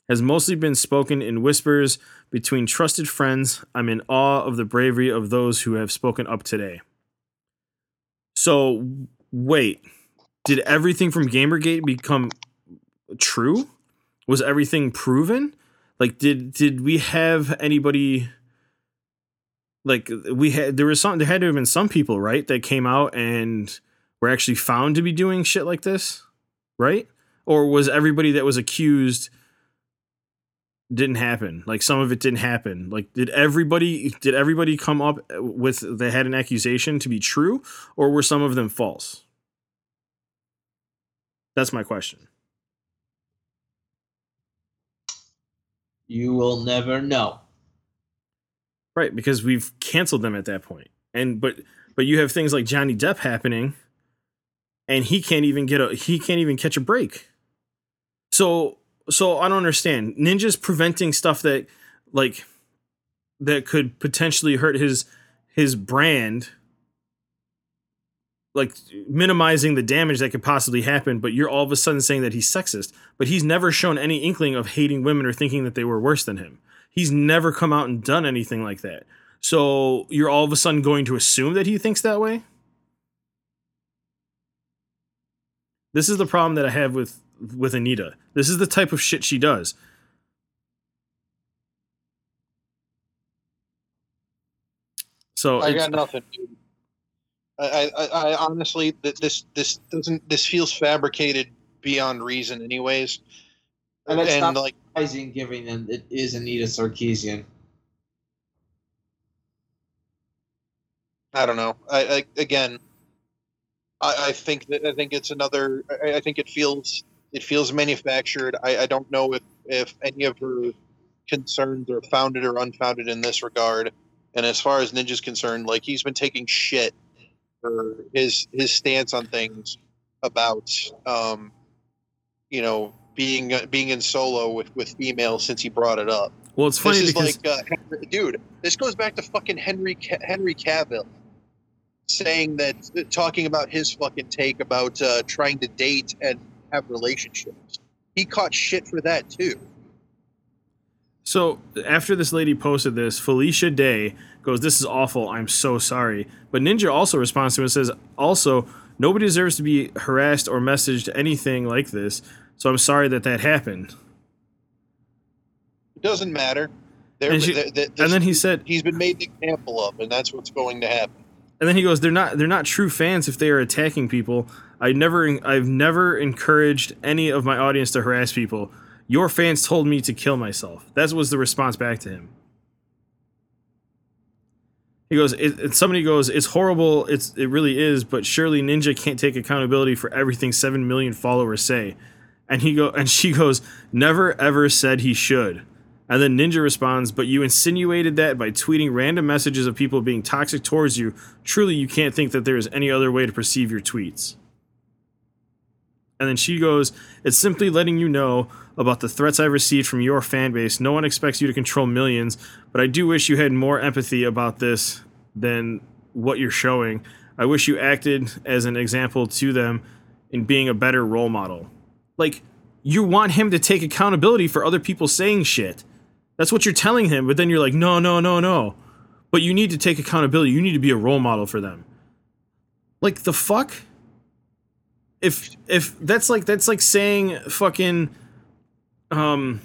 has mostly been spoken in whispers between trusted friends. I'm in awe of the bravery of those who have spoken up today." So, wait, did everything from Gamergate become true? Was everything proven? Like, did did we have anybody? Like, we had there was some there had to have been some people right that came out and were actually found to be doing shit like this, right? Or was everybody that was accused didn't happen? Like some of it didn't happen. Like did everybody did everybody come up with they had an accusation to be true, or were some of them false? That's my question. You will never know. Right, because we've canceled them at that point. And but but you have things like Johnny Depp happening and he can't even get a he can't even catch a break. So so I don't understand. Ninja's preventing stuff that like that could potentially hurt his his brand like minimizing the damage that could possibly happen, but you're all of a sudden saying that he's sexist. But he's never shown any inkling of hating women or thinking that they were worse than him. He's never come out and done anything like that. So you're all of a sudden going to assume that he thinks that way? This is the problem that I have with with Anita. This is the type of shit she does. So I got nothing. Dude. I, I, I honestly, th- this this doesn't this feels fabricated beyond reason, anyways. And it's not like surprising given that it is Anita Sarkeesian. I don't know. I, I again, I, I think that I think it's another. I, I think it feels it feels manufactured. I, I don't know if if any of her concerns are founded or unfounded in this regard. And as far as Ninja's concerned, like he's been taking shit for his his stance on things about um, you know being being in solo with with females since he brought it up. well, it's funny this is because like, uh, dude, this goes back to fucking Henry Henry Cavill saying that, talking about his fucking take about uh, trying to date and have relationships. He caught shit for that too. So after this lady posted this, Felicia Day goes, "This is awful. I'm so sorry." But Ninja also responds to it and says, "Also, nobody deserves to be harassed or messaged anything like this. So I'm sorry that that happened." It doesn't matter. And she- And then he said, he's been made an example of, and that's what's going to happen. and then he goes, "They're not they're not true fans if they are attacking people. I never I've never encouraged any of my audience to harass people. Your fans told me to kill myself." That was the response back to him. He goes, it, it- somebody goes, it's horrible. It's it really is, but surely Ninja can't take accountability for everything seven million followers say. And he go, and she goes, never ever said he should. And then Ninja responds, but you insinuated that by tweeting random messages of people being toxic towards you. Truly, you can't think that there is any other way to perceive your tweets. And then she goes, It's simply letting you know about the threats I've received from your fan base. No one expects you to control millions, but I do wish you had more empathy about this than what you're showing. I wish you acted as an example to them in being a better role model. Like, you want him to take accountability for other people saying shit. That's what you're telling him, but then you're like, no, no, no, no. But you need to take accountability. You need to be a role model for them. Like the fuck? If if that's like that's like saying fucking um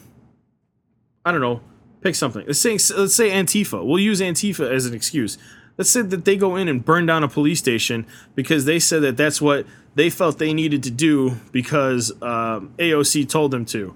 I don't know, pick something. Let's say let's say Antifa. We'll use Antifa as an excuse. Let's say that they go in and burn down a police station because they said that that's what they felt they needed to do because um, AOC told them to.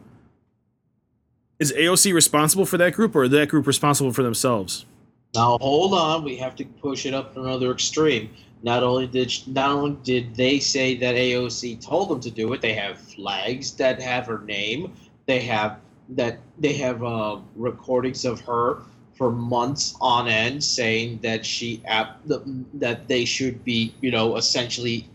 Is AOC responsible for that group, or that group responsible for themselves? Now hold on, we have to push it up to another extreme. Not only did not only did they say that AOC told them to do it, they have flags that have her name. They have that they have uh, recordings of her for months on end saying that she that they should be you know essentially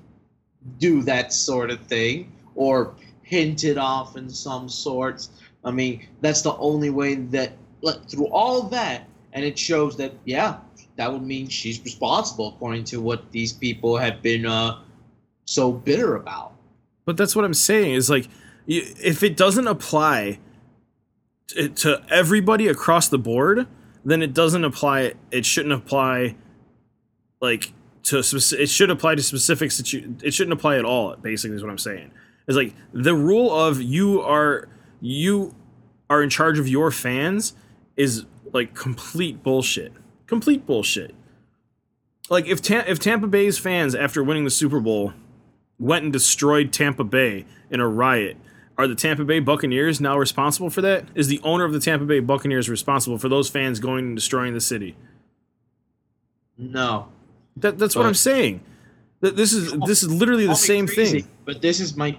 do that sort of thing or hinted off in some sorts I mean, that's the only way that like, through all that, and it shows that yeah, that would mean she's responsible according to what these people have been uh, so bitter about. But that's what I'm saying is like, if it doesn't apply to everybody across the board, then it doesn't apply. It shouldn't apply, like to speci- it should apply to specific situ. It shouldn't apply at all. Basically, is what I'm saying. It's like the rule of you are you are in charge of your fans is like complete bullshit. Complete bullshit. Like if Ta- if Tampa Bay's fans after winning the Super Bowl went and destroyed Tampa Bay in a riot. Are the Tampa Bay Buccaneers now responsible for that? Is the owner of the Tampa Bay Buccaneers responsible for those fans going and destroying the city? No, That, that's what I'm saying. This is this is literally the same crazy, thing. But this is my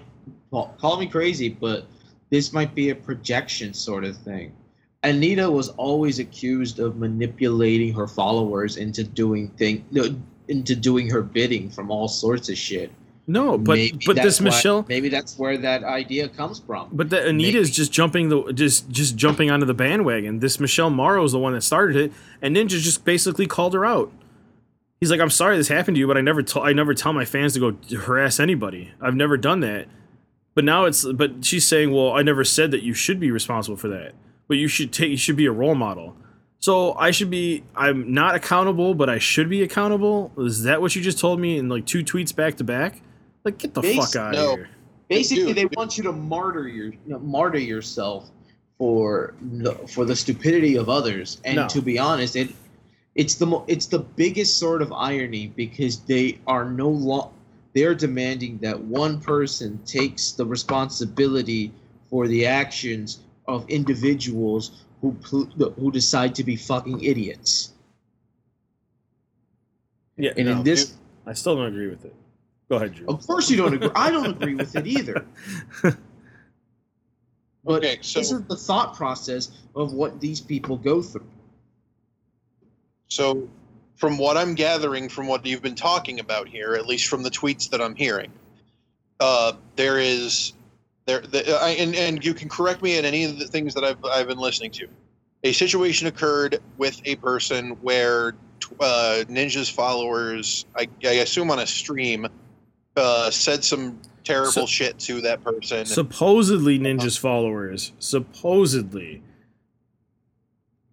well, call me crazy, but this might be a projection sort of thing. Anita was always accused of manipulating her followers into doing thing into doing her bidding from all sorts of shit. No, but Maybe but this why- Michelle, maybe that's where that idea comes from. but that Anita is just jumping the just just jumping onto the bandwagon. This Michelle Morrow is the one that started it, and Ninja just basically called her out. He's like, "I'm sorry this happened to you, but I never t- I never tell my fans to go harass anybody. I've never done that." But now it's but she's saying, "Well, I never said that you should be responsible for that, but you should take you should be a role model." So I should be I'm not accountable, but I should be accountable. Is that what you just told me in like two tweets back to back? Like get the Basi- fuck out no. of here. Basically, Dude, they dude. want you to martyr your you know, martyr yourself for the, for the stupidity of others. And No. to be honest, it it's the mo- it's the biggest sort of irony because they are no long they're demanding that one person takes the responsibility for the actions of individuals who pl- who decide to be fucking idiots. Yeah, And no, in this, I still don't agree with it. Go ahead, Drew. of course, you don't agree. I don't agree with it either. But Okay, so- this is the thought process of what these people go through. So, from what I'm gathering from what you've been talking about here, at least from the tweets that I'm hearing, uh, there is there, the, I, and and you can correct me in any of the things that I've I've been listening to. A situation occurred with a person where uh, Ninja's followers, I, I assume on a stream, uh, said some terrible So- shit to that person. supposedly Ninja's followers. Supposedly.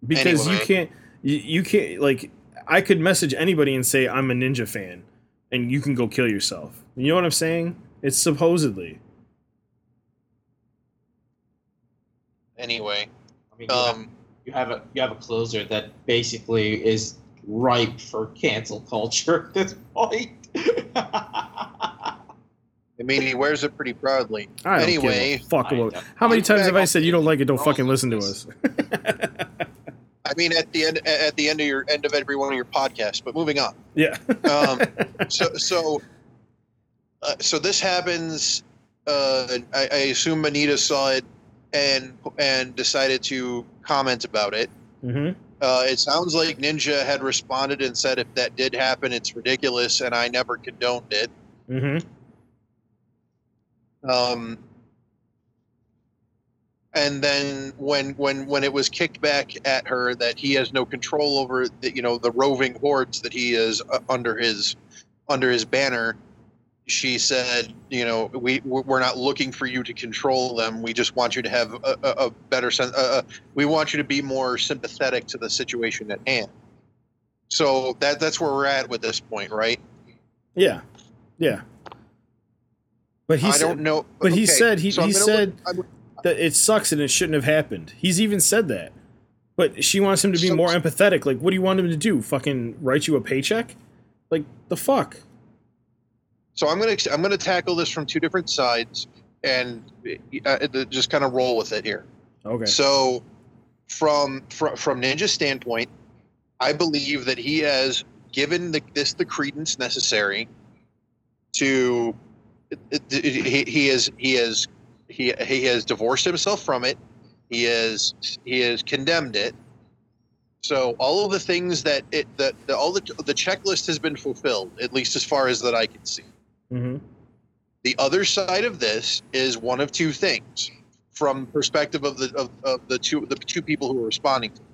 Because you can't you, you can't like I could message anybody and say I'm a Ninja fan and you can go kill yourself. You know what I'm saying? It's supposedly. anyway, I mean, you, have, um, you have a you have a closer that basically is ripe for cancel culture at this point. I mean, he wears it pretty proudly. I don't Anyway, give a fuck about How many times have I said you don't like it, don't fucking listen to us? I mean, at the end at the end of your end of every one of your podcasts. But moving on. yeah. Um, so so uh, so this happens. Uh, I, I assume Anita saw it and and decided to comment about it. hmm Uh, it sounds like Ninja had responded and said, "If that did happen, it's ridiculous, and I never condoned it." hmm Um, and then when when when it was kicked back at her that he has no control over the, you know the roving hordes that he is uh, under his under his banner she said you know we we're not looking for you to control them we just want you to have a, a, a better sense uh, uh, we want you to be more sympathetic to the situation at hand so that that's where we're at with this point right Yeah. Yeah. But he i said, don't know but he okay, said- he- so he said- look- that it sucks and it shouldn't have happened. He's even said that. But she wants him to be So- more empathetic. Like, what do you want him to do? Fucking write you a paycheck? Like, the fuck? So I'm gonna I'm gonna tackle this from two different sides and uh, just kind of roll with it here. Okay. So from from from Ninja's standpoint, I believe that he has given the, this the credence necessary to he, he is he is he he has divorced himself from it. He has he has condemned it. So all of the things that it that the, all the the checklist has been fulfilled, at least as far as that I can see. hmm The other side of this is one of two things. from perspective of the of, of the two the two people who are responding. to it.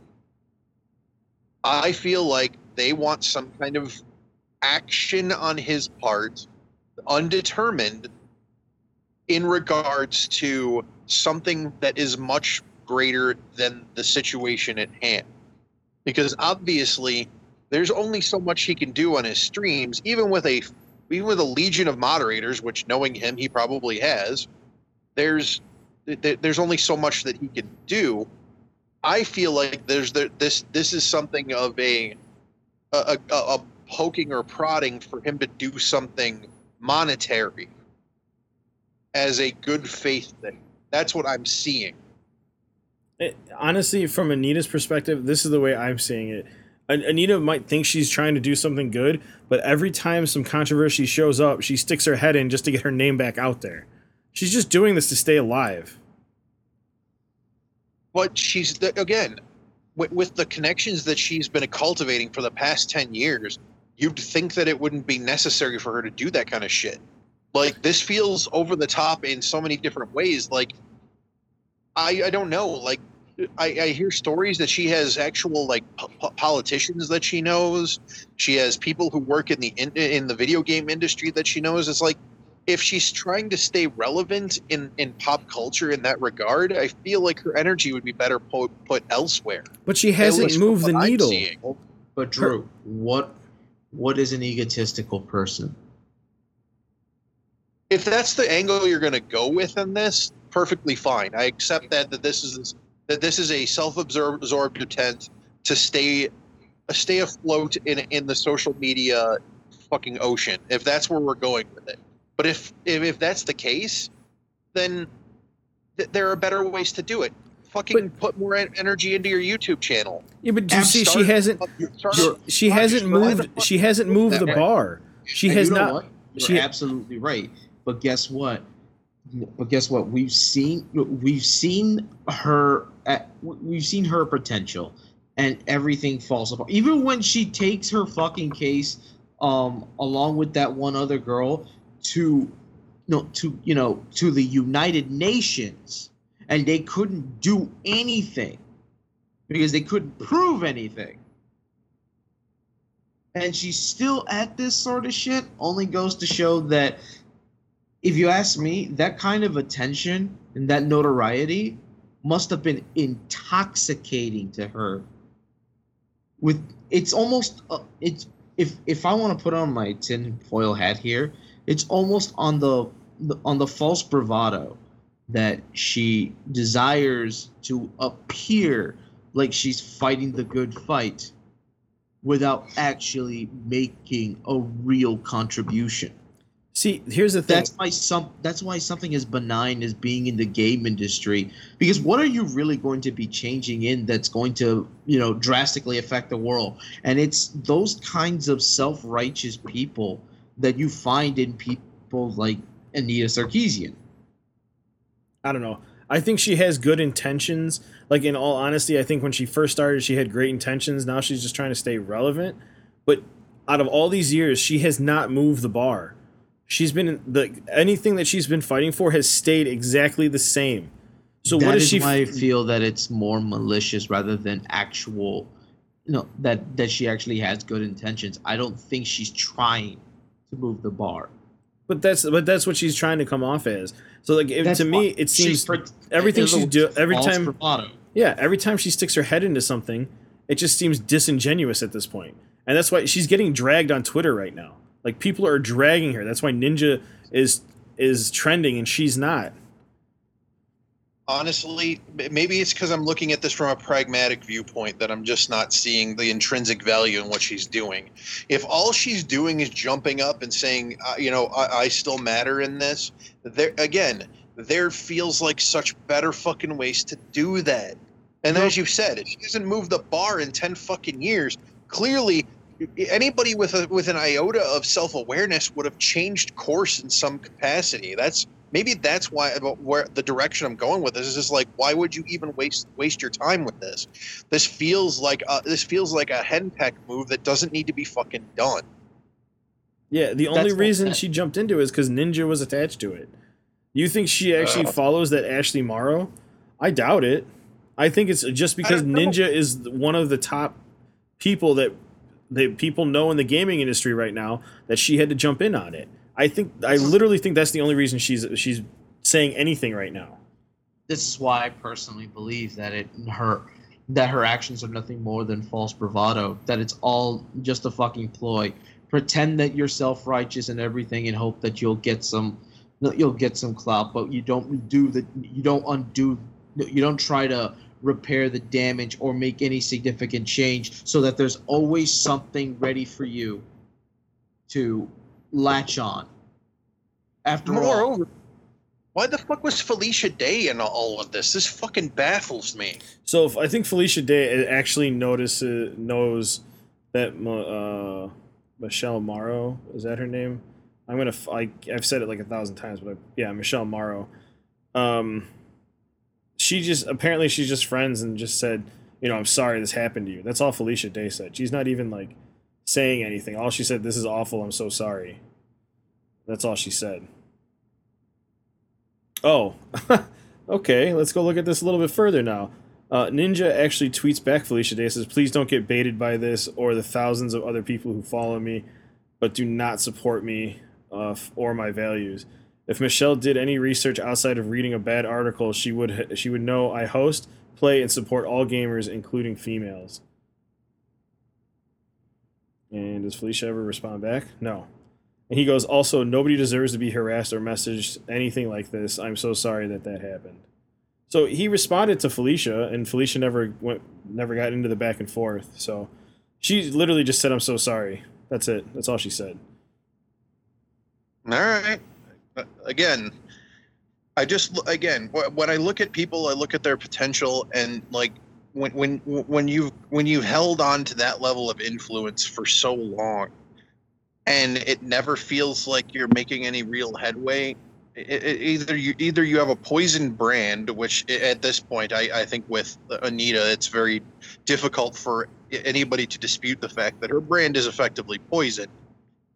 I feel like they want some kind of action on his part, undetermined, in regards to something that is much greater than the situation at hand. Because obviously, there's only so much he can do on his streams, even with a even with a legion of moderators, which knowing him, he probably has. There's there's only so much that he can do. I feel like there's there, this this is something of a a, a a poking or prodding for him to do something monetary as a good faith thing. That's what I'm seeing. It, honestly, from Anita's perspective, this is the way I'm seeing it. An- Anita might think she's trying to do something good, but every time some controversy shows up, she sticks her head in just to get her name back out there. She's just doing this to stay alive. But she's the, again with, with the connections that she's been cultivating for the past 10 years you'd think that it wouldn't be necessary for her to do that kind of shit like this feels over the top in so many different ways like i i don't know like I, I hear stories that she has actual like po- po- politicians that she knows. She has people who work in the in, in the video game industry that she knows. It's like if she's trying to stay relevant in in pop culture in that regard, I feel like her energy would be better put put elsewhere. But she hasn't moved the I'm needle. seeing. But Drew, what what is an egotistical person? if that's the angle you're going to go with in this, perfectly fine. I accept that that this is that this is a self-absorbed attempt to stay stay afloat in in the social media fucking ocean. If that's where we're going with it, but if if, if that's the case, then th- there are better ways to do it. Fucking put more energy into your YouTube channel. Yeah, but do you Have see, she hasn't. start- She, she hasn't just go ahead moved. She hasn't moved the That- bar. She And has you know not. What? You're she- absolutely right. But guess what? But guess what? We've seen we've seen her at, we've seen her potential, and everything falls apart. Even when she takes her fucking case, um, along with that one other girl, to no to you know to the United Nations, and they couldn't do anything because they couldn't prove anything. And she's still at this sort of shit only goes to show that if you ask me that kind of attention and that notoriety must have been intoxicating to her. With it's almost uh, it's if if i want to put on my tin foil hat here it's almost on the, the on the false bravado that she desires to appear like she's fighting the good fight without actually making a real contribution. See, here's the thing. That's why some that's why something as benign as being in the game industry because what are you really going to be changing in that's going to, you know, drastically affect the world? And it's those kinds of self-righteous people that you find in people like Anita Sarkeesian. I don't know. I think she has good intentions. Like in all honesty, I think when she first started, she had great intentions. Now she's just trying to stay relevant. But out of all these years, she has not moved the bar. She's been the anything that she's been fighting for has stayed exactly the same. So That what is she? why I f- feel that it's more malicious rather than actual you know that that she actually has good intentions. I don't think she's trying to move the bar. but that's but that's what she's trying to come off as. So like if, That's to me, why it she's seems pre- everything it's she's do every time. bravado. Yeah, every time she sticks her head into something, it just seems disingenuous at this point. And that's why she's getting dragged on Twitter right now. Like people are dragging her. That's why Ninja is is trending and she's not. Honestly maybe it's because i'm looking at this from a pragmatic viewpoint that i'm just not seeing the intrinsic value in what she's doing. If all she's doing is jumping up and saying uh, you know I, I still matter in this there again there feels like such better fucking ways to do that. And as you said if she doesn't move the bar in 10 fucking years clearly anybody with a with an iota of self-awareness would have changed course in some capacity. That's maybe that's why about where the direction I'm going with this is just like why would you even waste waste your time with this? This feels like a, this feels like a henpeck move that doesn't need to be fucking done. Yeah, the only That's reason she jumped into it is because Ninja was attached to it. You think she actually Uh. follows that Ashley Morrow? I doubt it. I think it's just because don't know. Ninja is one of the top people that that people know in the gaming industry right now that she had to jump in on it. I think I literally think that's the only reason she's she's saying anything right now. this is why I personally believe that it her that her actions are nothing more than false bravado. That it's all just a fucking ploy. Pretend that you're self righteous and everything, and hope that you'll get some you'll get some clout, but you don't do the you don't undo you don't try to repair the damage or make any significant change so that there's always something ready for you to latch on. After all, Moreover, why the fuck was Felicia Day in all of this? This fucking baffles me. So I think Felicia Day actually notices knows that uh, Michelle Morrow is that her name? I'm gonna I, I've said it like a thousand times, but I, yeah, Michelle Morrow. Um, she just apparently she's just friends and just said, you know, I'm sorry this happened to you. That's all Felicia Day said. She's not even like saying anything. All she said, "This is awful. I'm so sorry." That's all she said. Oh, okay. Let's go look at this a little bit further now. Uh, Ninja actually tweets back Felicia Day says, "Please don't get baited by this or the thousands of other people who follow me, but do not support me uh, or my values. If Michelle did any research outside of reading a bad article, she would she would know I host, play, and support all gamers, including females." And does Felicia ever respond back? No. And he goes, "Also, nobody deserves to be harassed or messaged anything like this. I'm so sorry that that happened." So he responded to Felicia, and Felicia never went, never got into the back and forth. So she literally just said, "I'm so sorry." That's it. That's all she said. All right. Uh, Again, I just again when I look at people, I look at their potential, and like when when when you when you held on to that level of influence for so long, and it never feels like you're making any real headway. i i either you either you have a poison brand, which at this point I, I think with Anita, it's very difficult for anybody to dispute the fact that her brand is effectively poison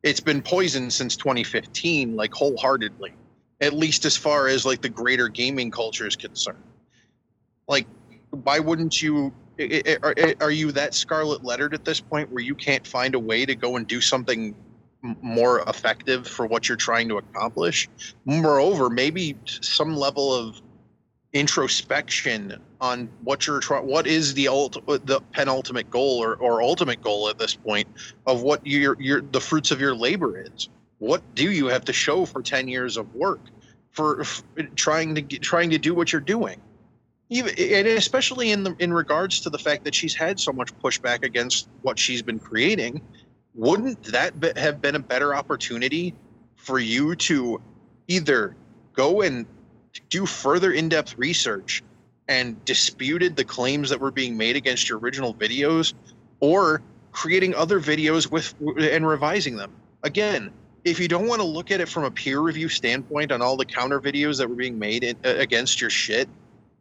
it's been poisoned since 2015 like wholeheartedly at least as far as like the greater gaming culture is concerned like why wouldn't you are, you that scarlet lettered at this point where you can't find a way to go and do something more effective for what you're trying to accomplish. Moreover maybe some level of introspection on what you're trying what is the ult- the penultimate goal or, or ultimate goal at this point of what your your the fruits of your labor is. What do you have to show for 10 years of work for trying to get, trying to do what you're doing? Even and especially in the in regards to the fact that she's had so much pushback against what she's been creating wouldn't that be, have been a better opportunity for you to either go and do further in-depth research and disputed the claims that were being made against your original videos or creating other videos with and revising them? Again if you don't want to look at it from a peer review standpoint on all the counter videos that were being made in, against your shit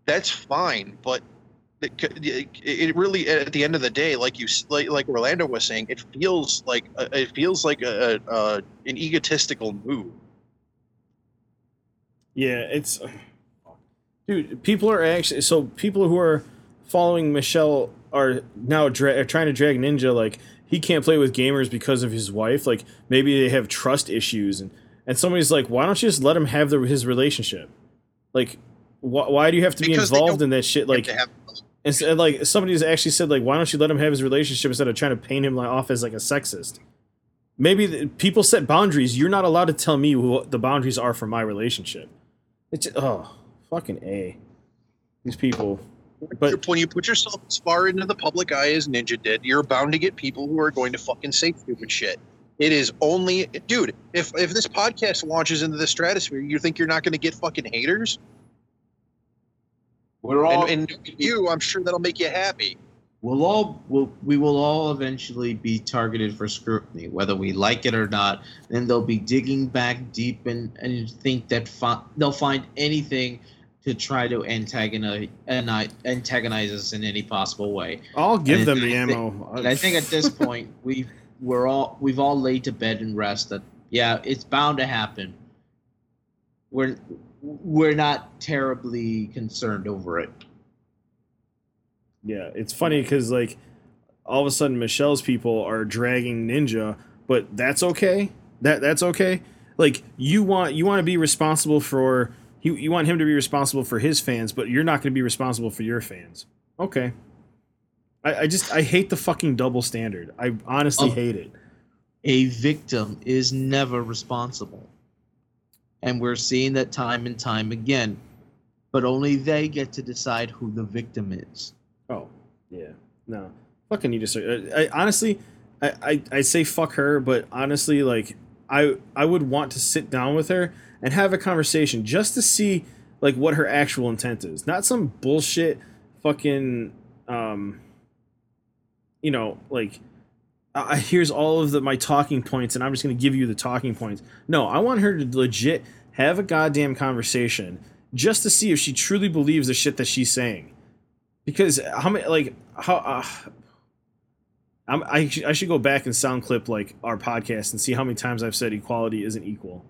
that's fine but it, it really at the end of the day like you like, like orlando was saying it feels like a, it feels like a, a, an egotistical move Yeah, it's dude. People are actually so people who are following Michelle are now dra- are trying to drag Ninja like he can't play with gamers because of his wife. Like maybe they have trust issues, and and somebody's like, why don't you just let him have the, his relationship? Like, wh- why do you have to Because be involved in that shit? Like, have uh, Instead, like somebody's actually said, like, why don't you let him have his relationship instead of trying to paint him like, off as like a sexist? Maybe the, people set boundaries. You're not allowed to tell me what the boundaries are for my relationship. It's oh, fucking a. These people. But when you put yourself as far into the public eye as Ninja did, you're bound to get people who are going to fucking say stupid shit. It is only, dude. If if this podcast launches into the stratosphere, you think you're not going to get fucking haters? We're all And, and you, I'm sure that'll make you happy. we'll all we'll, we will all eventually be targeted for scrutiny, whether we like it or not. And they'll be digging back deep and and think that fi- they'll find anything to try to antagonize antagonize us in any possible way. I'll give And them I the think- ammo. And I think at this point we we're all we've all laid to bed and rest that yeah it's bound to happen. we're we're not terribly concerned over it. Yeah, it's funny because like all of a sudden Michelle's people are dragging Ninja, but that's okay. That that's okay. Like you want you want to be responsible for you you want him to be responsible for his fans, but you're not going to be responsible for your fans. Okay. I, I just I hate the fucking double standard. I honestly Oh. hate it. A victim is never responsible. And we're seeing that time and time again. But only they get to decide who the victim is. Oh, yeah. No. Fucking you just I, honestly I, I I say fuck her, but honestly like I I would want to sit down with her and have a conversation just to see like what her actual intent is. Not some bullshit fucking um you know, like I, I- here's all of the my talking points and I'm just going to give you the talking points. No, I want her to legit have a goddamn conversation just to see if she truly believes the shit that she's saying. Because how many like how uh, I I should go back and sound clip like our podcast and see how many times I've said equality isn't equal.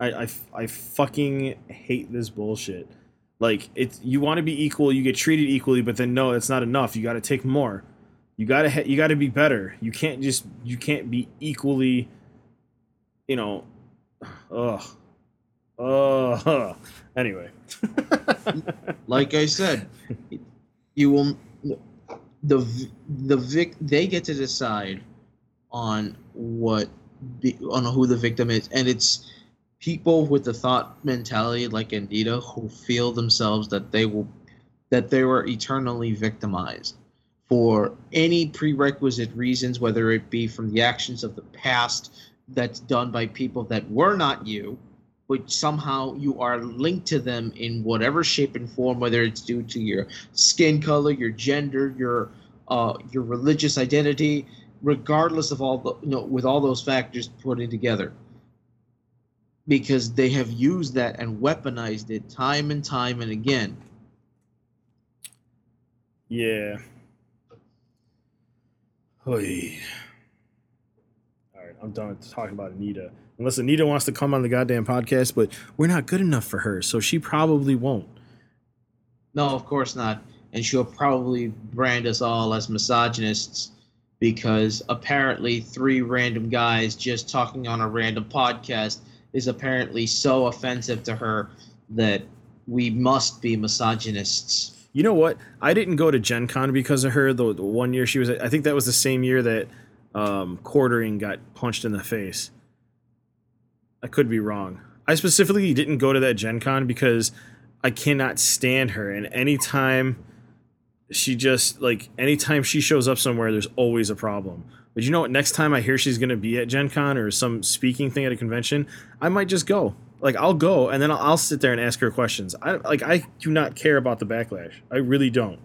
I I fucking hate this bullshit. Like it's you want to be equal, you get treated equally, but then no, it's not enough. You got to take more. You got to ha- you got to be better. You can't just you can't be equally you know ugh. Ugh. Anyway. Like I said, you will the the vic they get to decide on what the, on who the victim is and it's people with the thought mentality like Anita who feel themselves that they will that they were eternally victimized for any prerequisite reasons whether it be from the actions of the past that's done by people that were not you but somehow you are linked to them in whatever shape and form, whether it's due to your skin color, your gender, your uh, your religious identity, regardless of all the you know, with all those factors putting together. Because they have used that and weaponized it time and time and again. Yeah. Oy. All right, I'm done talking about Anita. Unless Anita wants to come on the goddamn podcast, but we're not good enough for her, so she probably won't. No, of course not. And she'll probably brand us all as misogynists because apparently three random guys just talking on a random podcast is apparently so offensive to her that we must be misogynists. You know what? I didn't go to Gen Con because of her. The, the one year she was, I think that was the same year that um, Quartering got punched in the face. I could be wrong. I specifically didn't go to that Gen Con because I cannot stand her. And anytime she just, like, anytime she shows up somewhere, there's always a problem. But you know what? Next time I hear she's going to be at Gen Con or some speaking thing at a convention, I might just go. Like, I'll go and then I'll, I'll sit there and ask her questions. I like, I do not care about the backlash. I really don't.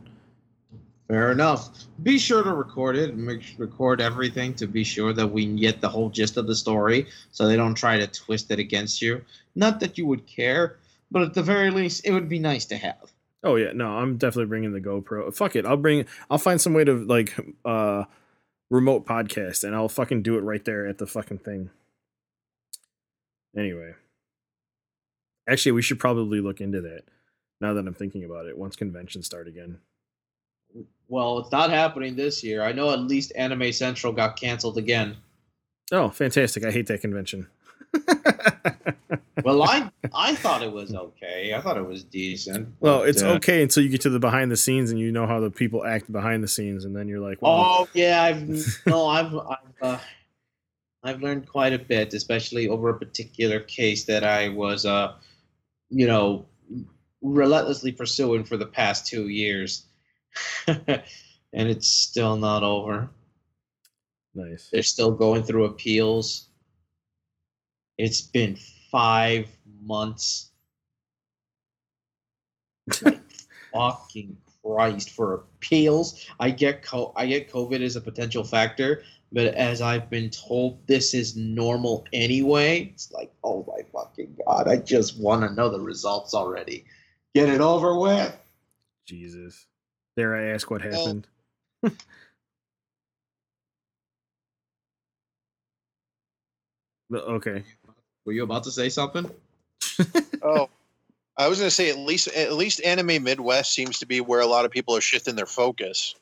Fair enough. Be sure to record it and make record everything to be sure that we get the whole gist of the story so they don't try to twist it against you. Not that you would care, but at the very least, it would be nice to have. Oh yeah, no, I'm definitely bringing the GoPro. Fuck it, I'll bring. I'll find some way to like uh remote podcast, and I'll fucking do it right there at the fucking thing. Anyway, actually, we should probably look into that. Now that I'm thinking about it, once conventions start again. Well, it's not happening this year. I know at least Anime Central got canceled again. Oh, fantastic! I hate that convention. Well, I I thought it was okay. I thought it was decent. well, but, it's uh, okay until you get to the behind the scenes and you know how the people act behind the scenes, and then you're like, well, Oh yeah, I've no, I've I've uh, I've learned quite a bit, especially over a particular case that I was uh, you know, relentlessly pursuing for the past two years, and it's still not over. nice. They're still going through appeals. It's been five months. Like, fucking Christ for appeals. I get co- I get COVID as a potential factor, but as I've been told, this is normal anyway. It's like, oh my fucking god! I just want to know the results already. Get it over with. Jesus. Dare I ask what happened? The- okay. Were you about to say something? Oh, I was gonna say at least at least anime Midwest seems to be where a lot of people are shifting their focus.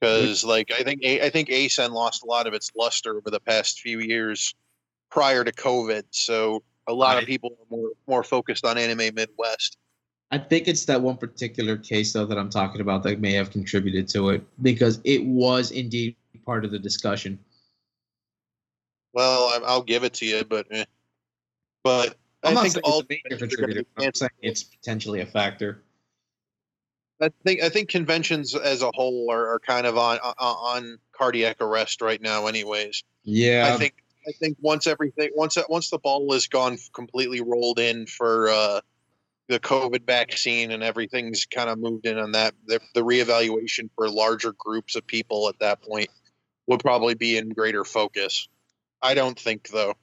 Because like I think I think ACen lost a lot of its luster over the past few years prior to COVID. So a lot of people are more more focused on anime Midwest. I think it's that one particular case though that I'm talking about that may have contributed to it because it was indeed part of the discussion. Well, I'll give it to you, but eh. but I'm I think all it's contributor. I'm saying it's potentially a factor. I think I think conventions as a whole are, are kind of on, on on cardiac arrest right now. Anyways, Yeah, I think I think once everything once once the ball is gone completely rolled in for uh, the COVID vaccine and everything's kind of moved in on that, the, the reevaluation for larger groups of people at that point would probably be in greater focus. I don't think though.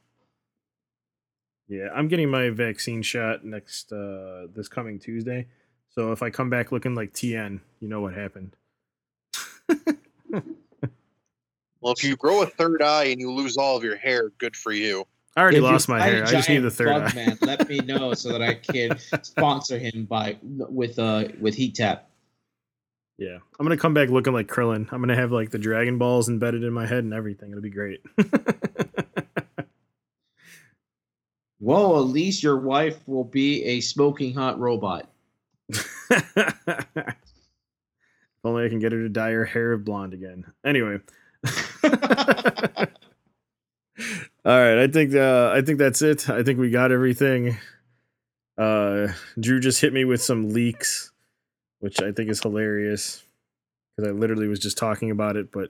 Yeah, I'm getting my vaccine shot next uh this coming Tuesday. So if I come back looking like Tien, you know what happened. Well, if you grow a third eye and you lose all of your hair, good for you. I already If lost my hair. I just need the third eye. Man, let me know so that I can sponsor him by with uh with Heat Tap. Yeah, I'm gonna come back looking like Krillin. I'm gonna have like the Dragon Balls embedded in my head and everything. It'll be great. Well, at least your wife will be a smoking hot robot. if only I can get her to dye her hair blonde again. Anyway. All right, I think uh, I think that's it. I think we got everything. Uh, Drew just hit me with some leaks, which I think is hilarious because I literally was just talking about it, but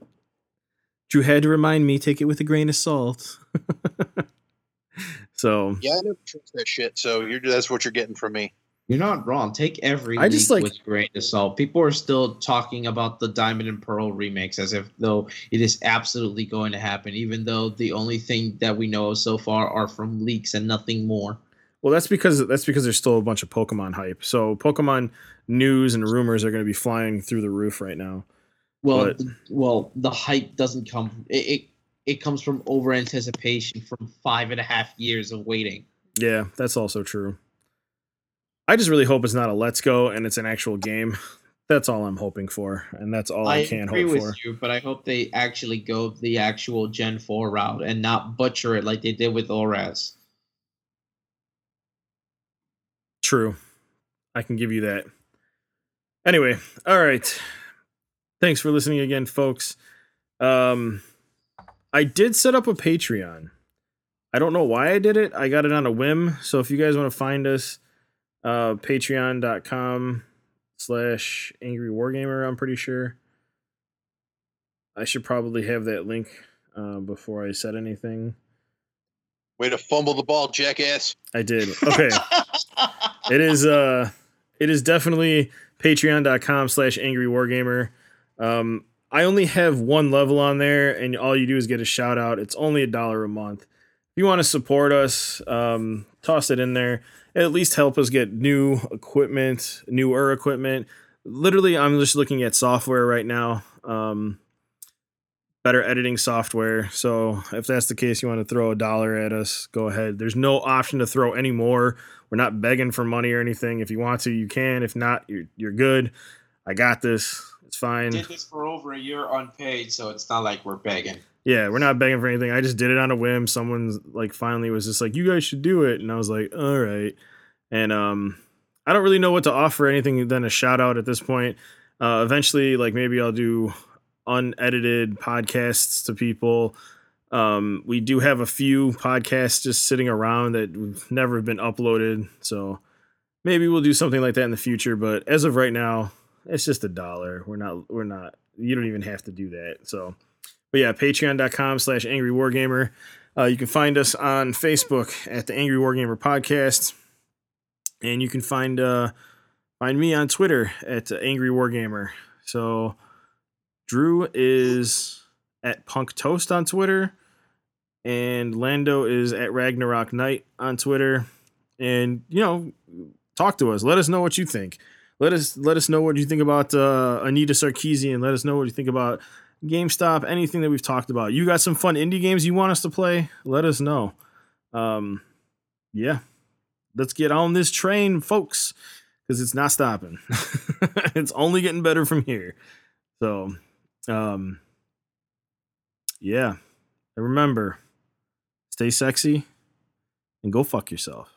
Drew had to remind me take it with a grain of salt. so Yeah, I never trust that shit. So you're that's what you're getting from me. You're not wrong. Take every I just, like- with grain of salt. People are still talking about the Diamond and Pearl remakes as if though it is absolutely going to happen, even though the only thing that we know of so far are from leaks and nothing more. Well, that's because that's because there's still a bunch of Pokemon hype. So Pokemon news and rumors are going to be flying through the roof right now. Well, But- th- well, the hype doesn't come. It, it it comes from over anticipation from five and a half years of waiting. Yeah, that's also true. I just really hope it's not a Let's Go and it's an actual game. That's all I'm hoping for, and that's all I, I can agree hope with for. you, but I hope they actually go the actual Gen Four route and not butcher it like they did with ORAS. True, I can give you that. Anyway, all right. Thanks for listening again, folks. Um, I did set up a Patreon. I don't know why I did it. I got it on a whim. So if you guys want to find us, uh, patreon.com slash angry wargamer, I'm pretty sure. I should probably have that link uh, before I said anything. Way to fumble the ball, jackass. I did. Okay. it is uh it is definitely patreon.com slash angry wargamer um i only have one level on there and all you do is get a shout out it's only a dollar a month if you want to support us um toss it in there at least help us get new equipment newer equipment literally i'm just looking at software right now um better editing software so if that's the case you want to throw a dollar at us go ahead there's no option to throw any more we're not begging for money or anything. If you want to, you can. If not, you're you're good. I got this. It's fine. did this for over a year unpaid, so it's not like we're begging. Yeah, we're not begging for anything. I just did it on a whim. Someone's like finally was just like, "You guys should do it," and I was like, "All right." And um, I don't really know what to offer anything than a shout out at this point. Uh, eventually, like maybe I'll do unedited podcasts to people. Um, we do have a few podcasts just sitting around that never have been uploaded, so maybe we'll do something like that in the future. But as of right now, it's just a dollar. We're not. We're not. You don't even have to do that. So, but yeah, Patreon.com slash Angry Wargamer. Uh, you can find us on Facebook at the Angry Wargamer Podcast, and you can find uh, find me on Twitter at Angry Wargamer. So, Drew is at Punk Toast on Twitter, and Lando is at Ragnarok Knight on Twitter. And you know, talk to us. Let us know what you think. Let us let us know what you think about uh, Anita Sarkeesian. Let us know what you think about GameStop. Anything that we've talked about. You got some fun indie games you want us to play? Let us know. Um, yeah, let's get on this train, folks, because it's not stopping. it's only getting better from here. So, um, yeah, and remember, stay sexy and go fuck yourself.